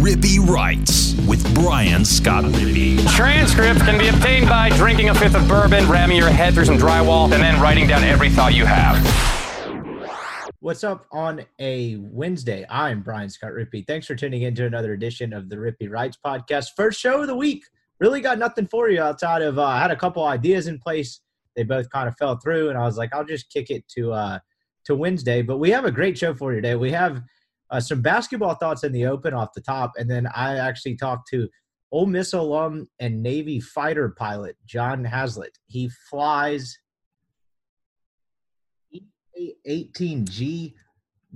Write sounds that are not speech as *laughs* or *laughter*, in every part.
Rippy Writes with Brian Scott Rippy. Transcripts can be obtained by drinking a fifth of bourbon, ramming your head through some drywall, and then writing down every thought you have. What's up on a Wednesday? I'm Brian Scott Rippey. Thanks for tuning in to another edition of the Rippey Writes podcast. First show of the week. Really got nothing for you outside of uh, I had a couple ideas in place. They both kind of fell through, and I was like, I'll just kick it to uh, to Wednesday. But we have a great show for you today. We have uh, some basketball thoughts in the open off the top, and then I actually talked to Ole Miss alum and Navy fighter pilot John Hazlitt. He flies 18G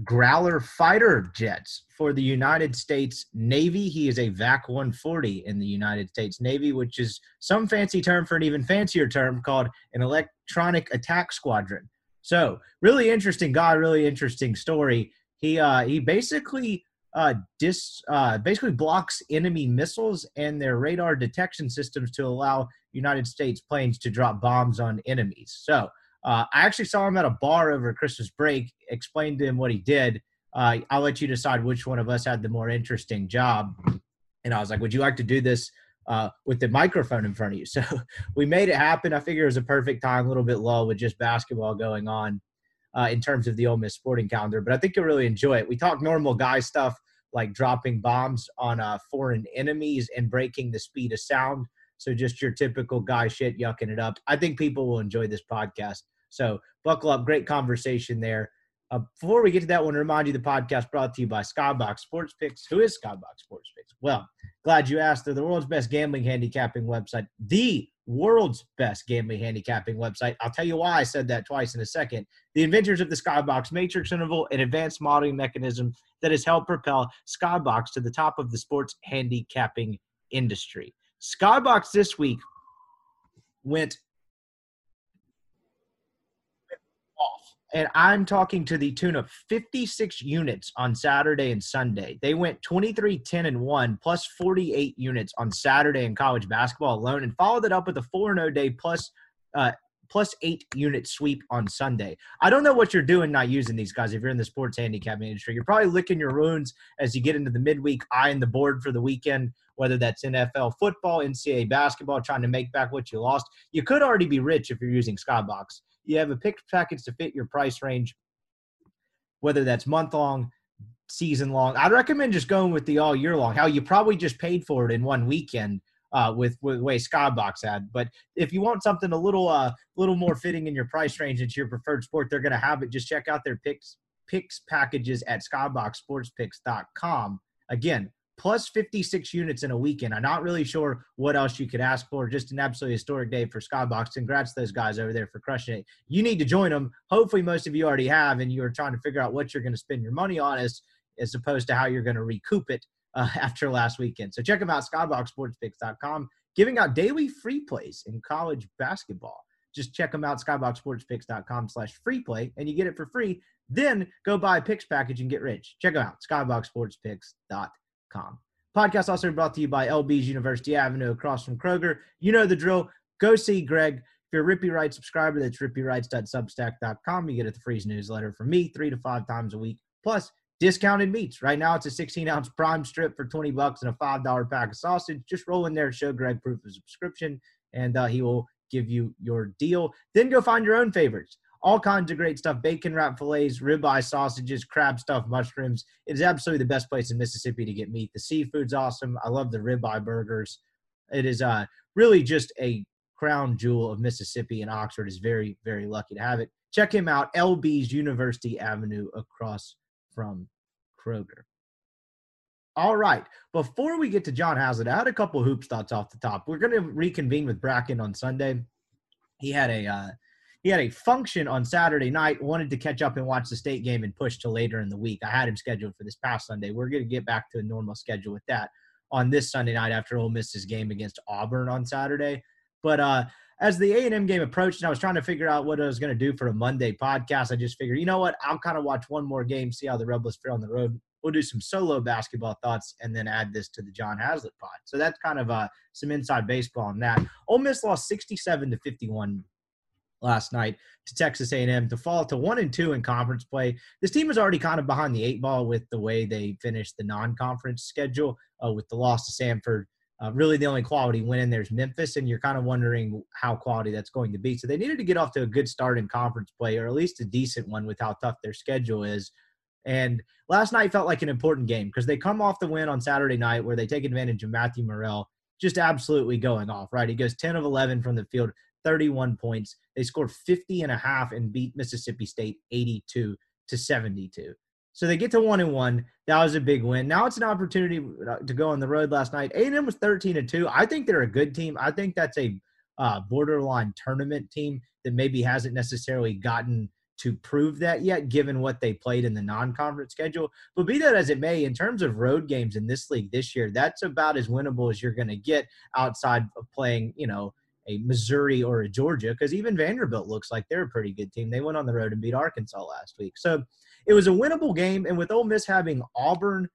Growler fighter jets for the United States Navy. He is a VAQ 140 in the United States Navy, which is some fancy term for an even fancier term called an electronic attack squadron. So, really interesting guy, really interesting story. He uh, he basically uh, dis uh, basically blocks enemy missiles and their radar detection systems to allow United States planes to drop bombs on enemies. So, uh, I actually saw him at a bar over Christmas break, explained to him what he did. Uh, I'll let you decide which one of us had the more interesting job. And I was like, Would you like to do this uh, with the microphone in front of you? *laughs* So we made it happen. I figure it was a perfect time, a little bit low with just basketball going on uh, in terms of the Ole Miss sporting calendar. But I think you'll really enjoy it. We talk normal guy stuff like dropping bombs on uh, foreign enemies and breaking the speed of sound. So just your typical guy shit, yucking it up. I think people will enjoy this podcast. So buckle up. Great conversation there. Uh, before we get to that one, remind you the podcast brought to you by Skybox Sports Picks. Who is Skybox Sports Picks? Well, glad you asked. They're the world's best gambling handicapping website, the world's best gambling handicapping website. I'll tell you why I said that twice in a second. The inventors of the Skybox Matrix interval, an advanced modeling mechanism that has helped propel Skybox to the top of the sports handicapping industry. Skybox this week went and I'm talking to the tune of 56 units on Saturday and Sunday. They went 23, 10, and 1, plus 48 units on Saturday in college basketball alone, and followed it up with a 4 0 day plus, uh, plus eight unit sweep on Sunday. I don't know what you're doing not using these guys if you're in the sports handicapping industry. You're probably licking your wounds as you get into the midweek, eyeing the board for the weekend, whether that's NFL football, NCAA basketball, trying to make back what you lost. You could already be rich if you're using Skybox you have a pick package to fit your price range, whether that's month long, season long. I'd recommend just going with the all year long. How you probably just paid for it in one weekend uh, with, with the way Skybox had. But if you want something a little uh, little more fitting in your price range into your preferred sport, they're going to have it. Just check out their picks picks packages at skyboxsportspicks.com. Again, plus 56 units in a weekend. I'm not really sure what else you could ask for. Just an absolutely historic day for Skybox. Congrats to those guys over there for crushing it. You need to join them. Hopefully, most of you already have, and you're trying to figure out what you're going to spend your money on as, as opposed to how you're going to recoup it uh, *laughs* after last weekend. So check them out, skyboxsportspicks.com, giving out daily free plays in college basketball. Just check them out, skyboxsportspicks.com slash free play, and you get it for free. Then go buy a picks package and get rich. Check them out, skyboxsportspicks.com Podcast also brought to you by LB's University Avenue across from Kroger. You know the drill. Go see Greg. If you're a Rippy Writes subscriber, that's rippywrites.substack.com. You get a free newsletter from me three to five times a week. Plus, discounted meats. Right now, it's a 16 ounce prime strip for 20 bucks and a $5 pack of sausage. Just roll in there, show Greg proof of subscription, and uh, he will give you your deal. Then go find your own favorites all kinds of great stuff bacon wrap fillets, ribeye sausages, crab stuffed mushrooms. It is absolutely the best place in Mississippi to get meat. The seafood's awesome. I love the ribeye burgers. It is uh, really just a crown jewel of Mississippi, and Oxford is very, very lucky to have it. Check him out, LB's University Avenue across from Kroger. All right. Before we get to John Hazlitt, I had a couple hoops thoughts off the top. We're going to reconvene with Bracken on Sunday. He had a uh, he had a function on Saturday night, wanted to catch up and watch the state game and push to later in the week. I had him scheduled for this past Sunday. We're going to get back to a normal schedule with that. on this Sunday night after Ole Miss's game against Auburn on Saturday. But uh, as the A&M game approached and I was trying to figure out what I was going to do for a Monday podcast, I just figured, you know what? I'll kind of watch one more game, see how the Rebels fare on the road. We'll do some solo basketball thoughts and then add this to the John Haslett pod. So that's kind of uh, some inside baseball on that. Ole Miss lost 67 to 51 last night to Texas A&M to fall to one and two in conference play. This team is already kind of behind the eight ball with the way they finished the non-conference schedule uh, with the loss to Samford. Uh, really, the only quality win in there's Memphis, and you're kind of wondering how quality that's going to be. So they needed to get off to a good start in conference play, or at least a decent one with how tough their schedule is. And last night felt like an important game because they come off the win on Saturday night where they take advantage of Matthew Murrell just absolutely going off, right? He goes 10 of 11 from the field, 31 points. They scored 50 and a half and beat Mississippi State 82 to 72. So they get to one and one. That was a big win. Now it's an opportunity uh, to go on the road. Last night, A&M was 13 and two. I think they're a good team. I think that's a uh, borderline tournament team that maybe hasn't necessarily gotten to prove that yet, given what they played in the non-conference schedule. But be that as it may, in terms of road games in this league this year, that's about as winnable as you're going to get outside of playing, you know, a Missouri or a Georgia, because even Vanderbilt looks like they're a pretty good team. They went on the road and beat Arkansas last week. So it was a winnable game. And with Ole Miss having Auburn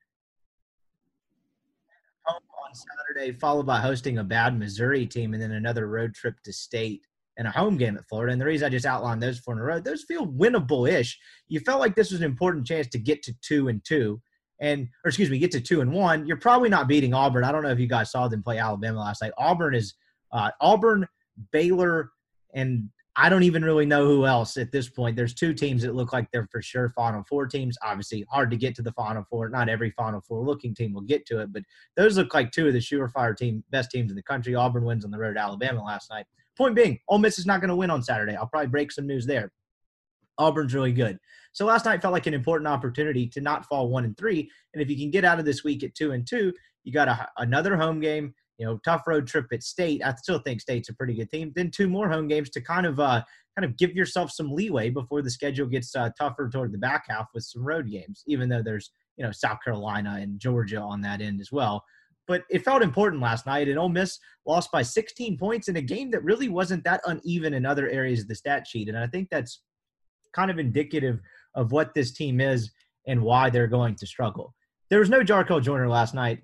home on Saturday, followed by hosting a bad Missouri team and then another road trip to state and a home game at Florida. And the reason I just outlined those four in a row, those feel winnable ish. You felt like this was an important chance to get to two and two. And, or excuse me, get to two and one. You're probably not beating Auburn. I don't know if you guys saw them play Alabama last night. Auburn is uh, Auburn, Baylor, and I don't even really know who else at this point. There's two teams that look like they're for sure Final Four teams. Obviously, hard to get to the Final Four. Not every Final Four looking team will get to it, but those look like two of the surefire team best teams in the country. Auburn wins on the road at Alabama last night. Point being, Ole Miss is not going to win on Saturday. I'll probably break some news there. Auburn's really good. So last night felt like an important opportunity to not fall one and three. And if you can get out of this week at two and two, you got a, another home game you know, tough road trip at State. I still think State's a pretty good team. Then two more home games to kind of uh, kind of give yourself some leeway before the schedule gets uh, tougher toward the back half with some road games. Even though there's you know South Carolina and Georgia on that end as well. But it felt important last night, and Ole Miss lost by 16 points in a game that really wasn't that uneven in other areas of the stat sheet. And I think that's kind of indicative of what this team is and why they're going to struggle. There was no Jarkel Joiner last night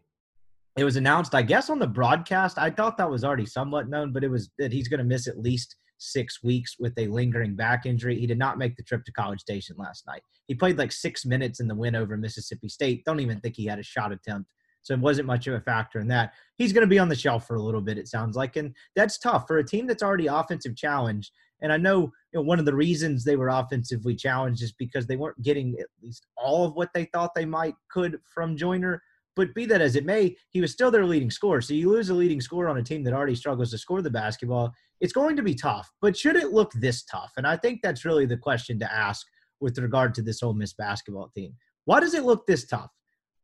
it was announced, I guess, on the broadcast. I thought that was already somewhat known, but it was that he's going to miss at least six weeks with a lingering back injury. He did not make the trip to College Station last night. He played like six minutes in the win over Mississippi State. Don't even think he had a shot attempt. So it wasn't much of a factor in that. He's going to be on the shelf for a little bit, it sounds like. And that's tough for a team that's already offensive challenged. And I know, you know one of the reasons they were offensively challenged is because they weren't getting at least all of what they thought they might could from Joiner. But be that as it may, he was still their leading scorer. So you lose a leading scorer on a team that already struggles to score the basketball. It's going to be tough. But should it look this tough? And I think that's really the question to ask with regard to this Ole Miss basketball team. Why does it look this tough?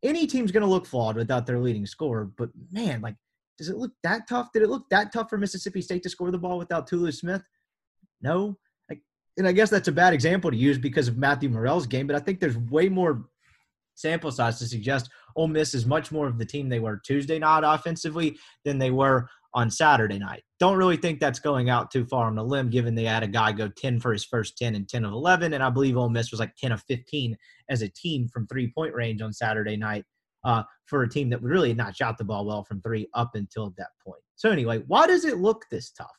Any team's going to look flawed without their leading scorer. But man, like, does it look that tough? Did it look that tough for Mississippi State to score the ball without Tolu Smith? No. Like, and I guess that's a bad example to use because of Matthew Murrell's game. But I think there's way more sample size to suggest Ole Miss is much more of the team they were Tuesday night offensively than they were on Saturday night. Don't really think that's going out too far on the limb, given they had a guy go 10 for his first 10 and 10 of 11. And I believe Ole Miss was like 10 of 15 as a team from three point range on Saturday night uh, for a team that really had not shot the ball well from three up until that point. So, anyway, why does it look this tough?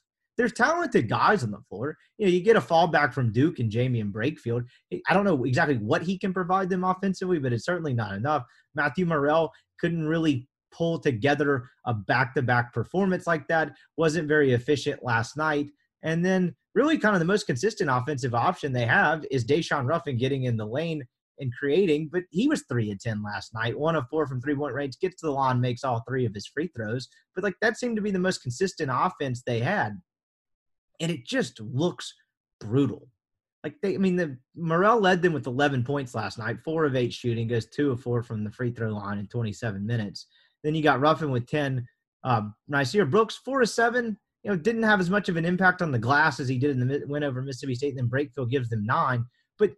There's talented guys on the floor. You know, you get a fallback from Duke and Jaemyn Brakefield. I don't know exactly what he can provide them offensively, but it's certainly not enough. Matthew Murrell couldn't really pull together a back-to-back performance like that. wasn't very efficient last night. And then really kind of the most consistent offensive option they have is Daeshun Ruffin getting in the lane and creating, but he was three of ten last night, one of four from three point range, gets to the line, makes all three of his free throws. But like that seemed to be the most consistent offense they had and it just looks brutal. Like they, I mean, the Murrell led them with 11 points last night, four of eight shooting, goes two of four from the free throw line in 27 minutes. Then you got Ruffin with 10. Uh, Nysier Brooks four of seven. You know, didn't have as much of an impact on the glass as he did in the win over Mississippi State. And then Brakefield gives them nine. But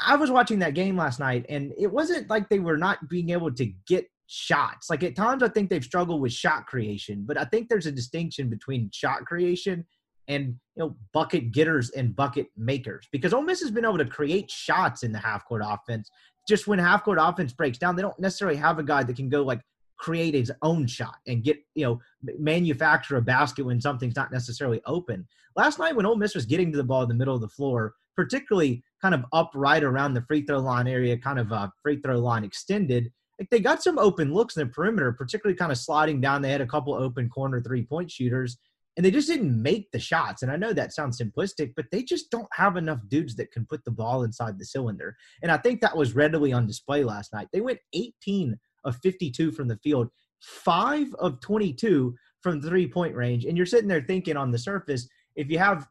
I was watching that game last night, and it wasn't like they were not being able to get shots. Like at times, I think they've struggled with shot creation, but I think there's a distinction between shot creation and you know bucket getters and bucket makers because Ole Miss has been able to create shots in the half court offense. Just when half court offense breaks down, they don't necessarily have a guy that can go like create his own shot and get you know manufacture a basket when something's not necessarily open. Last night when Ole Miss was getting to the ball in the middle of the floor, particularly kind of up right around the free throw line area, kind of uh, free throw line extended, like they got some open looks in the perimeter, particularly kind of sliding down. They had a couple open corner three point shooters, and they just didn't make the shots. And I know that sounds simplistic, but they just don't have enough dudes that can put the ball inside the cylinder. And I think that was readily on display last night. They went 18 of 52 from the field, five of 22 from three point range. And you're sitting there thinking on the surface, if you have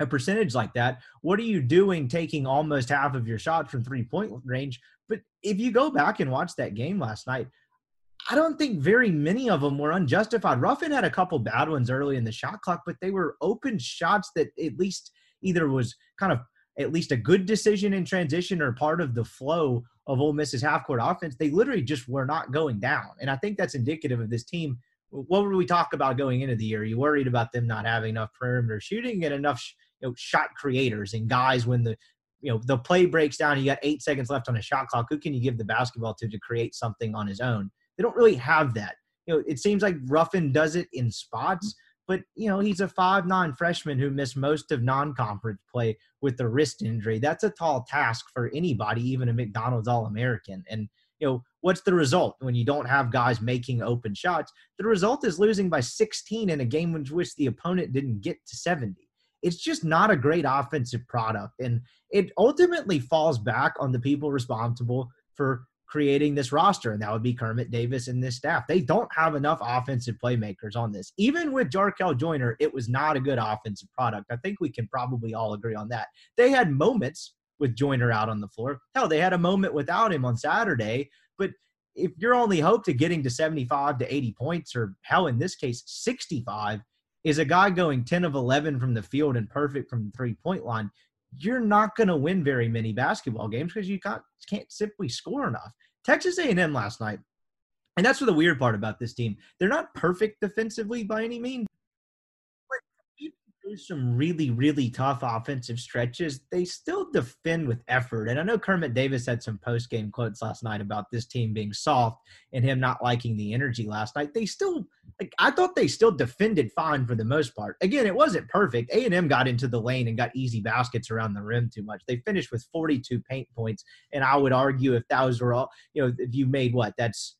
a percentage like that, what are you doing taking almost half of your shots from three point range? But if you go back and watch that game last night, I don't think very many of them were unjustified. Ruffin had a couple bad ones early in the shot clock, but they were open shots that at least either was kind of at least a good decision in transition or part of the flow of Ole Miss's half court offense. They literally just were not going down. And I think that's indicative of this team. What were we talk about going into the year? Are you worried about them not having enough perimeter shooting and enough you know, shot creators and guys when the you know the play breaks down you got eight seconds left on a shot clock who can you give the basketball to to create something on his own they don't really have that. You know it seems like ruffin does it in spots but you know he's a five nine freshman who missed most of non-conference play with the wrist injury. That's a tall task for anybody even a mcdonald's all-american. And you know what's the result when you don't have guys making open shots? The result is losing by 16 in a game in which the opponent didn't get to 70 it's just not a great offensive product. And it ultimately falls back on the people responsible for creating this roster, and that would be Kermit Davis and this staff. They don't have enough offensive playmakers on this. Even with Jarkel Joiner, it was not a good offensive product. I think we can probably all agree on that. They had moments with Joiner out on the floor. Hell, they had a moment without him on Saturday, but if your only hope to getting to 75 to 80 points, or hell, in this case, 65, is a guy going 10 of 11 from the field and perfect from the three point line, you're not going to win very many basketball games because you can't, can't simply score enough. Texas A&M last night, and that's the weird part about this team. They're not perfect defensively by any means, through some really, really tough offensive stretches, they still defend with effort. And I know Kermit Davis had some post game quotes last night about this team being soft and him not liking the energy last night. They still, like, I thought they still defended fine for the most part. Again, it wasn't perfect. A and M got into the lane and got easy baskets around the rim too much. They finished with 42 paint points, and I would argue if those were all, you know, if you made what that's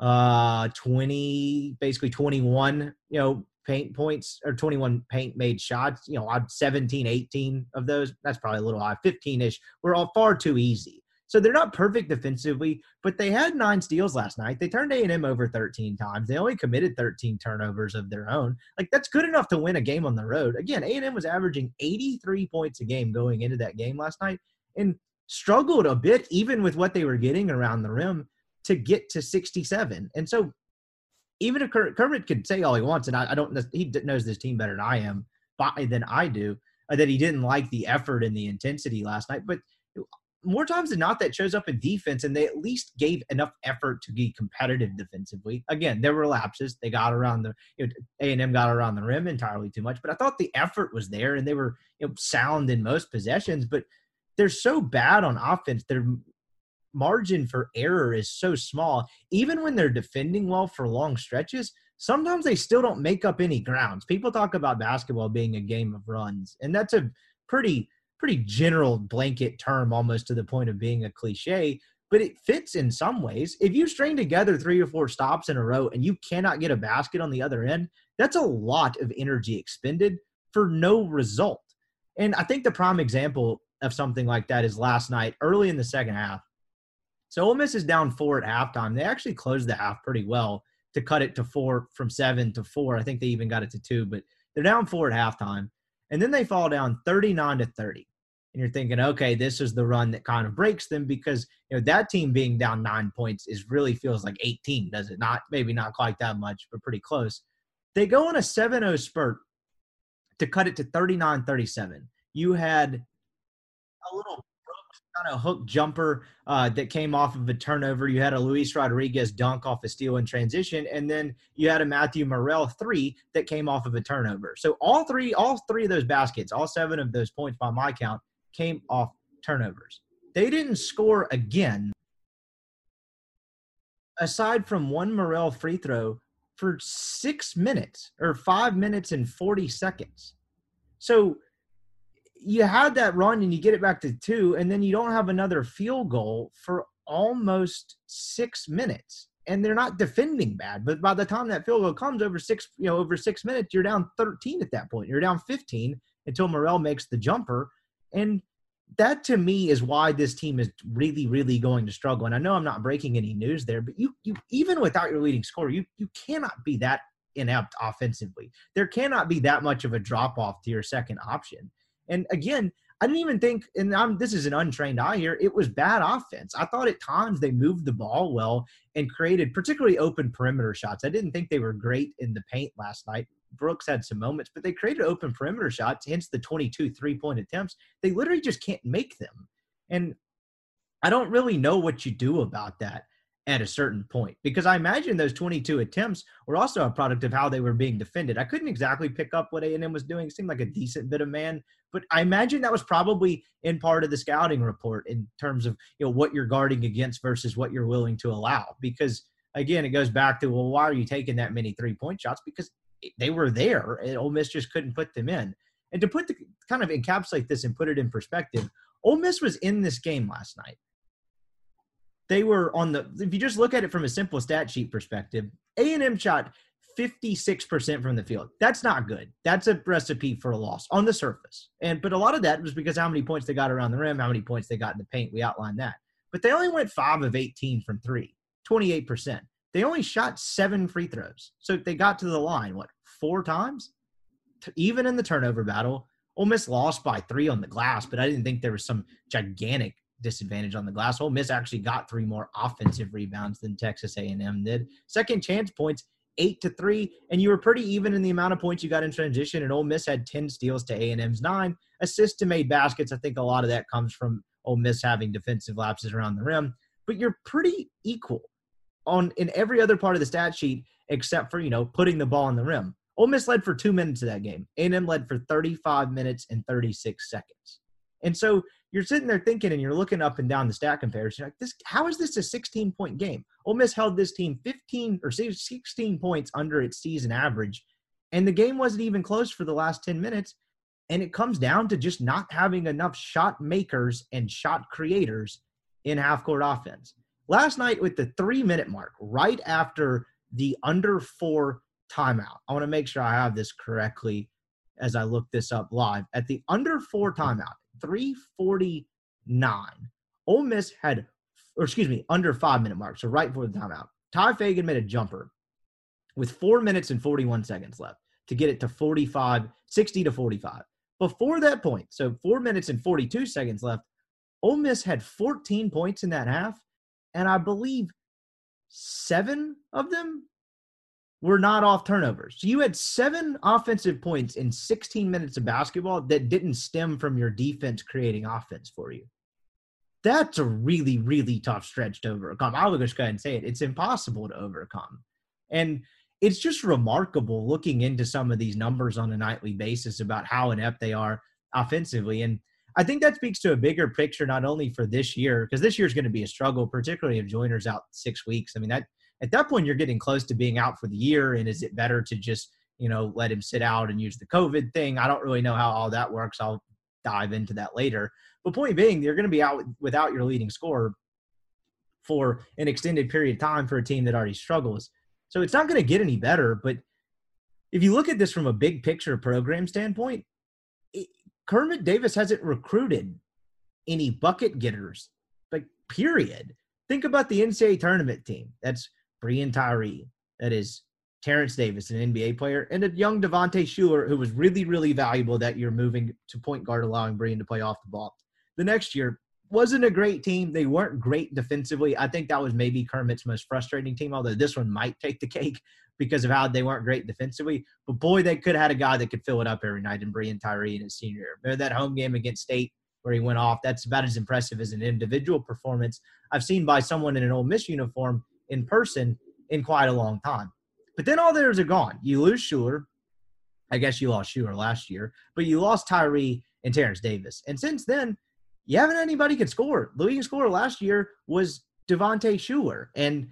uh 20 basically 21 you know paint points or 21 paint made shots. You know, I'm 17, 18 of those. That's probably a little high. 15 ish were all far too easy. So they're not perfect defensively, but they had nine steals last night. They turned A&M over 13 times. They only committed 13 turnovers of their own. Like that's good enough to win a game on the road. Again, A&M was averaging 83 points a game going into that game last night and struggled a bit even with what they were getting around the rim to get to 67. And so even if Kermit could say all he wants, and I, I don't, he knows this team better than I am, than I do, uh, that he didn't like the effort and the intensity last night. But more times than not, that shows up in defense, and they at least gave enough effort to be competitive defensively. Again, there were lapses; they got around the A and M got around the rim entirely too much, but I thought the effort was there, and they were you know, sound in most possessions. But they're so bad on offense; they're margin for error is so small. Even when they're defending well for long stretches, sometimes they still don't make up any grounds. People talk about basketball being a game of runs, and that's a pretty pretty general blanket term almost to the point of being a cliche, but it fits in some ways. If you string together three or four stops in a row and you cannot get a basket on the other end, that's a lot of energy expended for no result. And I think the prime example of something like that is last night, early in the second half. So Ole Miss is down four at halftime. They actually closed the half pretty well to cut it to four from seven to four. I think they even got it to two, but they're down four at halftime. And then they fall down 39 to 30. And you're thinking, okay, this is the run that kind of breaks them because you know that team being down nine points is really feels like 18, does it not? Maybe not quite that much, but pretty close. They go on a 7-0 spurt to cut it to 39-37. You had a little kind of hook jumper uh, that came off of a turnover. You had a Luis Rodriguez dunk off a steal in transition, and then you had a Matthew Murrell three that came off of a turnover. So all three, all three of those baskets, all seven of those points by my count, came off turnovers. They didn't score again, aside from one Murrell free throw for six minutes or five minutes and forty seconds. So you had that run and you get it back to two, and then you don't have another field goal for almost six minutes. And they're not defending bad, but by the time that field goal comes over six, you know, over six minutes, you're down 13 at that point. You're down 15 until Murrell makes the jumper. And that to me is why this team is really, really going to struggle. And I know I'm not breaking any news there, but you, you even without your leading scorer, you you cannot be that inept offensively. There cannot be that much of a drop off to your second option. And again, I didn't even think, and I'm, this is an untrained eye here, it was bad offense. I thought at times they moved the ball well and created particularly open perimeter shots. I didn't think they were great in the paint last night. Brooks had some moments, but they created open perimeter shots, hence the 22 three point attempts. They literally just can't make them. And I don't really know what you do about that at a certain point because I imagine those 22 attempts were also a product of how they were being defended. I couldn't exactly pick up what A&M was doing. It seemed like a decent bit of man, but I imagine that was probably in part of the scouting report in terms of you know what you're guarding against versus what you're willing to allow. Because again, it goes back to well, why are you taking that many three point shots? Because they were there, and Ole Miss just couldn't put them in. And to put the kind of encapsulate this and put it in perspective, Ole Miss was in this game last night they were on the if you just look at it from a simple stat sheet perspective a&m shot 56% from the field. That's not good. That's a recipe for a loss on the surface. And but a lot of that was because how many points they got around the rim how many points they got in the paint. We outlined that. But they only went 5 of 18 from 3 28% they only shot seven free throws. So they got to the line what four times? Even in the turnover battle. Ole Miss lost by three on the glass, but I didn't think there was some gigantic disadvantage on the glass. Ole Miss actually got three more offensive rebounds than Texas A&M did. Second chance points, eight to three, and you were pretty even in the amount of points you got in transition. And Ole Miss had ten steals to A&M's nine, assists to made baskets. I think a lot of that comes from Ole Miss having defensive lapses around the rim. But you're pretty equal on in every other part of the stat sheet except for you know putting the ball in the rim. Ole Miss led for two minutes of that game. A&M led for 35 minutes and 36 seconds. And so you're sitting there thinking and you're looking up and down the stat comparison. Like this, how is this a 16 point game? Ole Miss held this team 15 or 16 points under its season average, and the game wasn't even close for the last 10 minutes. And it comes down to just not having enough shot makers and shot creators in half court offense. Last night, with the three minute mark, right after the under four timeout, I want to make sure I have this correctly as I look this up live. At the under four mm-hmm. timeout, 349. Ole Miss had, or excuse me, under five minute mark, so right before the timeout. Ty Fagan made a jumper with four minutes and 41 seconds left to get it to 45, 60 to 45. Before that point, so four minutes and 42 seconds left, Ole Miss had 14 points in that half, and I believe seven of them were not off turnovers. So you had seven offensive points in 16 minutes of basketball that didn't stem from your defense creating offense for you. That's a really, really tough stretch to overcome. I'll just go ahead and say it. It's impossible to overcome. And it's just remarkable looking into some of these numbers on a nightly basis about how inept they are offensively. And I think that speaks to a bigger picture, not only for this year, because this year is going to be a struggle, particularly if Joiner's out six weeks. I mean, that at that point you're getting close to being out for the year and is it better to just you know let him sit out and use the covid thing? I don't really know how all that works. I'll dive into that later. But point being you're going to be out without your leading scorer for an extended period of time for a team that already struggles. So it's not going to get any better but if you look at this from a big picture program standpoint it, kermit davis hasn't recruited any bucket getters like period. Think about the ncaa tournament team. That's Breein Tyree, that is Terrence Davis, an NBA player, and a young Devontae Shuler, who was really, really valuable that year moving to point guard, allowing Breein to play off the ball. The next year wasn't a great team. They weren't great defensively. I think that was maybe Kermit's most frustrating team, although this one might take the cake because of how they weren't great defensively. But boy, they could have had a guy that could fill it up every night in Breein Tyree in his senior year. Remember that home game against State where he went off. That's about as impressive as an individual performance I've seen by someone in an Ole Miss uniform in person in quite a long time. But then all theirs are gone. You lose Shuler. I guess you lost Shuler last year, but you lost Tyree and Terrence Davis. And since then, you haven't anybody could score. The leading scorer last year was Devontae Shuler. And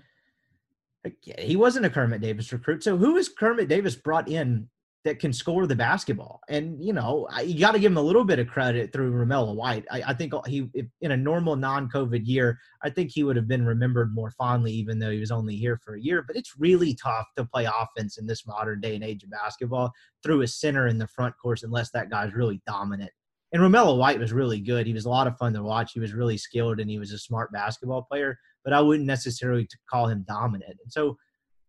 he wasn't a Kermit Davis recruit. So who is Kermit Davis brought in that can score the basketball. And you know, you got to give him a little bit of credit through Romello White. I, I think uh, he, if, in a normal non-COVID year, I think he would have been remembered more fondly, even though he was only here for a year. But it's really tough to play offense in this modern day and age of basketball through a center in the front course unless that guy's really dominant. And Romello White was really good. He was a lot of fun to watch. He was really skilled and he was a smart basketball player. But I wouldn't necessarily call him dominant. And so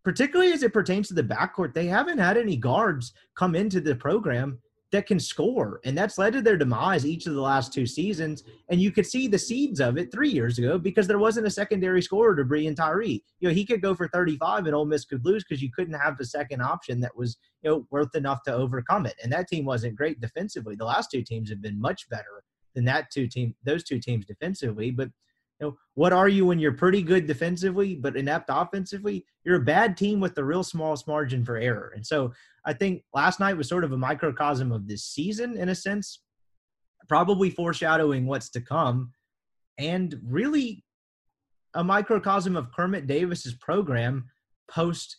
particularly as it pertains to the backcourt, they haven't had any guards come into the program that can score. And that's led to their demise each of the last two seasons. And you could see the seeds of it three years ago because there wasn't a secondary scorer to Breein Tyree. You know, he could go for 35 and Ole Miss could lose because you couldn't have the second option that was, you know, worth enough to overcome it. And that team wasn't great defensively. The last two teams have been much better than that two team, those two teams defensively. But you know, what are you when you're pretty good defensively but inept offensively? You're a bad team with a real smallest margin for error. And so I think last night was sort of a microcosm of this season in a sense, probably foreshadowing what's to come, and really a microcosm of Kermit Davis's program post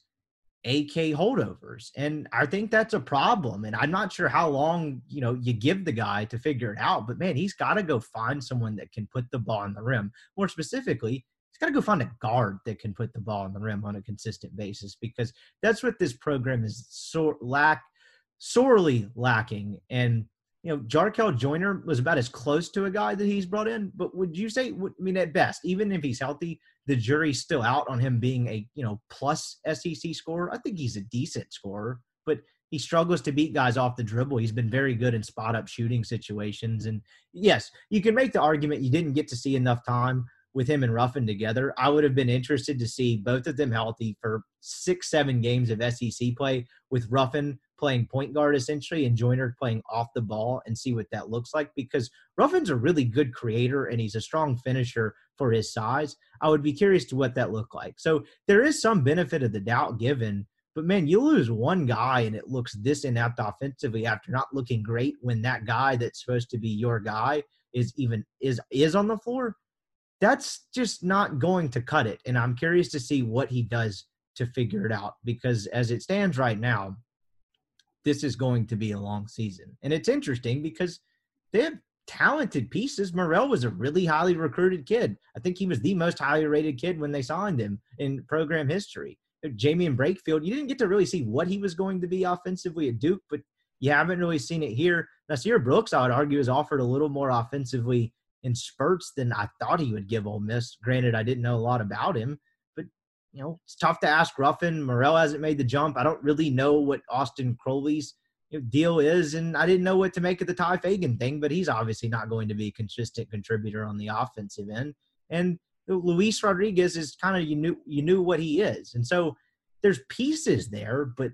AK holdovers. And I think that's a problem. And I'm not sure how long, you know, you give the guy to figure it out, but man, he's got to go find someone that can put the ball on the rim. More specifically, he's got to go find a guard that can put the ball on the rim on a consistent basis because that's what this program is so lack sorely lacking. And you know, Jarkel Joiner was about as close to a guy that he's brought in. But would you say, I mean, at best, even if he's healthy, the jury's still out on him being a you know plus SEC scorer. I think he's a decent scorer, but he struggles to beat guys off the dribble. He's been very good in spot up shooting situations. And yes, you can make the argument you didn't get to see enough time with him and Ruffin together. I would have been interested to see both of them healthy for six, seven games of SEC play with Ruffin playing point guard essentially and Joiner playing off the ball and see what that looks like because Ruffin's a really good creator and he's a strong finisher for his size. I would be curious to what that looked like. So there is some benefit of the doubt given, but man, you lose one guy and it looks this inept offensively after not looking great when that guy that's supposed to be your guy is even is is on the floor. That's just not going to cut it. And I'm curious to see what he does to figure it out because as it stands right now, this is going to be a long season. And it's interesting because they have talented pieces. Murrell was a really highly recruited kid. I think he was the most highly rated kid when they signed him in program history. Jaemyn Brakefield, you didn't get to really see what he was going to be offensively at Duke, but you haven't really seen it here. Nysier Brooks, I would argue, has offered a little more offensively in spurts than I thought he would give Ole Miss. Granted, I didn't know a lot about him, but you know, it's tough to ask Ruffin. Murrell hasn't made the jump. I don't really know what Austin Crowley's deal is, and I didn't know what to make of the Ty Fagan thing, but he's obviously not going to be a consistent contributor on the offensive end. And Luis Rodriguez is kind of you knew you knew what he is, and so there's pieces there, but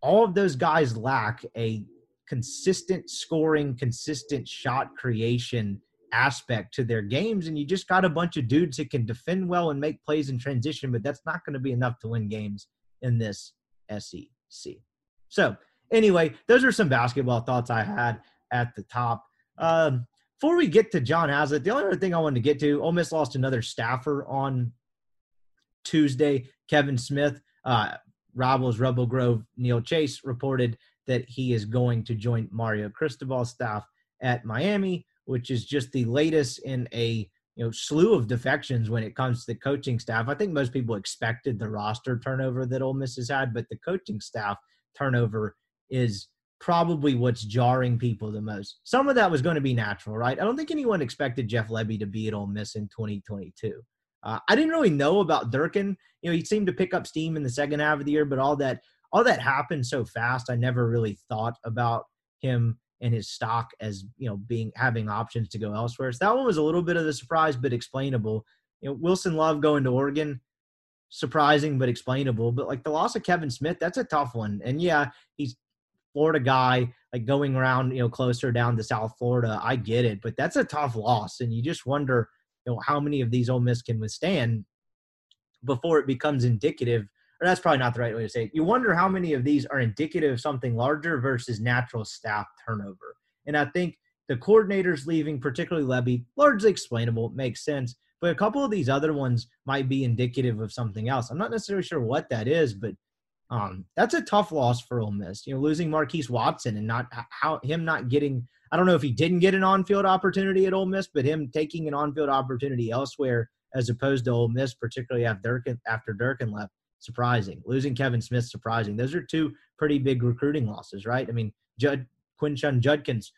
all of those guys lack a consistent scoring, consistent shot creation aspect to their games. And you just got a bunch of dudes that can defend well and make plays in transition, but that's not going to be enough to win games in this SEC. So anyway, those are some basketball thoughts I had at the top. Um, before we get to John Haslett, the only other thing I wanted to get to, Ole Miss lost another staffer on Tuesday. Kevin Smith, uh, Rivals Rebel Grove, Neil Chase reported that he is going to join Mario Cristobal's staff at Miami, which is just the latest in a you know slew of defections when it comes to the coaching staff. I think most people expected the roster turnover that Ole Miss has had, but the coaching staff turnover is probably what's jarring people the most. Some of that was going to be natural, right? I don't think anyone expected Jeff Lebby to be at Ole Miss in 2022. Uh, I didn't really know about Durkin. You know, he seemed to pick up steam in the second half of the year, but all that all that happened so fast. I never really thought about him and his stock as you know being having options to go elsewhere. So that one was a little bit of the surprise, but explainable. You know, Wilson Love going to Oregon, surprising but explainable. But like the loss of Kevin Smith, that's a tough one. And yeah, he's Florida guy. like going around, you know, closer down to South Florida. I get it, but that's a tough loss, and you just wonder, you know, how many of these Ole Miss can withstand before it becomes indicative. Or that's probably not the right way to say it. You wonder how many of these are indicative of something larger versus natural staff turnover. And I think the coordinators leaving, particularly Lebby, largely explainable, makes sense. But a couple of these other ones might be indicative of something else. I'm not necessarily sure what that is, but um, that's a tough loss for Ole Miss. You know, losing Marquise Watson and not how him not getting. I don't know if he didn't get an on-field opportunity at Ole Miss, but him taking an on-field opportunity elsewhere as opposed to Ole Miss, particularly after Durkin, after Durkin left, surprising. Losing Kevin Smith, surprising. Those are two pretty big recruiting losses, right? I mean, Judd Quinshon Judkins,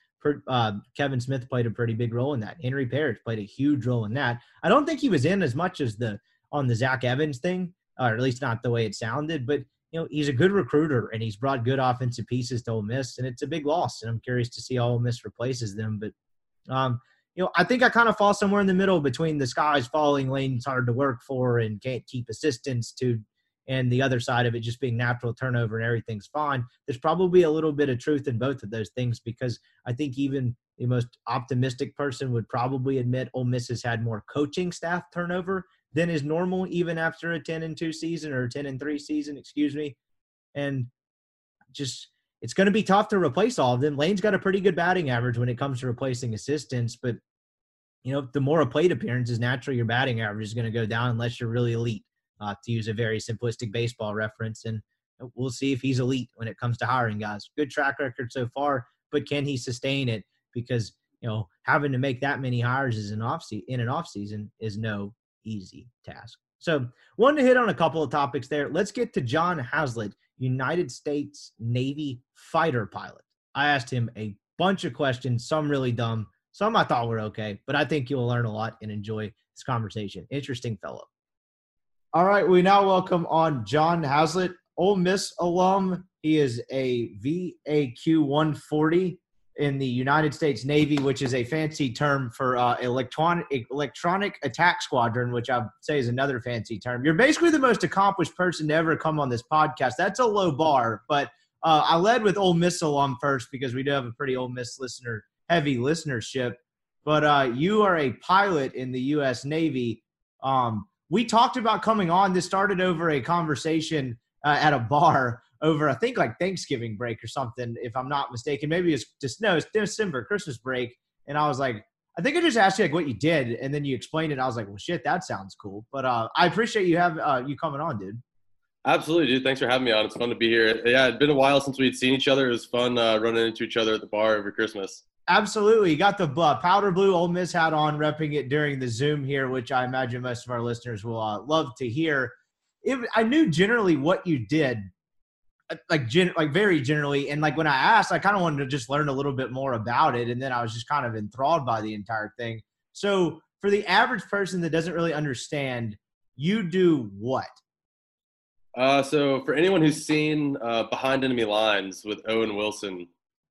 uh, Kevin Smith played a pretty big role in that. Henry Parrish played a huge role in that. I don't think he was in as much as the on the Zach Evans thing, or at least not the way it sounded, but you know, he's a good recruiter and he's brought good offensive pieces to Ole Miss, and it's a big loss. And I'm curious to see how Ole Miss replaces them. But, um, you know, I think I kind of fall somewhere in the middle between the skies falling, lanes hard to work for, and can't keep assistants to, and the other side of it just being natural turnover and everything's fine. There's probably a little bit of truth in both of those things because I think even the most optimistic person would probably admit Ole Miss has had more coaching staff turnover than is normal even after a 10 and 2 season or a 10 and 3 season, excuse me. And just it's going to be tough to replace all of them. Lane's got a pretty good batting average when it comes to replacing assistants, but you know, the more a plate appearances, naturally your batting average is going to go down unless you're really elite, uh, to use a very simplistic baseball reference. And we'll see if he's elite when it comes to hiring guys. Good track record so far, but can he sustain it? Because you know, having to make that many hires is an off in an off season is no easy task. So, wanted to hit on a couple of topics there. Let's get to John Haslett, United States Navy fighter pilot. I asked him a bunch of questions, some really dumb, some I thought were okay, but I think you'll learn a lot and enjoy this conversation. Interesting fellow. All right, we now welcome on John Haslett, Ole Miss alum. He is a VAQ 140 in the United States Navy, which is a fancy term for uh, electronic electronic attack squadron, which I say is another fancy term. You're basically the most accomplished person to ever come on this podcast. That's a low bar, but uh, I led with Ole Miss alum first because we do have a pretty Ole Miss listener heavy listenership. But uh, you are a pilot in the U.S. Navy. Um, we talked about coming on. This started over a conversation uh, at a bar over I think like Thanksgiving break or something, if I'm not mistaken. Maybe it's just no, it's December, Christmas break. And I was like, I think I just asked you like what you did, and then you explained it. I was like, well, shit, that sounds cool. But uh, I appreciate you have uh, you coming on, dude. Absolutely, dude. Thanks for having me on. It's fun to be here. Yeah, it'd been a while since we'd seen each other. It was fun uh, running into each other at the bar over Christmas. Absolutely. You got the uh, powder blue Ole Miss hat on, repping it during the Zoom here, which I imagine most of our listeners will uh, love to hear. If I knew generally what you did like gen, like very generally and like when i asked i kind of wanted to just learn a little bit more about it and then i was just kind of enthralled by the entire thing. So for the average person that doesn't really understand you do what? Uh, so for anyone who's seen uh, behind enemy lines with owen wilson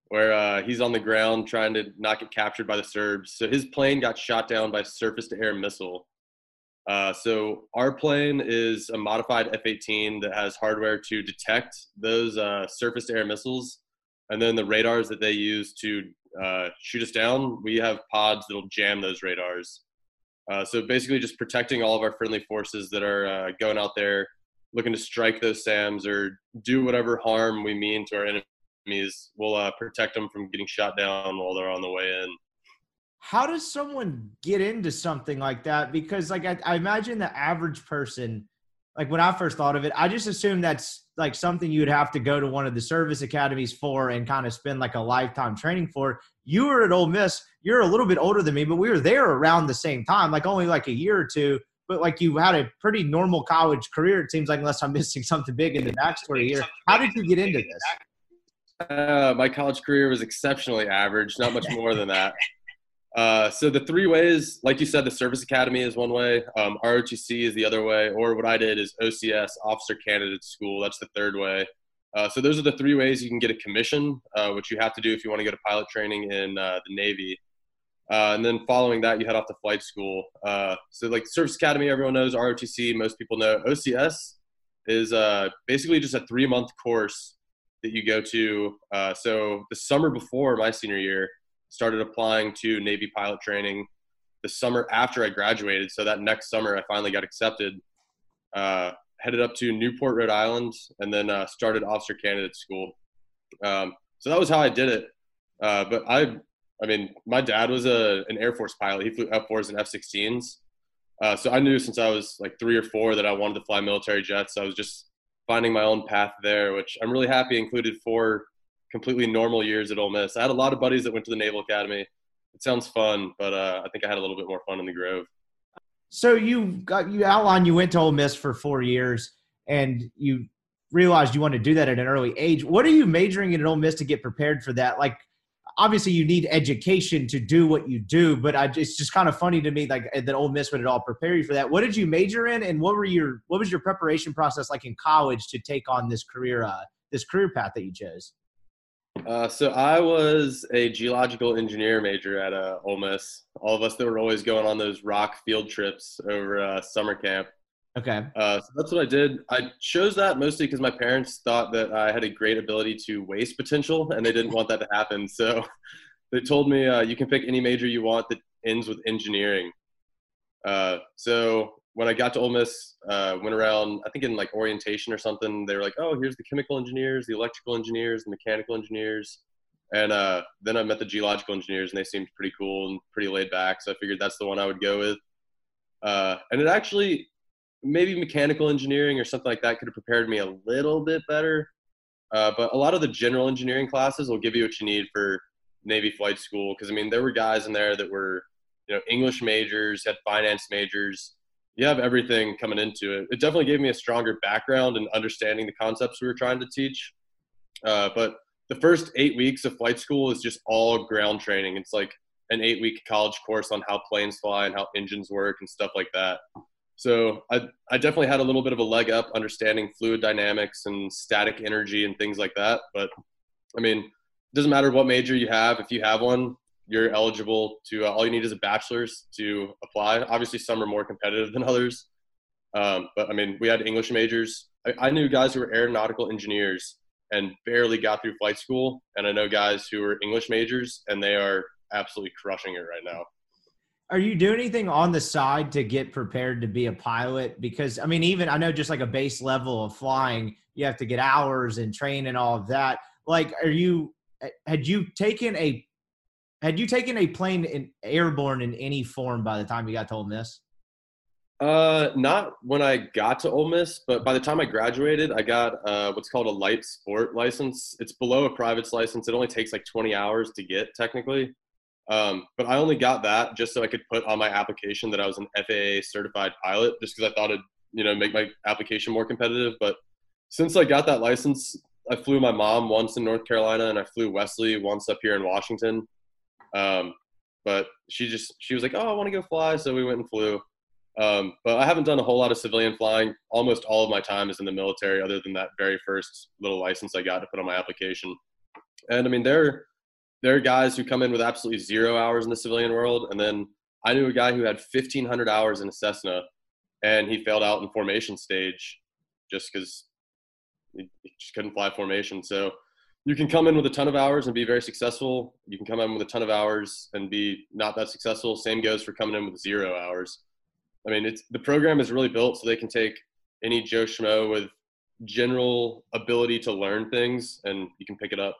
where uh, he's on the ground trying to not get captured by the serbs so his plane got shot down by surface to air missile uh, so our plane is a modified F-18 that has hardware to detect those uh, surface-to-air missiles, and then the radars that they use to uh, shoot us down. We have pods that'll jam those radars. Uh, so basically, just protecting all of our friendly forces that are uh, going out there looking to strike those SAMs or do whatever harm we mean to our enemies. We'll protect them from getting shot down while they're on the way in how does someone get into something like that? Because like I, I, imagine the average person, like when I first thought of it, I just assumed that's like something you would have to go to one of the service academies for and kind of spend like a lifetime training for. You were at Ole Miss. You're a little bit older than me, but we were there around the same time, like only like a year or two. But like you had a pretty normal college career, it seems like, unless I'm *laughs* missing something big in the backstory here. How did you get into this? Uh, my college career was exceptionally average, not much more than that. Uh, so the three ways, like you said, the Service Academy is one way, um, ROTC is the other way, or what I did is OCS, Officer Candidate School. That's the third way. Uh, so those are the three ways you can get a commission, uh, which you have to do if you want to go to pilot training in uh, the Navy. Uh, and then following that, you head off to flight school. So like Service Academy, everyone knows ROTC. Most people know OCS is basically just a three month course that you go to. So the summer before my senior year, started applying to Navy pilot training. The summer after I graduated, so that next summer I finally got accepted. Uh, headed up to Newport, Rhode Island, and then uh, started officer candidate school. Um, so that was how I did it. Uh, but I, I mean, my dad was a an Air Force pilot. He flew F-4s and F-16s. Uh, so I knew since I was like three or four that I wanted to fly military jets. I was just finding my own path there, which I'm really happy included four completely normal years at Ole Miss. I had a lot of buddies that went to the Naval Academy. It sounds fun, but uh, I think I had a little bit more fun in the Grove. So you got you outlined you went to Ole Miss for four years, and you realized you wanted to do that at an early age. What are you majoring in at Ole Miss to get prepared for that? Like, obviously, you need education to do what you do, but I, it's just kind of funny to me like that Ole Miss would at all prepare you for that. What did you major in, and what were your what was your preparation process like in college to take on this career uh, this career path that you chose? Uh, so I was a geological engineer major at uh, Ole Miss. All of us that were always going on those rock field trips over uh, summer camp. Okay. Uh, so that's what I did. I chose that mostly because my parents thought that I had a great ability to waste potential, and they didn't want that to happen. So *laughs* they told me uh, you can pick any major you want that ends with engineering. Uh, so when I got to Ole Miss, uh, went around, I think in like orientation or something, they were like, oh, here's the chemical engineers, the electrical engineers, the mechanical engineers. And uh, then I met the geological engineers, and they seemed pretty cool and pretty laid back. So I figured that's the one I would go with. Uh, and it actually, maybe mechanical engineering or something like that could have prepared me a little bit better. Uh, but a lot of the general engineering classes will give you what you need for Navy flight school. Because I mean, there were guys in there that were, you know, English majors, had finance majors, you have everything coming into it. It definitely gave me a stronger background and understanding the concepts we were trying to teach. Uh, but the first eight weeks of flight school is just all ground training. It's like an eight week college course on how planes fly and how engines work and stuff like that. So I, I definitely had a little bit of a leg up understanding fluid dynamics and static energy and things like that. But I mean, it doesn't matter what major you have. If you have one, you're eligible to uh, all you need is a bachelor's to apply. Obviously some are more competitive than others. Um, but i mean we had english majors. I, I, knew guys who were aeronautical engineers and barely got through flight school. And i know guys who were english majors and they are absolutely crushing it right now. Are you doing anything on the side to get prepared to be a pilot? Because i mean even i know just like a base level of flying you have to get hours and train and all of that. Like are you had you taken a had you taken a plane in airborne in any form by the time you got to Ole Miss? Uh, not when I got to Ole Miss, but by the time I graduated, I got uh, what's called a light sport license. It's below a private's license. It only takes like 20 hours to get technically. Um, but I only got that just so I could put on my application that I was an FAA certified pilot, just because I thought it'd you know make my application more competitive. But since I got that license, I flew my mom once in North Carolina, and I flew Wesley once up here in Washington. Um, but she just she was like, "Oh, I want to go fly," so we went and flew. Um, but I haven't done a whole lot of civilian flying. Almost all of my time is in the military, other than that very first little license I got to put on my application. And I mean, there there are guys who come in with absolutely zero hours in the civilian world, and then I knew a guy who had 1,500 hours in a Cessna, and he failed out in formation stage just because he just couldn't fly formation. So you can come in with a ton of hours and be very successful. You can come in with a ton of hours and be not that successful. Same goes for coming in with zero hours. I mean, it's the program is really built so they can take any Joe Schmo with general ability to learn things and you can pick it up.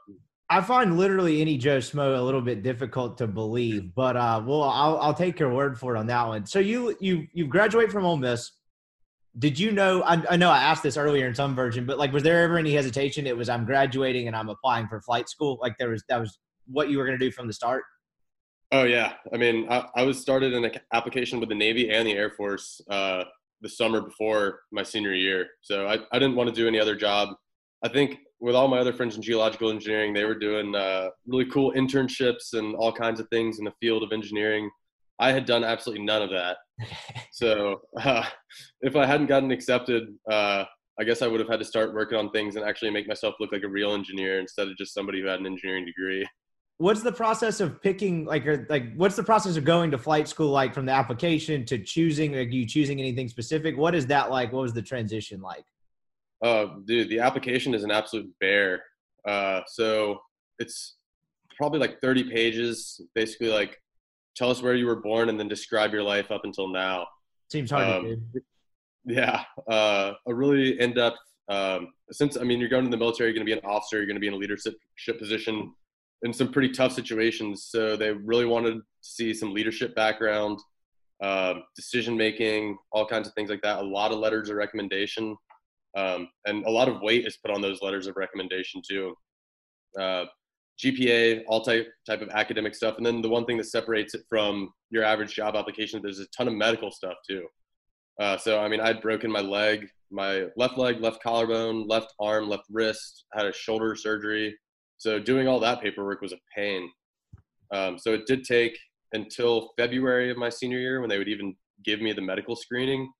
I find literally any Joe Schmo a little bit difficult to believe, but uh, well, I'll, I'll take your word for it on that one. So you you you graduate from Ole Miss did you know I, I, know i asked this earlier in some version but like was there ever any hesitation? It was i'm graduating and i'm applying for flight school. Like there was that was what you were going to do from the start? Oh yeah. I mean i, I was started in an application with the navy and the air force uh, the summer before my senior year. So I, I didn't want to do any other job. I think with all my other friends in geological engineering they were doing uh, really cool internships and all kinds of things in the field of engineering I had done absolutely none of that. *laughs* so uh, if I hadn't gotten accepted, uh, I guess I would have had to start working on things and actually make myself look like a real engineer instead of just somebody who had an engineering degree. What's the process of picking like or like what's the process of going to flight school like from the application to choosing are you choosing anything specific? What is that like? What was the transition like? Oh, dude, the application is an absolute bear. Uh, so it's probably like 30 pages, basically like tell us where you were born and then describe your life up until now. Seems hard Um, to do. Yeah, uh, a really in-depth. Um, since I mean, you're going to the military, you're going to be an officer, you're going to be in a leadership position in some pretty tough situations. So they really wanted to see some leadership background, um, decision making, all kinds of things like that. A lot of letters of recommendation, um, and a lot of weight is put on those letters of recommendation too. Uh, GPA, all type type of academic stuff, and then the one thing that separates it from your average job application, there's a ton of medical stuff too. Uh, so I mean, I'd broken my leg, my left leg, left collarbone, left arm, left wrist, had a shoulder surgery. So doing all that paperwork was a pain. Um, so it did take until February of my senior year when they would even give me the medical screening,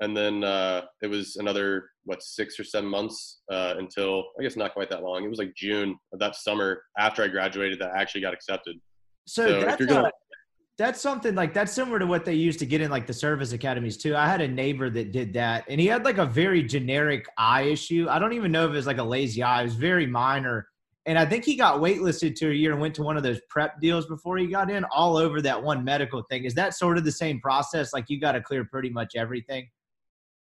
and then uh, it was another what six or seven months uh, until I guess not quite that long. It was like June of that summer after I graduated that I actually got accepted. So, so that's gonna- uh, that's something like that's similar to what they used to get in like the service academies too. I had a neighbor that did that, and he had like a very generic eye issue. I don't even know if it was like a lazy eye. It was very minor, and I think he got waitlisted to a year and went to one of those prep deals before he got in. All over that one medical thing. Is that sort of the same process? Like you got to clear pretty much everything.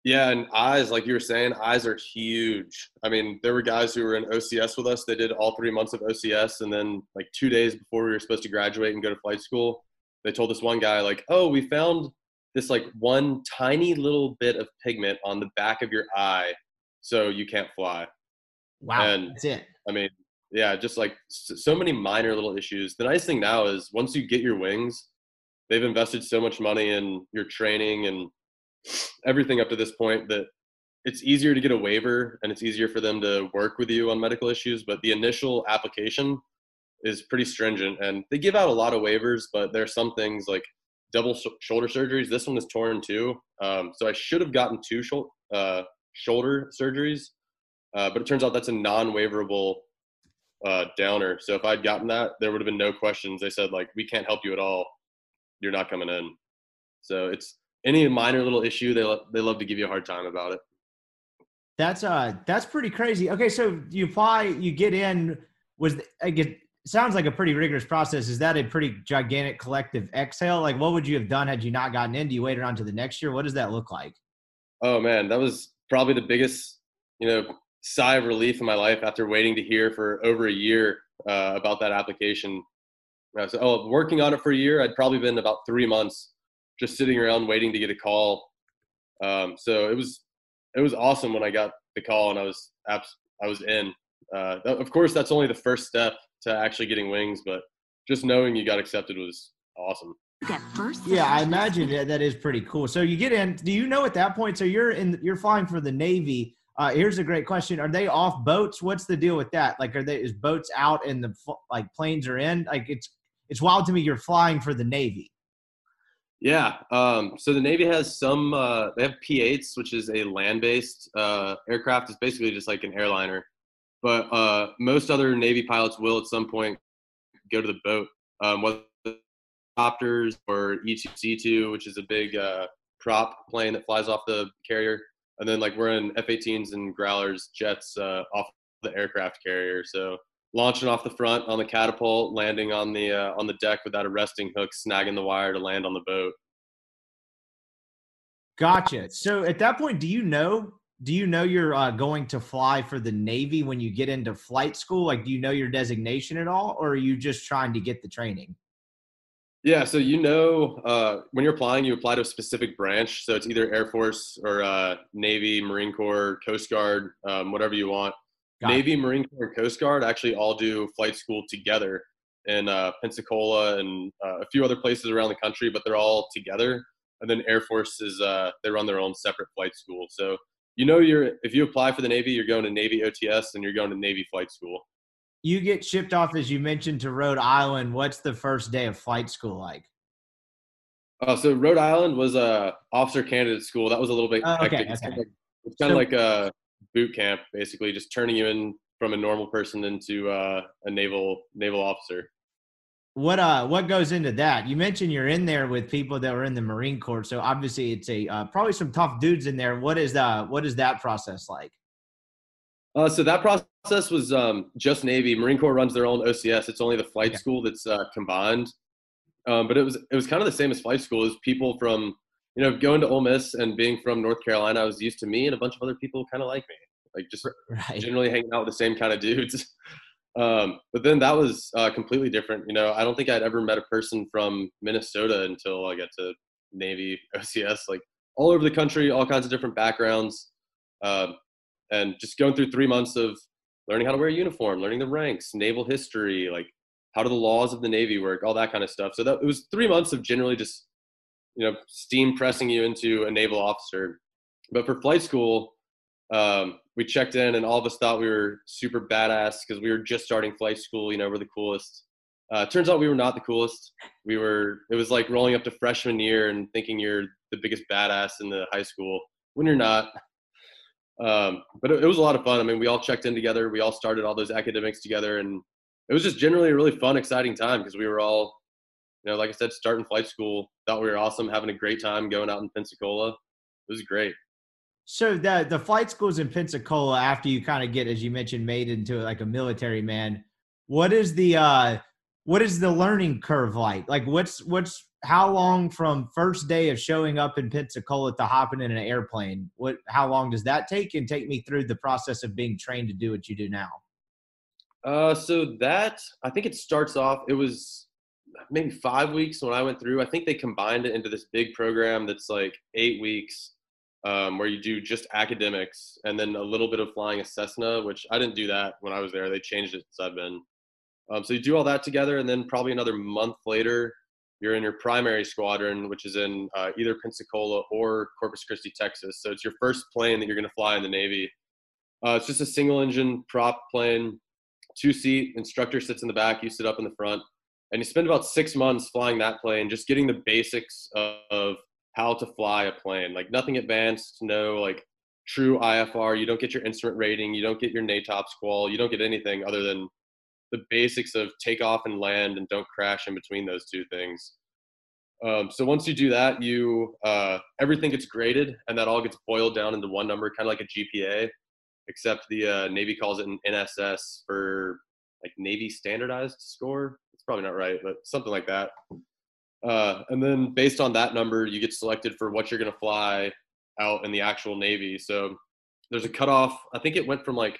Yeah, and eyes, like you were saying, eyes are huge. I mean, there were guys who were in OCS with us. They did all three months of OCS, and then like two days before we were supposed to graduate and go to flight school, they told this one guy like, "Oh, we found this like one tiny little bit of pigment on the back of your eye, so you can't fly." Wow, And- that's it. I mean, yeah, just like so many minor little issues. The nice thing now is once you get your wings, they've invested so much money in your training and everything up to this point that it's easier to get a waiver and it's easier for them to work with you on medical issues. But the initial application is pretty stringent and they give out a lot of waivers, but there are some things like double sh- shoulder surgeries. This one is torn too. Um, so I should have gotten two uh, shoulder surgeries, uh, but it turns out that's a non-waiverable uh, downer. So if I'd gotten that, there would have been no questions. They said like, we can't help you at all. You're not coming in. So it's any minor little issue. They lo- they love to give you a hard time about it. That's uh that's pretty crazy. Okay, so you apply, you get in. Was I get sounds like a pretty rigorous process. Is that a pretty gigantic collective exhale? Like, what would you have done had you not gotten in? Do you wait around to the next year? What does that look like? Oh man, that was probably the biggest, you know, sigh of relief in my life after waiting to hear for over a year uh, about that application. Uh, so, oh, working on it for a year, I'd probably been about three months just sitting around waiting to get a call. Um, so it was it was awesome when I got the call and I was abs- I was in. Uh, th- of course, that's only the first step to actually getting wings, but just knowing you got accepted was awesome. Get first. Yeah, I imagine that, that is pretty cool. So you get in. Do you know at that point? So you're in. You're flying for the Navy. Uh, here's a great question: Are they off boats? What's the deal with that? Like, are they is boats out and the like planes are in? Like, it's it's wild to me. You're flying for the Navy. Yeah. Um, so the Navy has some. Uh, they have P-8s, which is a land-based uh, aircraft. It's basically just like an airliner. But uh, most other Navy pilots will at some point go to the boat, um, whether helicopters or E E2C2, which is a big uh, prop plane that flies off the carrier. And then like we're in F-18s and Growlers jets uh, off the aircraft carrier. So launching off the front on the catapult, landing on the uh, on the deck without arresting hook, snagging the wire to land on the boat. Gotcha. So at that point, do you know? Do you know you're uh, going to fly for the Navy when you get into flight school? Like, do you know your designation at all, or are you just trying to get the training? Yeah, so you know uh, when you're applying, you apply to a specific branch. So it's either Air Force or uh, Navy, Marine Corps, Coast Guard, um, whatever you want. Got it. Navy, Marine Corps, and Coast Guard actually all do flight school together in uh, Pensacola and uh, a few other places around the country, but they're all together. And then Air Force is uh, they run their own separate flight school. So you know you're if you apply for the Navy, you're going to Navy OTS and you're going to Navy flight school. You get shipped off, as you mentioned, to Rhode Island. What's the first day of flight school like? Uh, so Rhode Island was a officer candidate school. That was a little bit Oh, okay, hectic. Okay. kind of it's kind of So- like a boot camp, basically, just turning you in from a normal person into uh, a naval naval officer. What uh, what goes into that? You mentioned you're in there with people that were in the Marine Corps, so obviously it's a uh, probably some tough dudes in there. What is uh, what is that process like? Uh, so that process was um, just Navy. Marine Corps runs their own OCS. It's only the flight Okay. school that's uh, combined. Um, but it was it was kind of the same as flight school. Is people from you know going to Ole Miss and being from North Carolina, I was used to me and a bunch of other people kind of like me, like just Right. generally hanging out with the same kind of dudes. *laughs* Um, but then that was uh, completely different. You know, I don't think I'd ever met a person from Minnesota until I got to Navy *laughs* OCS. Like all over the country, all kinds of different backgrounds, um, and just going through three months of learning how to wear a uniform, learning the ranks, naval history, like how do the laws of the Navy work, all that kind of stuff. So that it was three months of generally just you know steam pressing you into a naval officer. But for flight school, um, we checked in and all of us thought we were super badass because we were just starting flight school. You know, we're the coolest. Uh, turns out we were not the coolest. We were. It was like rolling up to freshman year and thinking you're the biggest badass in the high school when you're not. Um, but it, it was a lot of fun. I mean, we all checked in together. We all started all those academics together, and it was just generally a really fun, exciting time because we were all, you know, like I said, starting flight school. Thought we were awesome, having a great time going out in Pensacola. It was great. So the the flight schools in Pensacola, after you kind of get, as you mentioned, made into like a military man, what is the uh what is the learning curve like? Like what's what's how long from first day of showing up in Pensacola to hopping in an airplane? What how long does that take? And take me through the process of being trained to do what you do now. Uh, so that I think it starts off. It was maybe five weeks when I went through. I think they combined it into this big program that's like eight weeks, um, where you do just academics and then a little bit of flying a Cessna, which I didn't do that when I was there. They changed it since I've been. Um, so you do all that together, and then probably another month later, you're in your primary squadron, which is in uh, either Pensacola or Corpus Christi, Texas. So it's your first plane that you're going to fly in the Navy. Uh, it's just a single engine prop plane two seat instructor sits in the back you sit up in the front and you spend about six months flying that plane just getting the basics of, of how to fly a plane like nothing advanced no like true ifr you don't get your instrument rating you don't get your NATOPS qual. you don't get anything other than the basics of takeoff and land and don't crash in between those two things um, so once you do that you uh, everything gets graded and that all gets boiled down into one number kind of like a gpa except the uh, Navy calls it an NSS for like Navy standardized score. It's probably not right, but something like that. Uh, and then based on that number, you get selected for what you're going to fly out in the actual Navy. So there's a cutoff. I think it went from like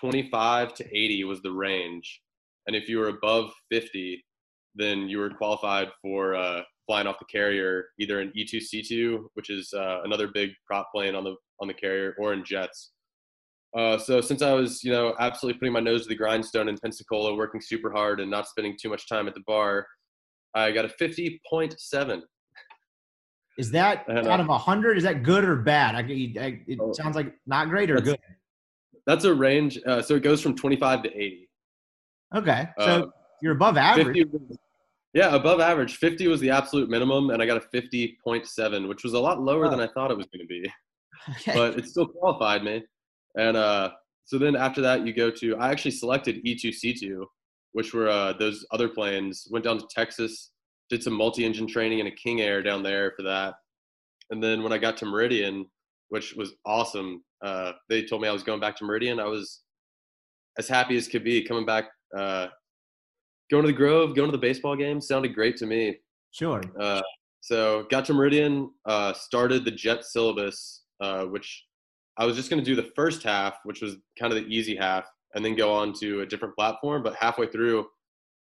25 to 80 was the range. And if you were above 50, then you were qualified for uh, flying off the carrier, either in E2C2, which is uh, another big prop plane on the on the carrier, or in jets. Uh, so since I was, you know, absolutely putting my nose to the grindstone in Pensacola, working super hard and not spending too much time at the bar, I got a 50.7. Is that And, uh, out of a hundred? Is that good or bad? I, I, it Oh. sounds like not great or That's- good. That's a range. Uh, so it goes from 25 to 80. Okay, so Uh, you're above average. 50 was- yeah, above average. 50 was the absolute minimum, and I got a 50.7, which was a lot lower than I thought it was going to be. *laughs* Okay. but it still qualified me. And uh, so then after that, you go to I actually selected E2C2, which were uh, those other planes. Went down to Texas, did some multi-engine training in a King Air down there for that. And then when I got to Meridian, which was awesome, uh, they told me I was going back to Meridian. I was as happy as could be coming back. Uh, going to the Grove, going to the baseball game sounded great to me. sure. Uh, so got to Meridian, uh, started the jet syllabus, uh, which I was just going to do the first half, which was kind of the easy half, and then go on to a different platform. But halfway through,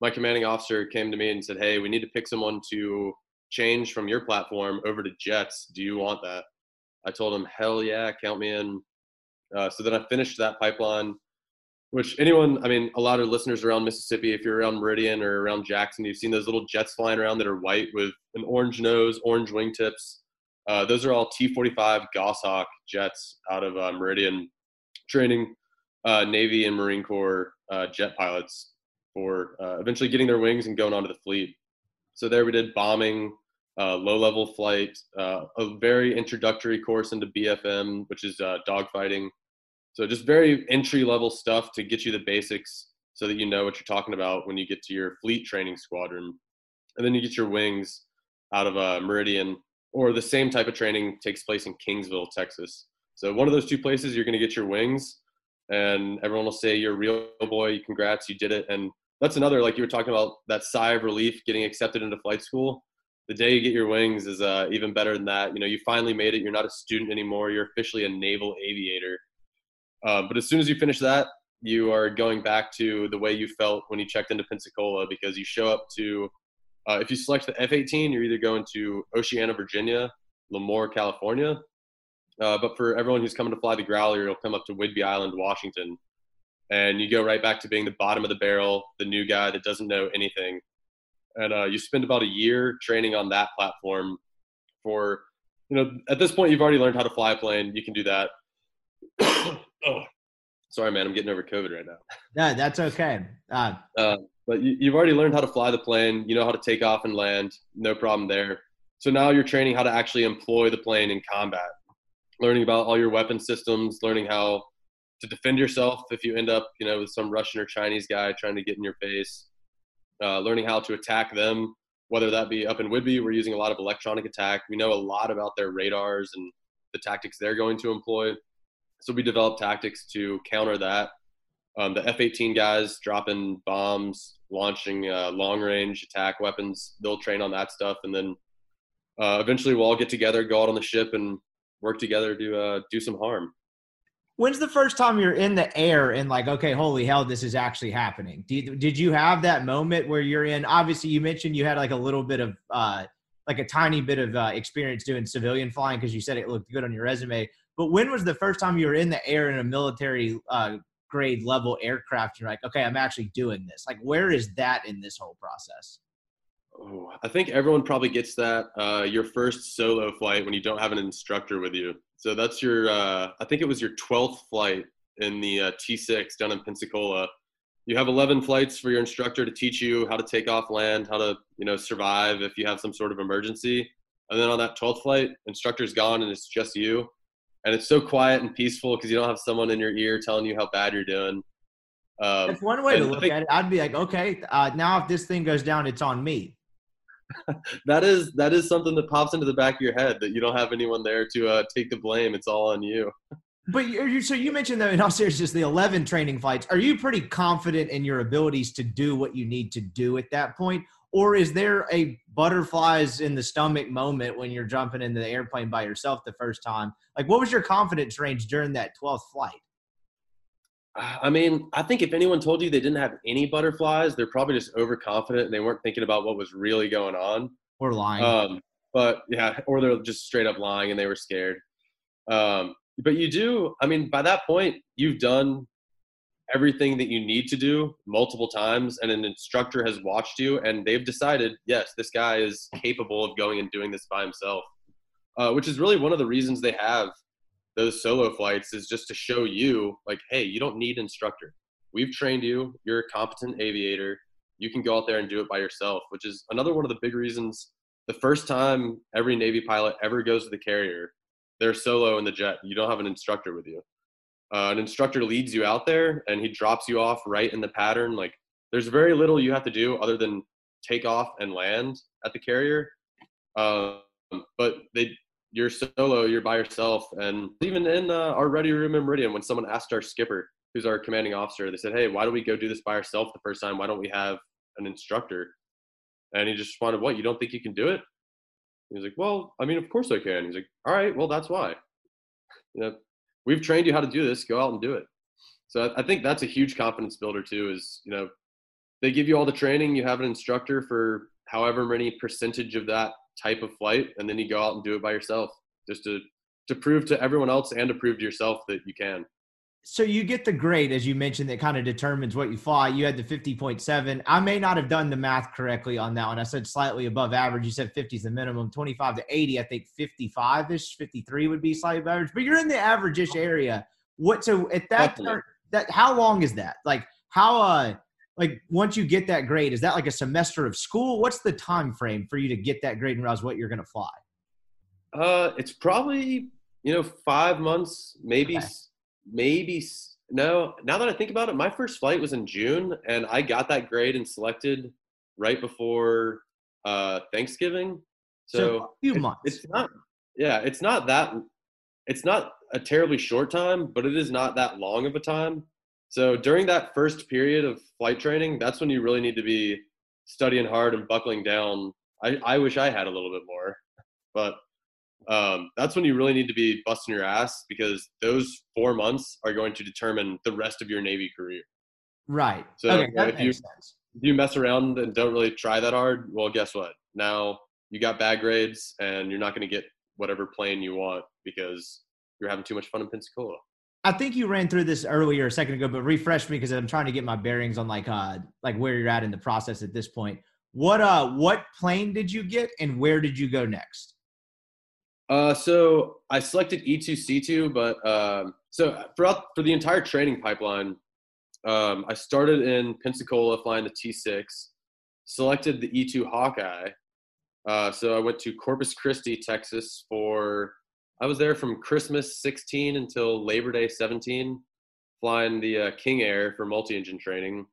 my commanding officer came to me and said, "Hey, we need to pick someone to change from your platform over to jets. Do you want that?" I told him, "Hell yeah, count me in." Uh, so then I finished that pipeline, which anyone, I mean, a lot of listeners around Mississippi, if you're around Meridian or around Jackson, you've seen those little jets flying around that are white with an orange nose, orange wingtips. Uh, those are all T-45 Goshawk jets out of uh, Meridian, training uh, Navy and Marine Corps uh, jet pilots for uh, eventually getting their wings and going onto the fleet. So there we did bombing, uh, low-level flight, a very introductory course into BFM, which is dogfighting. So just very entry-level stuff to get you the basics, so that you know what you're talking about when you get to your fleet training squadron, and then you get your wings out of uh, Meridian, or the same type of training takes place in Kingsville, Texas. So one of those two places, you're going to get your wings, and everyone will say you're a real boy. Congrats, you did it. And that's another like you were talking about that sigh of relief getting accepted into flight school. The day you get your wings is uh, even better than that. You know, you finally made it. You're not a student anymore. You're officially a naval aviator. Uh, but as soon as you finish that, you are going back to the way you felt when you checked into Pensacola because you show up to, uh, if you select the F 18, you're either going to Oceana, Virginia, Lemoore, California. Uh, but for everyone who's coming to fly the Growler, you'll come up to Whidbey Island, Washington. And you go right back to being the bottom of the barrel, the new guy that doesn't know anything. And uh, you spend about a year training on that platform for, you know, at this point, you've already learned how to fly a plane. You can do that. *coughs* oh, sorry, man, I'm getting over COVID right now. Yeah, that's okay. Uh, uh, but you, you've already learned how to fly the plane. You know how to take off and land. No problem there. So now you're training how to actually employ the plane in combat, learning about all your weapon systems, learning how to defend yourself if you end up, you know, with some Russian or Chinese guy trying to get in your face, uh, learning how to attack them, whether that be up in Whidbey, we're using a lot of electronic attack. We know a lot about their radars and the tactics they're going to employ. So we develop tactics to counter that. Um, the F-18 guys dropping bombs, launching uh, long-range attack weapons, they'll train on that stuff, and then uh, eventually we'll all get together, go out on the ship, and work together to uh, do some harm. When's the first time you're in the air and like, okay, holy hell, this is actually happening? Did, did you have that moment where you're in? Obviously, you mentioned you had like a little bit of, uh, like a tiny bit of uh, experience doing civilian flying because you said it looked good on your resume. But when was the first time you were in the air in a military uh, grade level aircraft? You're like, okay, I'm actually doing this. Like, where is that in this whole process? Oh, I think everyone probably gets that uh, your first solo flight when you don't have an instructor with you. So that's your, uh, I think it was your 12th flight in the uh, T6 down in Pensacola. You have 11 flights for your instructor to teach you how to take off land, how to, you know, survive if you have some sort of emergency. And then on that 12th flight, instructor's gone and it's just you and it's so quiet and peaceful because you don't have someone in your ear telling you how bad you're doing. Um, That's one way to look think, at it. I'd be like, okay, uh, now if this thing goes down, it's on me. *laughs* that is that is something that pops into the back of your head that you don't have anyone there to uh, take the blame. It's all on you. But you, so you mentioned that in all seriousness, the 11 training flights. Are you pretty confident in your abilities to do what you need to do at that point, or is there a butterflies in the stomach moment when you're jumping into the airplane by yourself the first time? Like what was your confidence range during that 12th flight? I mean i think if anyone told you they didn't have any butterflies they're probably just overconfident and they weren't thinking about what was really going on. Or lying. Um, but yeah or they're just straight up lying and they were scared. Um, but you do i mean by that point you've done everything that you need to do multiple times and an instructor has watched you and they've decided yes this guy is capable of going and doing this by himself. Uh, which is really one of the reasons they have those solo flights is just to show you like hey you don't need instructor. We've trained you. You're a competent aviator. You can go out there and do it by yourself which is another one of the big reasons. The first time every navy pilot ever goes to the carrier they're solo in the jet. You don't have an instructor with you uh, an instructor leads you out there and he drops you off right in the pattern like there's very little you have to do other than take off and land at the carrier. Um, but they you're solo you're by yourself and even in uh, our ready room in meridian when someone asked our skipper who's our commanding officer they said hey why do we go do this by ourselves the first time? Why don't we have an instructor? And he just responded what you don't think you can do it? He's like well i mean of course i can. He's like all right well that's why. You know we've trained you how to do this. Go out and do it. So i think that's a huge confidence builder too is you know they give you all the training you have an instructor for however many percentage of that type of flight and then you go out and do it by yourself just to to prove to everyone else and to prove to yourself that you can so you get the grade as you mentioned that kind of determines what you fly. You had the 50.7 i may not have done the math correctly on that one. I said slightly above average. You said 50 is the minimum. 25 to 80 i think 55ish 53 would be slightly above average. But you're in the average-ish area. What so at that that how long is that? Like how uh like once you get that grade is that like a semester of school? What's the time frame for you to get that grade and realize what you're going to fly? Uh it's probably you know five months maybe okay maybe no. Now that I think about it, my first flight was in June, and I got that grade and selected right before uh, Thanksgiving. So, so a few months. It's not. Yeah, it's not that. It's not a terribly short time, but it is not that long of a time. So during that first period of flight training, that's when you really need to be studying hard and buckling down. I, I wish I had a little bit more, but um, that's when you really need to be busting your ass because those four months are going to determine the rest of your Navy career. Right. So okay, if you if you mess around and don't really try that hard, well, guess what? Now you got bad grades and you're not going to get whatever plane you want because you're having too much fun in Pensacola. I think you ran through this earlier a second ago, but refresh me because I'm trying to get my bearings on like uh like where you're at in the process at this point. What uh what plane did you get and where did you go next? Uh, so I selected E E2 C2, but um, so throughout for the entire training pipeline, um, I started in Pensacola flying the T6, selected the E2 Hawkeye. Uh, so I went to Corpus Christi, Texas for I was there from Christmas 16 until Labor Day 17, flying the uh, King Air for multi-engine training.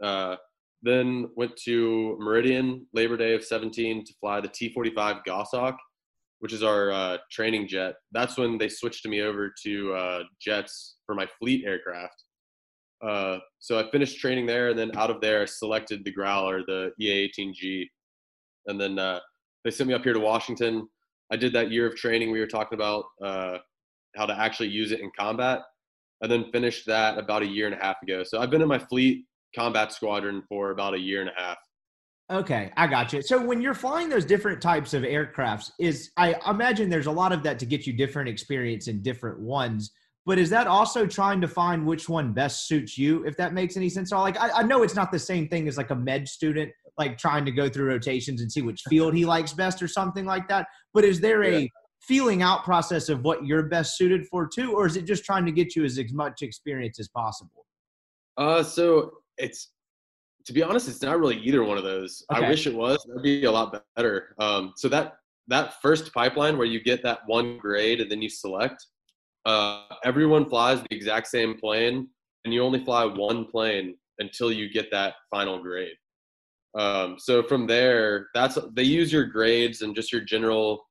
Uh, then went to Meridian Labor Day of 17 to fly the T45 Goshawk, which is our uh, training jet. That's when they switched me over to uh, jets for my fleet aircraft. Uh, so I finished training there, and then out of there, I selected the Growler, the EA-18G, and then uh, they sent me up here to Washington. I did that year of training we were talking about, uh, how to actually use it in combat, and then finished that about a year and a half ago. So I've been in my fleet combat squadron for about a year and a half. Okay, I got you. So when you're flying those different types of aircrafts, is I imagine there's a lot of that to get you different experience in different ones. But is that also trying to find which one best suits you? If that makes any sense. So like I, I know it's not the same thing as like a med student, like trying to go through rotations and see which field he likes best or something like that. But is there a Yeah. feeling out process of what you're best suited for too, or is it just trying to get you as, as much experience as possible? Uh, so it's to be honest, it's not really either one of those. Okay. I wish it was. That'd be a lot better. Um, so that that first pipeline where you get that one grade and then you select, uh, everyone flies the exact same plane, and you only fly one plane until you get that final grade. Um, so from there, that's they use your grades and just your general.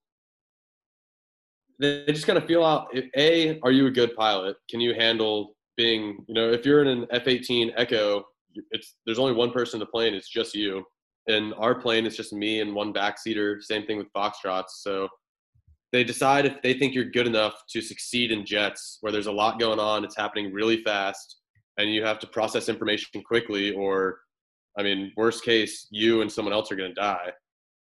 They they just kind of feel out. A, are you a good pilot? Can you handle being? You know, if you're in an F-18 Echo, it's there's only one person in the plane. It's just you. And our plane is just me and one backseater. Same thing with Foxtrots. So they decide if they think you're good enough to succeed in jets where there's a lot going on, it's happening really fast, and you have to process information quickly, or I mean, worst case, you and someone else are going to die.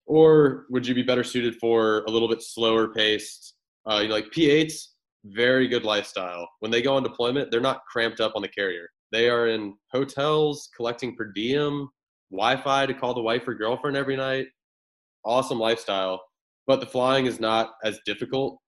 Or would you be better suited for a little bit slower paced, uh, you know, like P8s, very good lifestyle. When they go on deployment, they're not cramped up on the carrier. They are in hotels collecting per diem, Wi Fi to call the wife or girlfriend every night. Awesome lifestyle. But the flying is not as difficult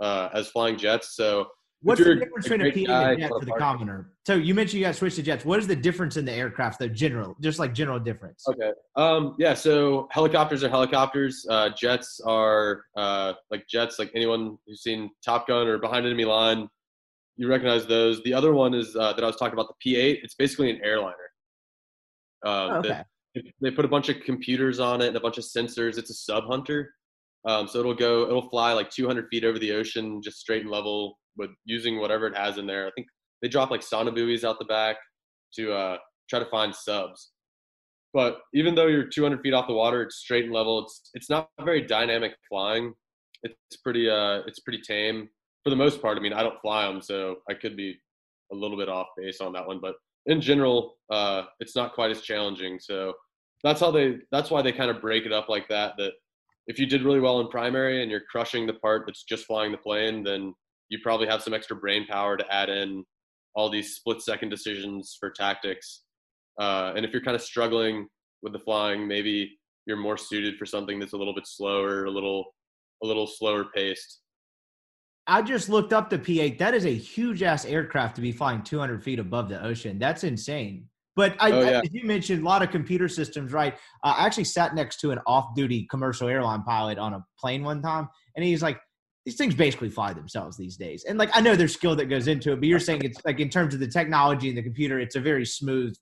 uh, as flying jets. So What's the difference between a great P and a jet for the commoner? So you mentioned you got switched to jets. What is the difference in the aircraft, though? General, just like general difference. Okay. Um, yeah. So helicopters are helicopters. Uh, jets are uh, like jets. Like anyone who's seen Top Gun or Behind Enemy Line, you recognize those. The other one is uh, that I was talking about, the P8. It's basically an airliner. Um, Oh, okay. they put a bunch of computers on it and a bunch of sensors. It's a sub hunter. Um, so it'll go, it'll fly like 200 feet over the ocean, just straight and level with using whatever it has in there. I think they drop like sonobuoys out the back to uh, try to find subs. But even though you're 200 feet off the water, it's straight and level. It's it's not very dynamic flying. It's pretty uh it's pretty tame for the most part. I mean, I don't fly them, so I could be a little bit off base on that one. But in general, uh, it's not quite as challenging. So that's how they that's why they kind of break it up like that. That if you did really well in primary and you're crushing the part that's just flying the plane, then you probably have some extra brain power to add in all these split second decisions for tactics. Uh, and if you're kind of struggling with the flying, maybe you're more suited for something that's a little bit slower, a little a little slower paced. I just looked up the P8. That is a huge ass aircraft to be flying 200 feet above the ocean. That's insane. But I, Oh, yeah. as you mentioned, a lot of computer systems, right? Uh, I actually sat next to an off-duty commercial airline pilot on a plane one time, and he's like, "These things basically fly themselves these days." And like, I know there's skill that goes into it, but you're saying it's like in terms of the technology and the computer, it's a very smooth,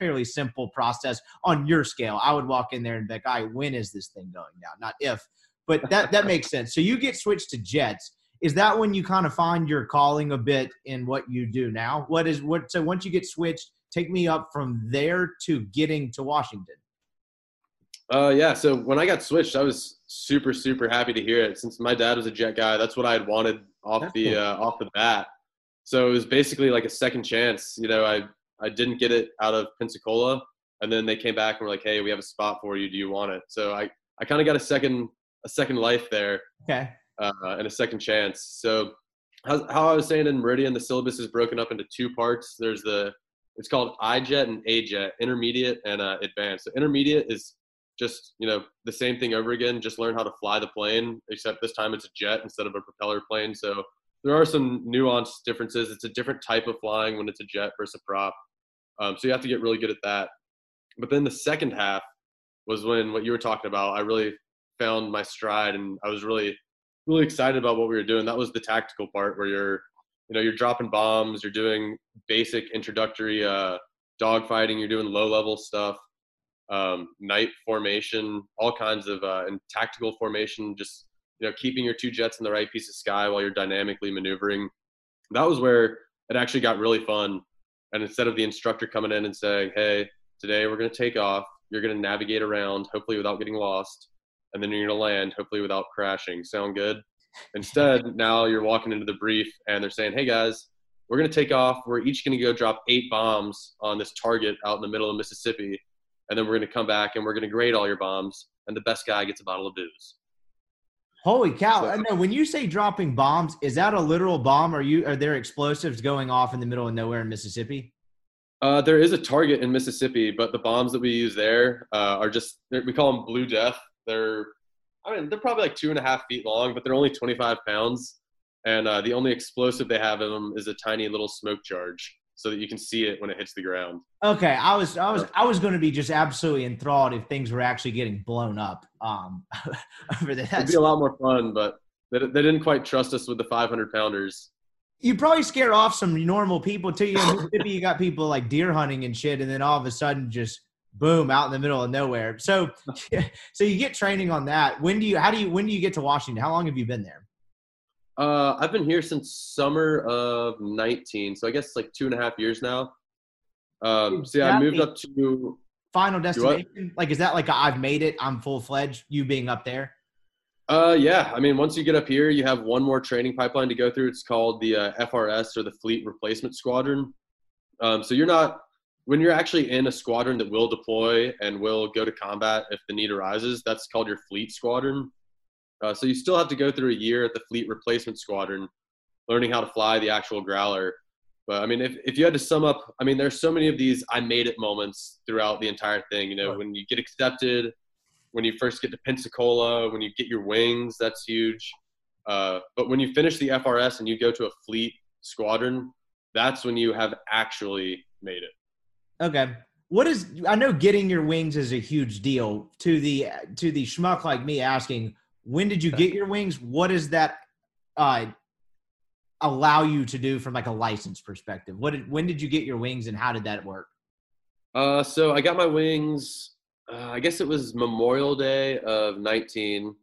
fairly simple process on your scale. I would walk in there and be like, "I when is this thing going down?" Not if. But that that makes sense. So you get switched to jets is that when you kind of find your calling a bit in what you do now? What is what? So once you get switched, take me up from there to getting to Washington. Uh, yeah. So when I got switched, I was super, super happy to hear it. Since my dad was a jet guy, that's what I had wanted off That's the cool. uh, off the bat. So it was basically like a second chance. You know, I I didn't get it out of Pensacola, and then they came back and were like, "Hey, we have a spot for you. Do you want it?" So I I kind of got a second a second life there Okay. Uh, and a second chance. So how, how I was saying in Meridian, the syllabus is broken up into two parts. There's the it's called iJet and AJet, intermediate and uh, advanced. So intermediate is just you know the same thing over again. Just learn how to fly the plane, except this time it's a jet instead of a propeller plane. So there are some nuanced differences. It's a different type of flying when it's a jet versus a prop. Um, so you have to get really good at that. But then the second half was when what you were talking about. I really found my stride, and I was really really excited about what we were doing. That was the tactical part where you're you know you're dropping bombs, you're doing basic introductory uh, dogfighting, you're doing low level stuff um, night formation, all kinds of uh, and tactical formation. Just you know, keeping your two jets in the right piece of sky while you're dynamically maneuvering. That was where it actually got really fun. And instead of the instructor coming in and saying, "Hey, today we're going to take off. You're going to navigate around, hopefully without getting lost, and then you're going to land, hopefully without crashing." Sound good? Instead, *laughs* now you're walking into the brief and they're saying, "Hey guys, we're going to take off. We're each going to go drop eight bombs on this target out in the middle of Mississippi, and then we're going to come back and we're going to grade all your bombs, and the best guy gets a bottle of booze." Holy cow! So- I know when you say dropping bombs, is that a literal bomb? Are you are there explosives going off in the middle of nowhere in Mississippi? Uh, there is a target in Mississippi, but the bombs that we use there uh, are just we call them Blue Death. They're I mean they're probably like two and a half feet long, but they're only 25 pounds, and uh, the only explosive they have in them is a tiny little smoke charge, so that you can see it when it hits the ground. Okay, I was I was I was going to be just absolutely enthralled if things were actually getting blown up. Um, *laughs* over there. It'd be a lot more fun, but they, they didn't quite trust us with the 500 pounders. you probably scare off some normal people too. You know, Mississippi, you got people like deer hunting and shit, and then all of a sudden, just boom, out in the middle of nowhere. So, *laughs* *laughs* so you get training on that. When do you? How do you? When do you get to Washington? How long have you been there? Uh, I've been here since summer of 19, so I guess like two and a half years now. Um, so yeah, I moved up to Final destination? Like, is that like a, I've made it? I'm full fledged. You being up there? Uh, yeah. I mean, once you get up here, you have one more training pipeline to go through. It's called the uh, FRS or the Fleet Replacement Squadron. Um, so you're not when you're actually in a squadron that will deploy and will go to combat if the need arises. That's called your Fleet Squadron. Uh, so you still have to go through a year at the Fleet Replacement Squadron, learning how to fly the actual Growler. But I mean, if, if you had to sum up, I mean, there's so many of these I made it moments throughout the entire thing. You know, Right. when you get accepted, when you first get to Pensacola, when you get your wings, that's huge. Uh, but when you finish the FRS and you go to a fleet squadron, that's when you have actually made it. Okay. What is? I know getting your wings is a huge deal. To the to the schmuck like me asking, when did you get your wings? What does that uh, allow you to do from like a license perspective? What did, when did you get your wings and how did that work? Uh, so I got my wings. Uh, I guess it was Memorial Day of 19.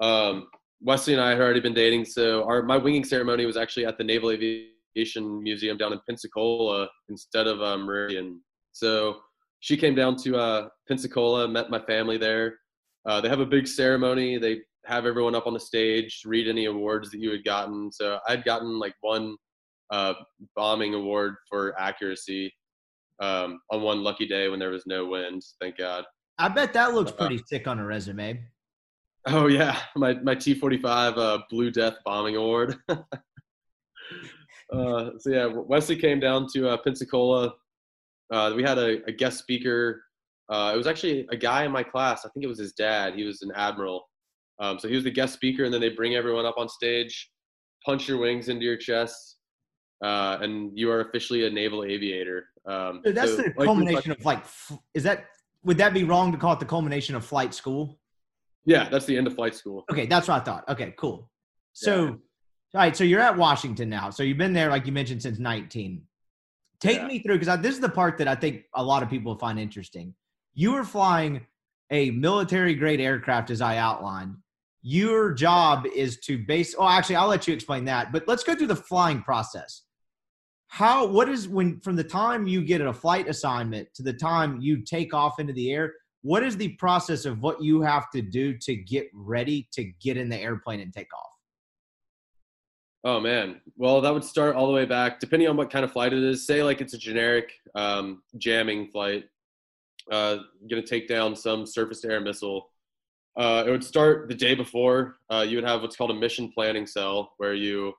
Um, Wesley and I had already been dating, so our my winging ceremony was actually at the Naval Aviation Museum down in Pensacola instead of uh, Meridian. So she came down to uh, Pensacola, met my family there. Uh, they have a big ceremony. They have everyone up on the stage, read any awards that you had gotten. So I'd gotten like one uh, bombing award for accuracy um, on one lucky day when there was no wind. Thank God. I bet that looks Uh, pretty sick on a resume. Oh yeah, my my T forty five uh, Blue Death bombing award. *laughs* uh, so yeah, Wesley came down to uh, Pensacola. Uh, we had a, a guest speaker. Uh, it was actually a guy in my class. I think it was his dad. He was an admiral. Um, so he was the guest speaker, and then they bring everyone up on stage, punch your wings into your chest, uh, and you are officially a naval aviator. Um, So that's so the like culmination of like. Is that would that be wrong to call it the culmination of flight school? Yeah, that's the end of flight school. Okay, that's what I thought. Okay, cool. So, all right, so you're at Washington now. So you've been there, like you mentioned, since 19. Take Yeah. me through because this is the part that I think a lot of people find interesting. You were flying a military grade aircraft, as I outlined. your job is to base. Oh, actually, I'll let you explain that. But let's go through the flying process. How? What is when from the time you get a flight assignment to the time you take off into the air? What is the process of what you have to do to get ready to get in the airplane and take off? Oh man. Well, that would start all the way back, depending on what kind of flight it is. Say like it's a generic um, jamming flight, uh, to take down some surface-to-air missile. Uh, it would start the day before. Uh, you would have what's called a mission planning cell, where you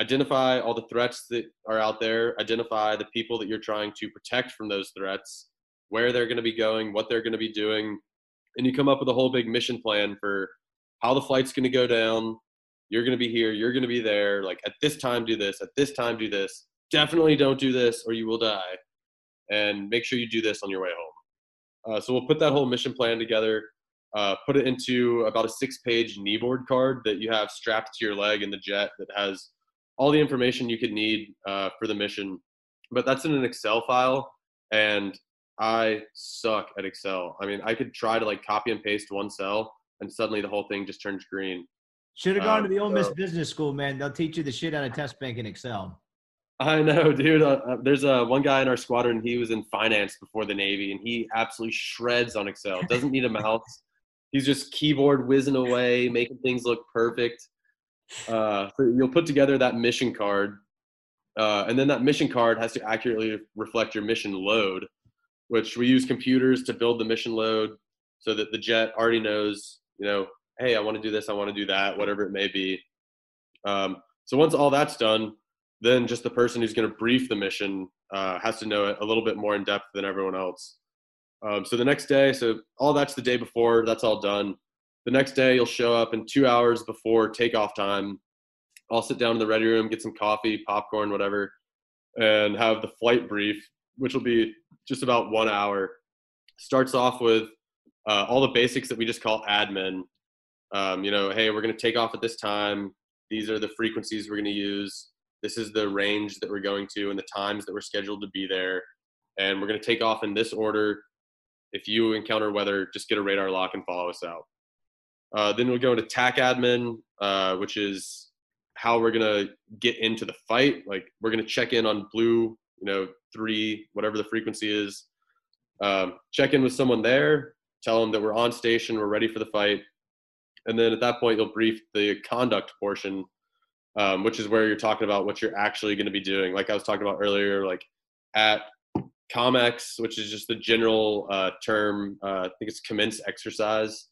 identify all the threats that are out there, identify the people that you're trying to protect from those threats, where they're going to be going, what they're going to be doing, and you come up with a whole big mission plan for how the flight's going to go down, you're going to be here you're going to be there like at this time do this at this time do this. Definitely don't do this or you will die. And make sure you do this on your way home. Uh, so we'll put that whole mission plan together uh, put it into about a six page kneeboard card that you have strapped to your leg in the jet that has all the information you could need uh, for the mission. But that's in an excel file and i suck at excel. I mean i could try to like copy and paste one cell and suddenly the whole thing just turns green should have gone um, to the Ole Miss so, Business School, man. They'll teach you the shit out of test bank and Excel. I know, *laughs* dude. Uh, uh there's uh, one guy in our squadron. He was in finance before the Navy, and he absolutely shreds on Excel. Doesn't need a *laughs* mouse. He's just keyboard whizzing away, making things look perfect. Uh, so you'll put together that mission card, uh, and then that mission card has to accurately reflect your mission load, which we use computers to build the mission load so that the jet already knows, you know, hey, I want to do this, I want to do that, whatever it may be. Um, so once all that's done, then just the person who's going to brief the mission uh, has to know it a little bit more in depth than everyone else. Um, so the next day, so all that's the day before, that's all done. The next day, you'll show up in two hours before takeoff time. I'll sit down in the ready room, get some coffee, popcorn, whatever, and have the flight brief, which will be just about one hour. Starts off with uh, all the basics that we just call admin, um, you know, hey, we're going to take off at this time. These are the frequencies we're going to use. This is the range that we're going to and the times that we're scheduled to be there. And we're going to take off in this order. If you encounter weather, just get a radar lock and follow us out. Uh, then we'll go into TAC admin, uh, which is how we're going to get into the fight. Like we're going to check in on blue, you know, three, whatever the frequency is. Um, check in with someone there, tell them that we're on station, we're ready for the fight and then at that point you'll brief the conduct portion um, which is where you're talking about what you're actually going to be doing. Like i was talking about earlier like at comex which is just the general uh, term uh, i think it's commence exercise